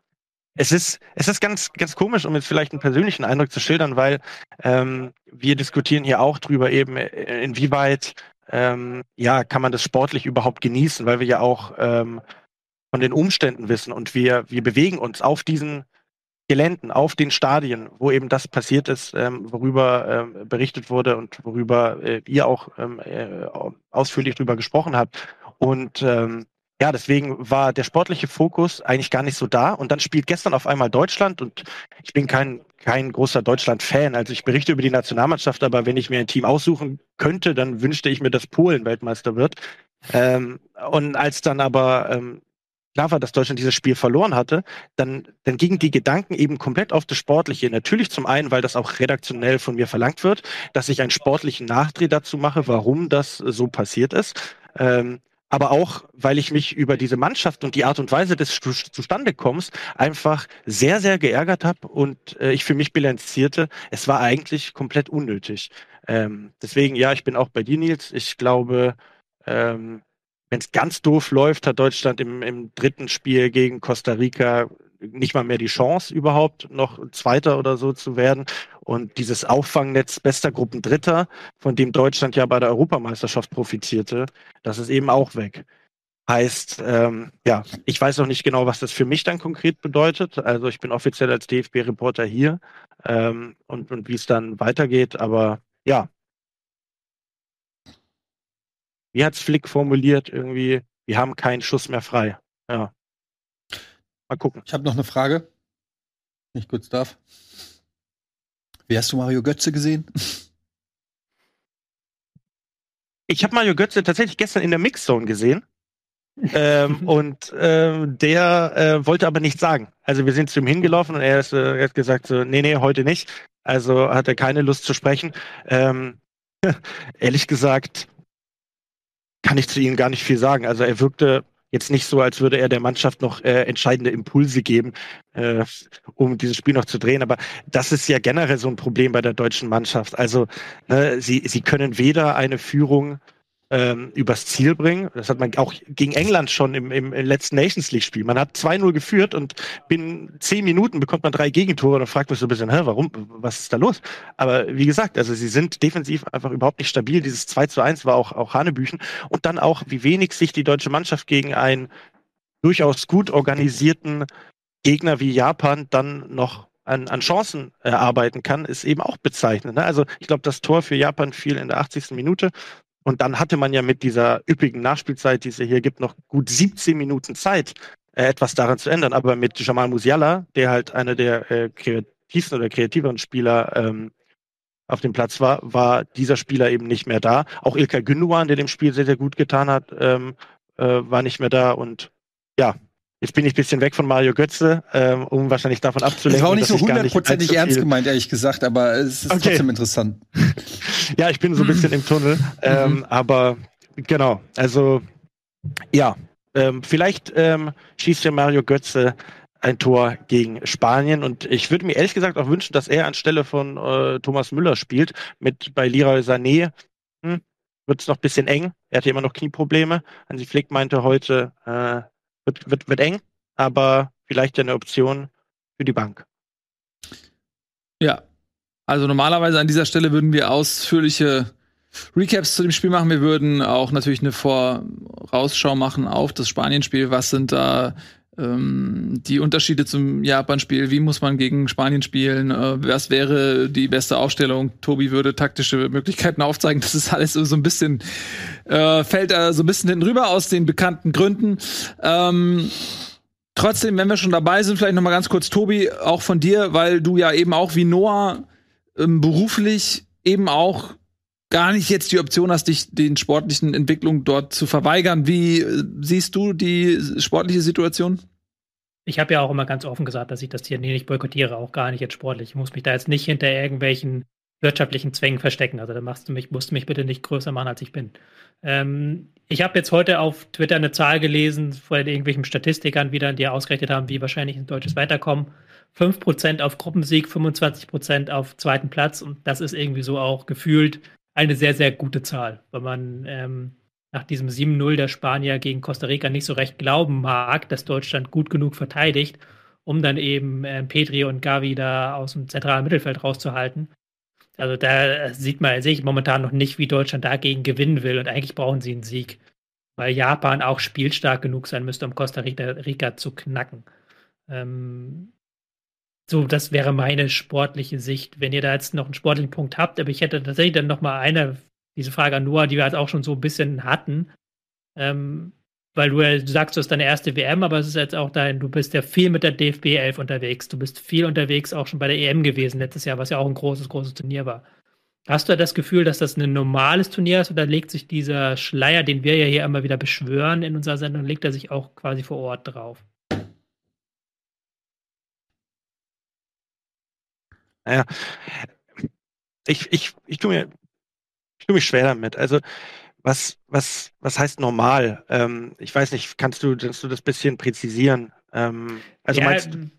Speaker 5: es ist, es ist ganz, ganz komisch, um jetzt vielleicht einen persönlichen Eindruck zu schildern, weil ähm, wir diskutieren hier auch drüber eben, äh, inwieweit ähm, ja, kann man das sportlich überhaupt genießen, weil wir ja auch ähm, von den Umständen wissen und wir, wir bewegen uns auf diesen Geländen, auf den Stadien, wo eben das passiert ist, ähm, worüber ähm, berichtet wurde und worüber äh, ihr auch ähm, äh, ausführlich drüber gesprochen habt. Und ähm, ja, deswegen war der sportliche Fokus eigentlich gar nicht so da. Und dann spielt gestern auf einmal Deutschland und ich bin kein, kein großer Deutschland-Fan. Also ich berichte über die Nationalmannschaft, aber wenn ich mir ein Team aussuchen könnte, dann wünschte ich mir, dass Polen Weltmeister wird. Ähm, und als dann aber ähm, klar war, dass Deutschland dieses Spiel verloren hatte, dann, dann gingen die Gedanken eben komplett auf das Sportliche. Natürlich zum einen, weil das auch redaktionell von mir verlangt wird, dass ich einen sportlichen Nachdreh dazu mache, warum das so passiert ist. Ähm, aber auch, weil ich mich über diese Mannschaft und die Art und Weise des Zustandekommens einfach sehr, sehr geärgert habe und äh, ich für mich bilanzierte, es war eigentlich komplett unnötig. Ähm, deswegen, ja, ich bin auch bei dir, Nils. Ich glaube, ähm, wenn es ganz doof läuft, hat Deutschland im, im dritten Spiel gegen Costa Rica nicht mal mehr die Chance überhaupt noch Zweiter oder so zu werden. Und dieses Auffangnetz bester Gruppen Dritter, von dem Deutschland ja bei der Europameisterschaft profitierte, das ist eben auch weg. Heißt, ähm, ja, ich weiß noch nicht genau, was das für mich dann konkret bedeutet. Also ich bin offiziell als DFB-Reporter hier ähm, und, und wie es dann weitergeht. Aber ja, wie hat's Flick formuliert? Irgendwie, wir haben keinen Schuss mehr frei. Ja.
Speaker 3: Mal gucken. Ich habe noch eine Frage. Ich kurz darf. Wie hast du Mario Götze gesehen?
Speaker 5: Ich habe Mario Götze tatsächlich gestern in der Mixzone gesehen. ähm, und ähm, der äh, wollte aber nichts sagen. Also wir sind zu ihm hingelaufen und er, ist, äh, er hat gesagt so, nee, nee, heute nicht. Also hat er keine Lust zu sprechen. Ähm, ehrlich gesagt kann ich zu ihm gar nicht viel sagen. Also er wirkte jetzt nicht so, als würde er der Mannschaft noch äh, entscheidende Impulse geben, äh, um dieses Spiel noch zu drehen. Aber das ist ja generell so ein Problem bei der deutschen Mannschaft. Also äh, sie, sie können weder eine Führung ähm, übers Ziel bringen. Das hat man auch gegen England schon im, im, letzten Nations League Spiel. Man hat 2-0 geführt und binnen zehn Minuten bekommt man drei Gegentore und fragt mich so ein bisschen, hä, warum, was ist da los? Aber wie gesagt, also sie sind defensiv einfach überhaupt nicht stabil. Dieses 2 zu 1 war auch, auch Hanebüchen. Und dann auch, wie wenig sich die deutsche Mannschaft gegen einen durchaus gut organisierten Gegner wie Japan dann noch an, an Chancen erarbeiten kann, ist eben auch bezeichnend. Ne? Also ich glaube, das Tor für Japan fiel in der 80. Minute. Und dann hatte man ja mit dieser üppigen Nachspielzeit, die es hier gibt, noch gut 17 Minuten Zeit, äh, etwas daran zu ändern. Aber mit Jamal Musiala, der halt einer der äh, kreativsten oder kreativeren Spieler ähm, auf dem Platz war, war dieser Spieler eben nicht mehr da. Auch Ilkay Gündogan, der dem Spiel sehr, sehr gut getan hat, ähm, äh, war nicht mehr da. Und ja, Jetzt bin ich ein bisschen weg von Mario Götze, ähm, um wahrscheinlich davon abzulenken.
Speaker 3: Das war auch nicht so hundertprozentig ernst gemeint, ehrlich gesagt, aber es ist okay. trotzdem interessant.
Speaker 5: ja, ich bin so ein bisschen im Tunnel, ähm, mhm. aber genau, also ja, ähm, vielleicht ähm, schießt ja Mario Götze ein Tor gegen Spanien und ich würde mir ehrlich gesagt auch wünschen, dass er anstelle von äh, Thomas Müller spielt, mit bei Leroy Sané. Hm, wird es noch ein bisschen eng. Er hatte immer noch Knieprobleme. Hansi Flick meinte heute, äh, wird, wird, wird eng, aber vielleicht eine Option für die Bank.
Speaker 1: Ja. Also normalerweise an dieser Stelle würden wir ausführliche Recaps zu dem Spiel machen. Wir würden auch natürlich eine Vorausschau machen auf das Spanien-Spiel. Was sind da die Unterschiede zum Japan-Spiel? Wie muss man gegen Spanien spielen? Äh, was wäre die beste Aufstellung? Tobi würde taktische Möglichkeiten aufzeigen. Das ist alles so ein bisschen, äh, fällt äh, so ein bisschen hinten rüber aus den bekannten Gründen. Ähm, trotzdem, wenn wir schon dabei sind, vielleicht noch mal ganz kurz, Tobi, auch von dir, weil du ja eben auch wie Noah ähm, beruflich eben auch gar nicht jetzt die Option hast, dich den sportlichen Entwicklungen dort zu verweigern. Wie äh, siehst du die sportliche Situation?
Speaker 4: ich habe ja auch immer ganz offen gesagt, dass ich das hier nicht boykottiere, auch gar nicht jetzt sportlich. Ich muss mich da jetzt nicht hinter irgendwelchen wirtschaftlichen Zwängen verstecken. Also da machst du mich, musst du mich bitte nicht größer machen, als ich bin. Ähm, ich habe jetzt heute auf Twitter eine Zahl gelesen von irgendwelchen Statistikern wieder, die ausgerechnet haben, wie wahrscheinlich ein deutsches Weiterkommen. 5% auf Gruppensieg, 25% auf zweiten Platz. Und das ist irgendwie so auch gefühlt eine sehr, sehr gute Zahl, weil man ähm, nach diesem 7-0 der Spanier gegen Costa Rica nicht so recht glauben mag, dass Deutschland gut genug verteidigt, um dann eben äh, Petri und Gavi da aus dem zentralen Mittelfeld rauszuhalten. Also da sieht man, sehe ich momentan noch nicht, wie Deutschland dagegen gewinnen will und eigentlich brauchen sie einen Sieg, weil Japan auch spielstark genug sein müsste, um Costa Rica, zu knacken. Ähm, so, das wäre meine sportliche Sicht. Wenn ihr da jetzt noch einen sportlichen Punkt habt, aber ich hätte tatsächlich dann noch mal eine diese Frage an Noah, die wir halt auch schon so ein bisschen hatten. Ähm, weil du, du sagst, du hast deine erste WM, aber es ist jetzt auch dein, du bist ja viel mit der DFB 11 unterwegs. Du bist viel unterwegs auch schon bei der EM gewesen letztes Jahr, was ja auch ein großes, großes Turnier war. Hast du das Gefühl, dass das ein normales Turnier ist oder legt sich dieser Schleier, den wir ja hier immer wieder beschwören in unserer Sendung, legt er sich auch quasi vor Ort drauf?
Speaker 5: Naja, ich, ich, ich tue mir tue mich schwer damit. Also was, was, was heißt normal? Ähm, ich weiß nicht, kannst du, kannst du das bisschen präzisieren? Ähm, also ja, meinst du,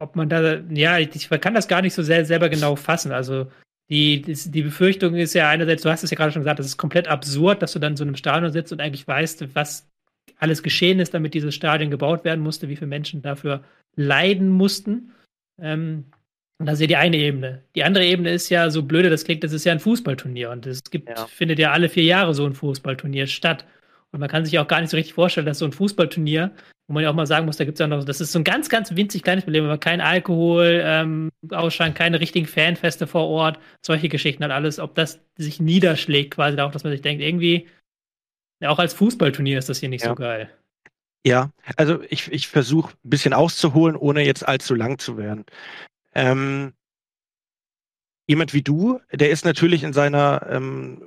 Speaker 4: ob man da, ja, ich kann das gar nicht so sehr selber genau fassen. Also die, die Befürchtung ist ja einerseits, du hast es ja gerade schon gesagt, das ist komplett absurd, dass du dann so in einem Stadion sitzt und eigentlich weißt, was alles geschehen ist, damit dieses Stadion gebaut werden musste, wie viele Menschen dafür leiden mussten. Ähm, und das ist ja die eine Ebene. Die andere Ebene ist ja, so blöde das klingt, das ist ja ein Fußballturnier. Und es gibt, ja. findet ja alle vier Jahre so ein Fußballturnier statt. Und man kann sich auch gar nicht so richtig vorstellen, dass so ein Fußballturnier, wo man ja auch mal sagen muss, da gibt es ja noch, das ist so ein ganz, ganz winzig kleines Problem, aber kein Alkohol, ähm, Ausschein, keine richtigen Fanfeste vor Ort, solche Geschichten halt alles, ob das sich niederschlägt quasi darauf, dass man sich denkt, irgendwie, ja, auch als Fußballturnier ist das hier nicht ja. so geil.
Speaker 5: Ja, also ich, ich versuche ein bisschen auszuholen, ohne jetzt allzu lang zu werden. Ähm, jemand wie du, der ist natürlich in seiner ähm,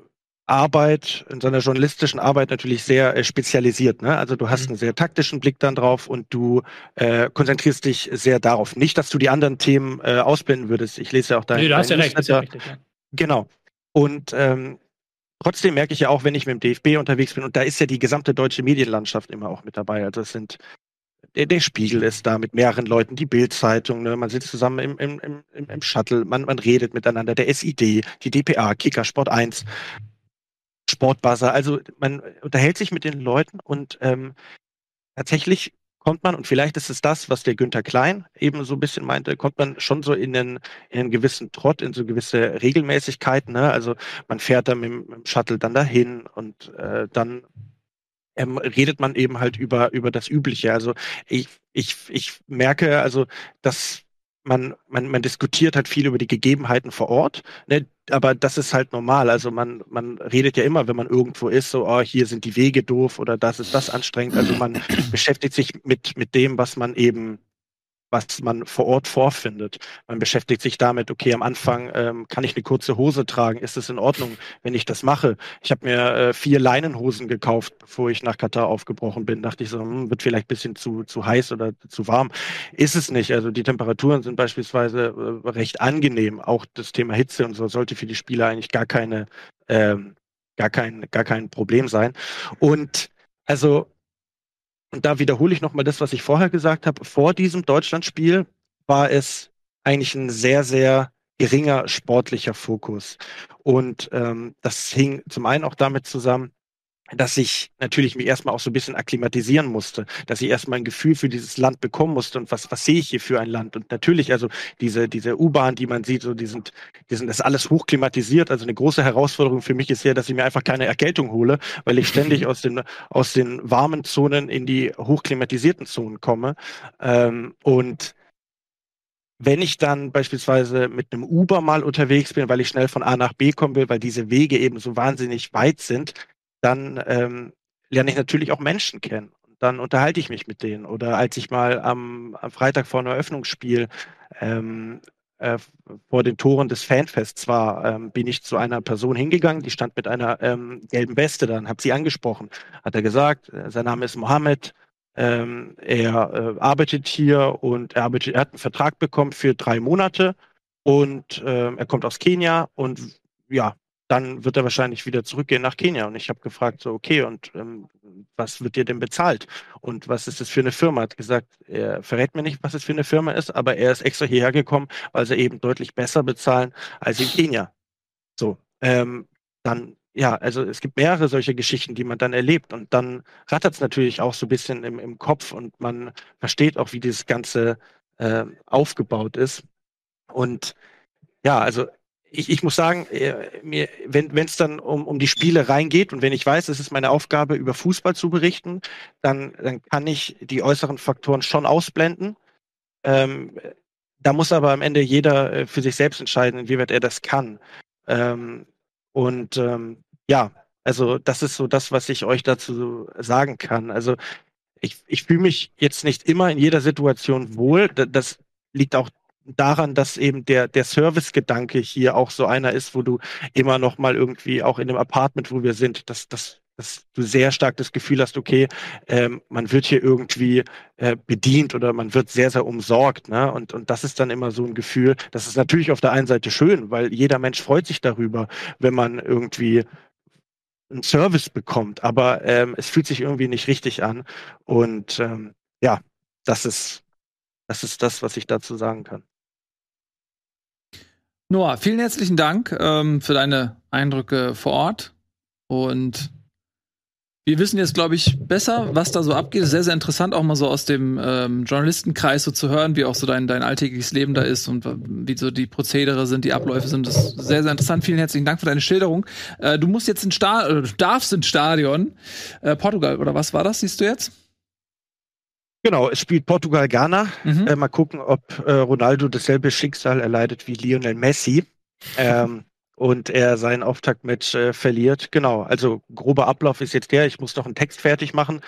Speaker 5: Arbeit, in seiner journalistischen Arbeit natürlich sehr äh, spezialisiert. Ne? Also du hast mhm. einen sehr taktischen Blick dann drauf und du äh, konzentrierst dich sehr darauf. Nicht, dass du die anderen Themen äh, ausblenden würdest. Ich lese ja auch dein, nee,
Speaker 4: du hast ja recht, ja richtig, ja.
Speaker 5: Genau. Und ähm, trotzdem merke ich ja auch, wenn ich mit dem DFB unterwegs bin, und da ist ja die gesamte deutsche Medienlandschaft immer auch mit dabei. Also es sind der, der Spiegel ist da mit mehreren Leuten, die Bildzeitung, ne? man sitzt zusammen im, im, im, im Shuttle, man, man redet miteinander, der SID, die DPA, Kicker, Sport 1, Sportbuzzer, also man unterhält sich mit den Leuten und ähm, tatsächlich kommt man, und vielleicht ist es das, was der Günther Klein eben so ein bisschen meinte, kommt man schon so in einen, in einen gewissen Trott, in so gewisse Regelmäßigkeiten. Ne? Also man fährt dann mit, dem Shuttle dann dahin und äh, dann ähm, redet man eben halt über, über das Übliche. Also ich, ich, ich merke also, dass man, man, man diskutiert halt viel über die Gegebenheiten vor Ort, ne? aber das ist halt normal. Also man, man redet ja immer, wenn man irgendwo ist, so, oh, hier sind die Wege doof oder das ist das anstrengend. Also man beschäftigt sich mit, mit dem, was man eben was man vor Ort vorfindet. Man beschäftigt sich damit, okay, am Anfang ähm, kann ich eine kurze Hose tragen, ist es in Ordnung, wenn ich das mache? Ich habe mir äh, vier Leinenhosen gekauft, bevor ich nach Katar aufgebrochen bin. Dachte ich so, hm, wird vielleicht ein bisschen zu, zu heiß oder zu warm. Ist es nicht. Also die Temperaturen sind beispielsweise äh, recht angenehm. Auch das Thema Hitze und so sollte für die Spieler eigentlich gar keine, ähm, gar kein, gar kein Problem sein. Und also und da wiederhole ich nochmal das, was ich vorher gesagt habe, vor diesem Deutschlandspiel war es eigentlich ein sehr, sehr geringer sportlicher Fokus. Und ähm, das hing zum einen auch damit zusammen, dass ich natürlich mich erstmal auch so ein bisschen akklimatisieren musste, dass ich erstmal ein Gefühl für dieses Land bekommen musste und was, was sehe ich hier für ein Land? Und natürlich, also diese, diese U-Bahn, die man sieht, so, die sind, die sind, das ist alles hochklimatisiert. Also eine große Herausforderung für mich ist ja, dass ich mir einfach keine Erkältung hole, weil ich ständig aus den, aus den warmen Zonen in die hochklimatisierten Zonen komme. Ähm, und wenn ich dann beispielsweise mit einem Uber mal unterwegs bin, weil ich schnell von A nach B kommen will, weil diese Wege eben so wahnsinnig weit sind, dann ähm, lerne ich natürlich auch Menschen kennen. Und dann unterhalte ich mich mit denen. Oder als ich mal am, am Freitag vor einem Eröffnungsspiel ähm, äh, vor den Toren des Fanfests war, ähm, bin ich zu einer Person hingegangen, die stand mit einer ähm, gelben Weste dann, habe sie angesprochen. Hat er gesagt, äh, sein Name ist Mohammed, ähm, er äh, arbeitet hier und er, arbeitet, er hat einen Vertrag bekommen für drei Monate und äh, er kommt aus Kenia und ja, dann wird er wahrscheinlich wieder zurückgehen nach Kenia. Und ich habe gefragt, so, okay, und ähm, was wird dir denn bezahlt? Und was ist das für eine Firma? Er hat gesagt, er verrät mir nicht, was es für eine Firma ist, aber er ist extra hierher gekommen, weil sie eben deutlich besser bezahlen als in Kenia. So, ähm, dann, ja, also es gibt mehrere solche Geschichten, die man dann erlebt. Und dann rattert es natürlich auch so ein bisschen im, im Kopf und man versteht auch, wie dieses Ganze äh, aufgebaut ist. Und ja, also ich, ich muss sagen, äh, mir, wenn es dann um, um die Spiele reingeht und wenn ich weiß, es ist meine Aufgabe, über Fußball zu berichten, dann, dann kann ich die äußeren Faktoren schon ausblenden. Ähm, da muss aber am Ende jeder äh, für sich selbst entscheiden, inwieweit er das kann. Ähm, und ähm, ja, also das ist so das, was ich euch dazu sagen kann. Also ich, ich fühle mich jetzt nicht immer in jeder Situation wohl. Das liegt auch daran, dass eben der, der Service-Gedanke hier auch so einer ist, wo du immer noch mal irgendwie auch in dem Apartment, wo wir sind, dass, dass, dass du sehr stark das Gefühl hast, okay, ähm, man wird hier irgendwie äh, bedient oder man wird sehr, sehr umsorgt. Ne? Und, und das ist dann immer so ein Gefühl, das ist natürlich auf der einen Seite schön, weil jeder Mensch freut sich darüber, wenn man irgendwie einen Service bekommt, aber ähm, es fühlt sich irgendwie nicht richtig an. Und ähm, ja, das ist, das ist das, was ich dazu sagen kann.
Speaker 1: Noah, vielen herzlichen Dank ähm, für deine Eindrücke vor Ort. Und wir wissen jetzt, glaube ich, besser, was da so abgeht. Sehr, sehr interessant, auch mal so aus dem ähm, Journalistenkreis so zu hören, wie auch so dein, dein alltägliches Leben da ist und wie so die Prozedere sind, die Abläufe sind. Das ist sehr, sehr interessant. Vielen herzlichen Dank für deine Schilderung. Äh, du musst jetzt ins Stadion, äh, darfst ins Stadion. Äh, Portugal, oder was war das, siehst du jetzt?
Speaker 5: Genau, es spielt Portugal-Ghana. Mhm. Äh, mal gucken, ob äh, Ronaldo dasselbe Schicksal erleidet wie Lionel Messi. Ähm, und er seinen Auftaktmatch äh, verliert. Genau, also grober Ablauf ist jetzt der, ich muss noch einen Text fertig machen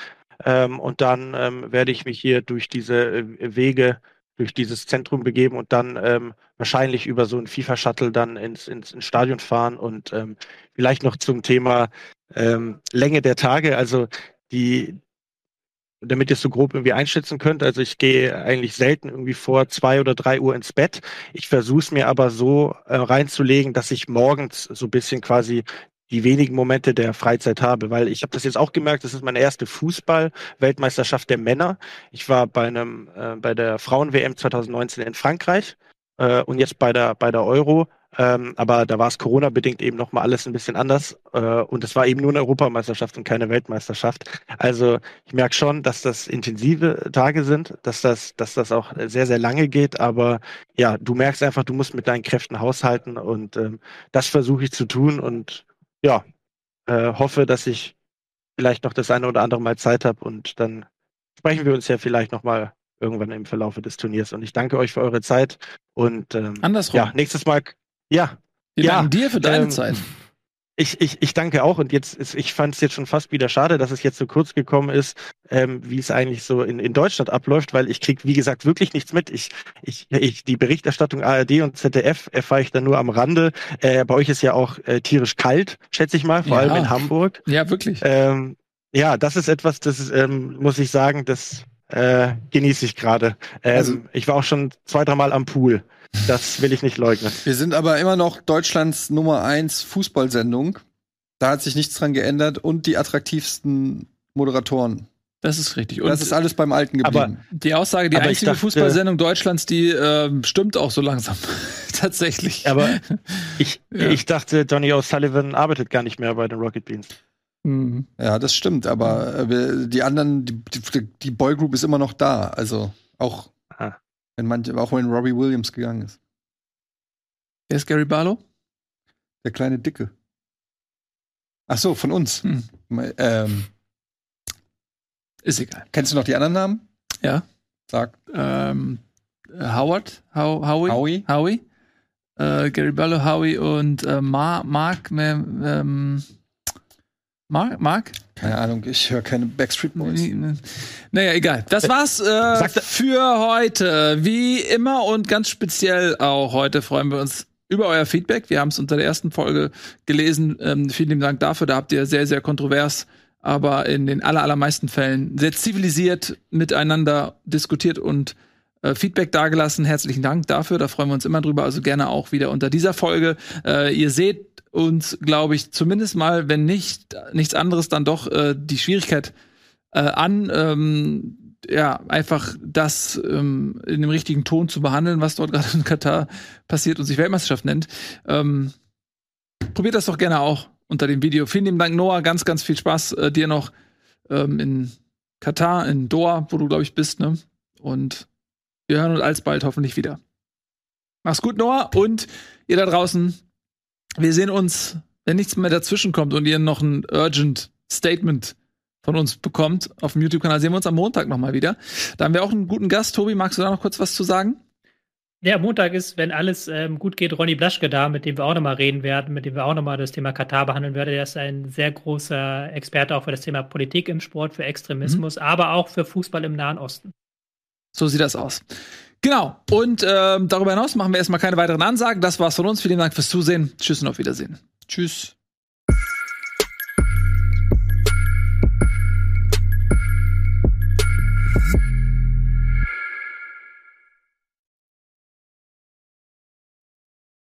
Speaker 5: ähm, und dann ähm, werde ich mich hier durch diese äh, Wege, durch dieses Zentrum begeben und dann ähm, wahrscheinlich über so ein FIFA-Shuttle dann ins, ins, ins, Stadion fahren und ähm, vielleicht noch zum Thema ähm, Länge der Tage. Also die, damit ihr es so grob irgendwie einschätzen könnt. Also ich gehe eigentlich selten irgendwie vor zwei oder drei Uhr ins Bett. Ich versuche es mir aber so äh, reinzulegen, dass ich morgens so ein bisschen quasi die wenigen Momente der Freizeit habe, weil ich habe das jetzt auch gemerkt, das ist meine erste Fußball-Weltmeisterschaft der Männer. Ich war bei einem äh, bei der Frauen-WM 2019 in Frankreich äh, und jetzt bei der bei der Euro ähm, aber da war es Corona-bedingt eben nochmal alles ein bisschen anders. Äh, und es war eben nur eine Europameisterschaft und keine Weltmeisterschaft. Also ich merke schon, dass das intensive Tage sind, dass das, dass das auch sehr, sehr lange geht. Aber ja, du merkst einfach, du musst mit deinen Kräften haushalten und ähm, das versuche ich zu tun und ja, äh, hoffe, dass ich vielleicht noch das eine oder andere Mal Zeit habe und dann sprechen wir uns ja vielleicht nochmal irgendwann im Verlaufe des Turniers. Und ich danke euch für eure Zeit und ähm,
Speaker 1: Andersrum.
Speaker 5: ja, nächstes Mal ja.
Speaker 1: Wir
Speaker 5: ja,
Speaker 1: danken dir für deine ähm, Zeit.
Speaker 5: Ich, ich, ich danke auch und jetzt ist, ich fand es jetzt schon fast wieder schade, dass es jetzt so kurz gekommen ist, ähm, wie es eigentlich so in, in Deutschland abläuft, weil ich krieg wie gesagt wirklich nichts mit. Ich, ich, ich die Berichterstattung ARD und ZDF erfahre ich dann nur am Rande. Äh, bei euch ist ja auch äh, tierisch kalt, schätze ich mal, vor ja. allem in Hamburg.
Speaker 1: Ja, wirklich.
Speaker 5: Ähm, ja, das ist etwas, das ähm, muss ich sagen, das äh, genieße ich gerade. Ähm, also, ich war auch schon zwei, dreimal am Pool. Das will ich nicht leugnen.
Speaker 3: Wir sind aber immer noch Deutschlands Nummer eins Fußballsendung. Da hat sich nichts dran geändert und die attraktivsten Moderatoren.
Speaker 1: Das ist richtig.
Speaker 3: Und das ist alles beim Alten geblieben.
Speaker 1: Aber die Aussage, die einzige dachte, Fußballsendung Deutschlands, die äh, stimmt auch so langsam. Tatsächlich.
Speaker 5: Aber ich, ja. ich dachte, Donny O'Sullivan arbeitet gar nicht mehr bei den Rocket Beans.
Speaker 3: Mhm. Ja, das stimmt. Aber äh, die anderen, die, die, die Boygroup ist immer noch da. Also auch. Wenn manche, auch wenn Robbie Williams gegangen ist.
Speaker 1: Wer ist Gary Barlow?
Speaker 3: Der kleine Dicke. Ach so, von uns. Hm. Ähm,
Speaker 1: ist egal.
Speaker 3: Kennst du noch die anderen Namen?
Speaker 1: Ja.
Speaker 3: Sag.
Speaker 1: Ähm, Howard, How, Howie,
Speaker 3: Howie,
Speaker 1: Howie, äh, Gary Barlow, Howie und äh, Mark, Mark ähm, Mark? Mark?
Speaker 3: Keine Ahnung, ich höre keine Backstreet Boys.
Speaker 1: Naja, egal. Das war's äh, für heute. Wie immer und ganz speziell auch heute freuen wir uns über euer Feedback. Wir haben es unter der ersten Folge gelesen. Ähm, vielen Dank dafür. Da habt ihr sehr, sehr kontrovers aber in den aller, allermeisten Fällen sehr zivilisiert miteinander diskutiert und äh, Feedback dagelassen. Herzlichen Dank dafür, da freuen wir uns immer drüber. Also gerne auch wieder unter dieser Folge. Äh, ihr seht uns, glaube ich, zumindest mal, wenn nicht nichts anderes, dann doch äh, die Schwierigkeit äh, an, ähm, ja, einfach das ähm, in dem richtigen Ton zu behandeln, was dort gerade in Katar passiert und sich Weltmeisterschaft nennt. Ähm, probiert das doch gerne auch unter dem Video. Vielen lieben Dank, Noah. Ganz, ganz viel Spaß äh, dir noch ähm, in Katar, in Doha, wo du, glaube ich, bist. Ne? Und wir hören uns alsbald hoffentlich wieder. Mach's gut, Noah. Und ihr da draußen, wir sehen uns, wenn nichts mehr dazwischen kommt und ihr noch ein Urgent Statement von uns bekommt auf dem YouTube-Kanal, sehen wir uns am Montag nochmal wieder. Da haben wir auch einen guten Gast. Tobi, magst du da noch kurz was zu sagen?
Speaker 4: Ja, Montag ist, wenn alles ähm, gut geht, Ronny Blaschke da, mit dem wir auch nochmal reden werden, mit dem wir auch nochmal das Thema Katar behandeln werden. Der ist ein sehr großer Experte auch für das Thema Politik im Sport, für Extremismus, mhm. aber auch für Fußball im Nahen Osten.
Speaker 1: So sieht das aus. Genau. Und ähm, darüber hinaus machen wir erstmal keine weiteren Ansagen. Das war's von uns. Vielen Dank fürs Zusehen. Tschüss und auf Wiedersehen. Tschüss.